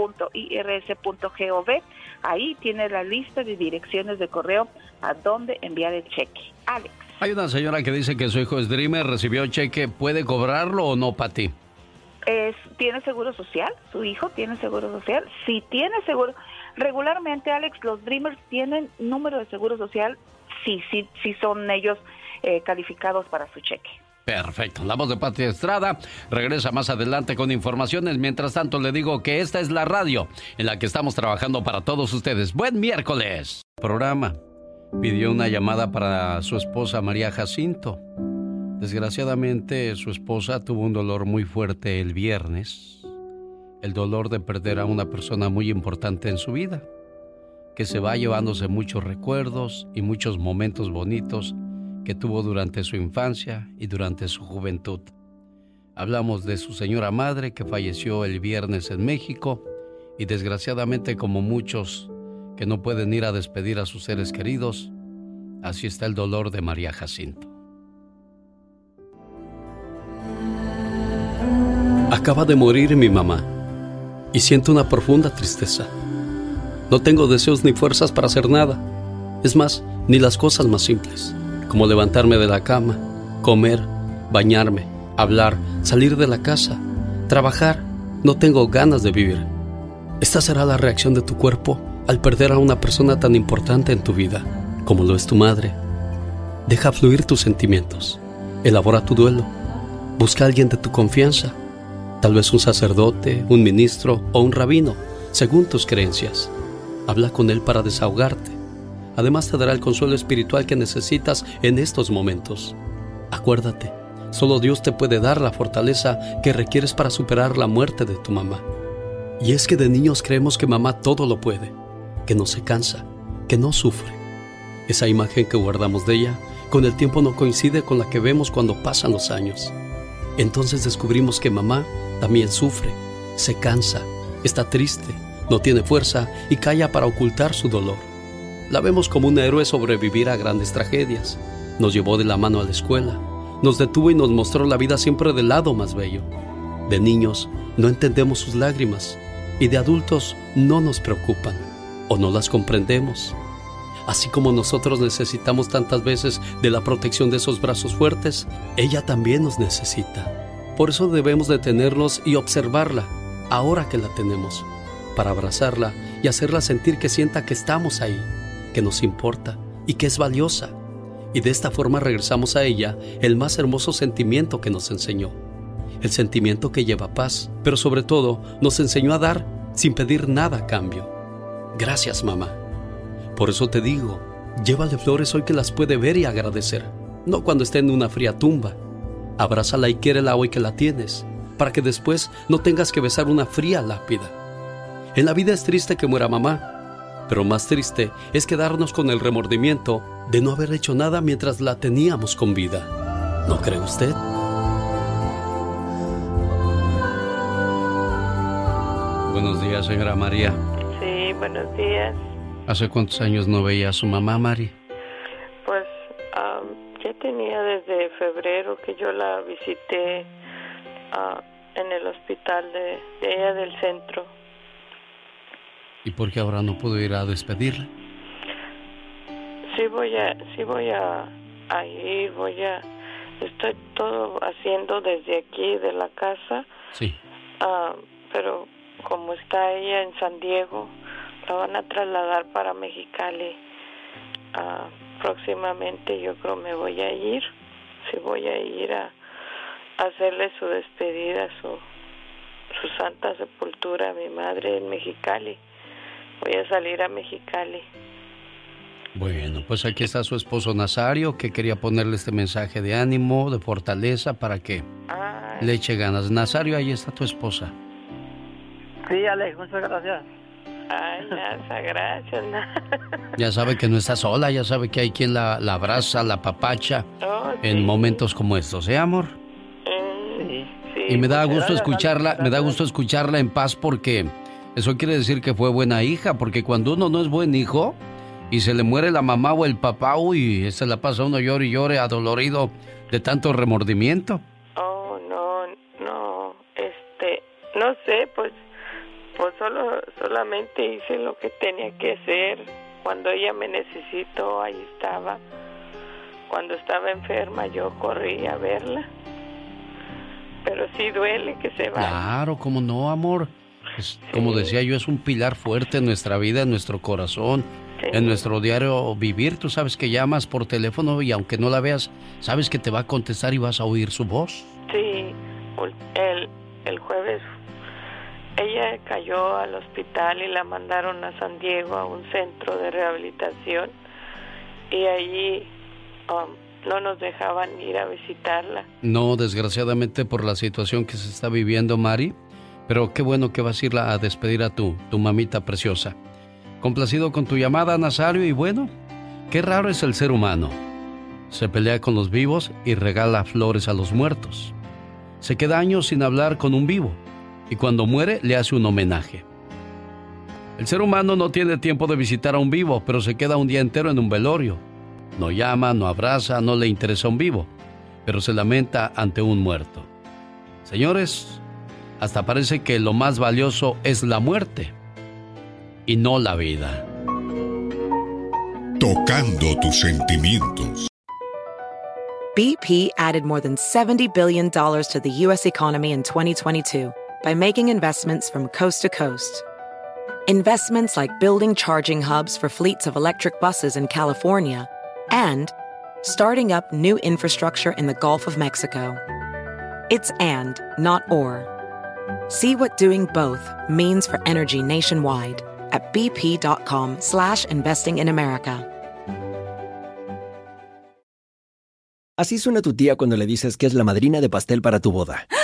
Ahí tiene la lista de direcciones de correo a dónde enviar el cheque. Alex. Hay una señora que dice que su hijo es Dreamer, recibió cheque, ¿puede cobrarlo o no, Pati? Tiene seguro social, su hijo tiene seguro social, si tiene seguro, regularmente Alex, los Dreamers tienen número de seguro social, sí, sí, sí son ellos eh, calificados para su cheque. Perfecto, la voz de Patria Estrada regresa más adelante con informaciones. Mientras tanto, le digo que esta es la radio en la que estamos trabajando para todos ustedes. Buen miércoles. Programa pidió una llamada para su esposa María Jacinto. Desgraciadamente, su esposa tuvo un dolor muy fuerte el viernes. el dolor de perder a una persona muy importante en su vida, que se va llevándose muchos recuerdos y muchos momentos bonitos que tuvo durante su infancia y durante su juventud. Hablamos de su señora madre que falleció el viernes en México y desgraciadamente como muchos que no pueden ir a despedir a sus seres queridos, así está el dolor de María Jacinto. Acaba de morir mi mamá y siento una profunda tristeza. No tengo deseos ni fuerzas para hacer nada. Es más, ni las cosas más simples, como levantarme de la cama, comer, bañarme, hablar, salir de la casa, trabajar. No tengo ganas de vivir. Esta será la reacción de tu cuerpo al perder a una persona tan importante en tu vida, como lo es tu madre. Deja fluir tus sentimientos. Elabora tu duelo. Busca a alguien de tu confianza tal vez un sacerdote, un ministro o un rabino, según tus creencias. Habla con él para desahogarte. Además te dará el consuelo espiritual que necesitas en estos momentos. Acuérdate, solo Dios te puede dar la fortaleza que requieres para superar la muerte de tu mamá. Y es que de niños creemos que mamá todo lo puede, que no se cansa, que no sufre. Esa imagen que guardamos de ella con el tiempo no coincide con la que vemos cuando pasan los años. Entonces descubrimos que mamá también sufre, se cansa, está triste, no tiene fuerza y calla para ocultar su dolor. La vemos como un héroe sobrevivir a grandes tragedias. Nos llevó de la mano a la escuela, nos detuvo y nos mostró la vida siempre del lado más bello. De niños no entendemos sus lágrimas y de adultos no nos preocupan o no las comprendemos. Así como nosotros necesitamos tantas veces de la protección de esos brazos fuertes, ella también nos necesita. Por eso debemos detenernos y observarla, ahora que la tenemos, para abrazarla y hacerla sentir que sienta que estamos ahí, que nos importa y que es valiosa. Y de esta forma regresamos a ella el más hermoso sentimiento que nos enseñó. El sentimiento que lleva paz, pero sobre todo nos enseñó a dar sin pedir nada a cambio. Gracias, mamá. Por eso te digo, llévale flores hoy que las puede ver y agradecer, no cuando esté en una fría tumba, Abrázala y quiérela hoy que la tienes, para que después no tengas que besar una fría lápida. En la vida es triste que muera mamá, pero más triste es quedarnos con el remordimiento de no haber hecho nada mientras la teníamos con vida. ¿No cree usted? Buenos días, señora María. Sí, buenos días. ¿Hace cuántos años no veía a su mamá, Mari? Tenía desde febrero que yo la visité ah, en el hospital de, ella del centro. ¿Y por qué ahora no puedo ir a despedirla? Sí voy a, sí voy a, a ir, voy a, estoy todo haciendo desde aquí de la casa. Sí. Ah, pero como está ella en San Diego, la van a trasladar para Mexicali. Ah, próximamente yo creo me voy a ir, si voy a ir a, hacerle su despedida, su, su santa sepultura a mi madre en Mexicali. Voy a salir a Mexicali. Bueno, pues aquí está su esposo Nazario, que quería ponerle este mensaje de ánimo, de fortaleza, para que le eche ganas. Nazario, ahí está tu esposa. Sí, Alex, muchas gracias. Ay, Nasa, gracias. Ya sabe que no está sola, ya sabe que hay quien la, abraza, la papacha oh, en momentos como estos, ¿eh, amor? Sí, y me da gusto escucharla, me da gusto escucharla en paz porque eso quiere decir que fue buena hija, porque cuando uno no es buen hijo y se le muere la mamá o el papá, uy, se la pasa uno llore y llore adolorido de tanto remordimiento. Oh, no, no, este, no sé, pues pues solo solamente hice lo que tenía que hacer. Cuando ella me necesitó ahí estaba. Cuando estaba enferma yo corrí a verla. Pero sí duele que se vaya. Claro cómo no amor. Como decía yo es un pilar fuerte en nuestra vida en nuestro corazón en nuestro diario vivir. Tú sabes que llamas por teléfono y aunque no la veas sabes que te va a contestar y vas a oír su voz. Sí el el jueves ella cayó al hospital y la mandaron a San Diego a un centro de rehabilitación y allí um, no nos dejaban ir a visitarla. No, desgraciadamente por la situación que se está viviendo, Mari, Pero qué bueno que vas a ir a despedir a tu, tu mamita preciosa. Complacido con tu llamada, Nazario, y bueno, qué raro es el ser humano. Se pelea con los vivos y regala flores a los muertos. Se queda años sin hablar con un vivo y cuando muere le hace un homenaje. El ser humano no tiene tiempo de visitar a un vivo, pero se queda un día entero en un velorio. No llama, no abraza, no le interesa un vivo, pero se lamenta ante un muerto. Señores, hasta parece que lo más valioso es la muerte y no la vida. Tocando tus sentimientos. BP added more than $70 billion to the U.S. economy in 2022 by making investments from coast to coast. Investments like building charging hubs for fleets of electric buses in California and starting up new infrastructure in the Gulf of Mexico. It's and, not or. See what doing both means for energy nationwide at bp.com slash investing in America. Así suena tu tía cuando le dices que es la madrina de pastel para tu boda. ¡Ah!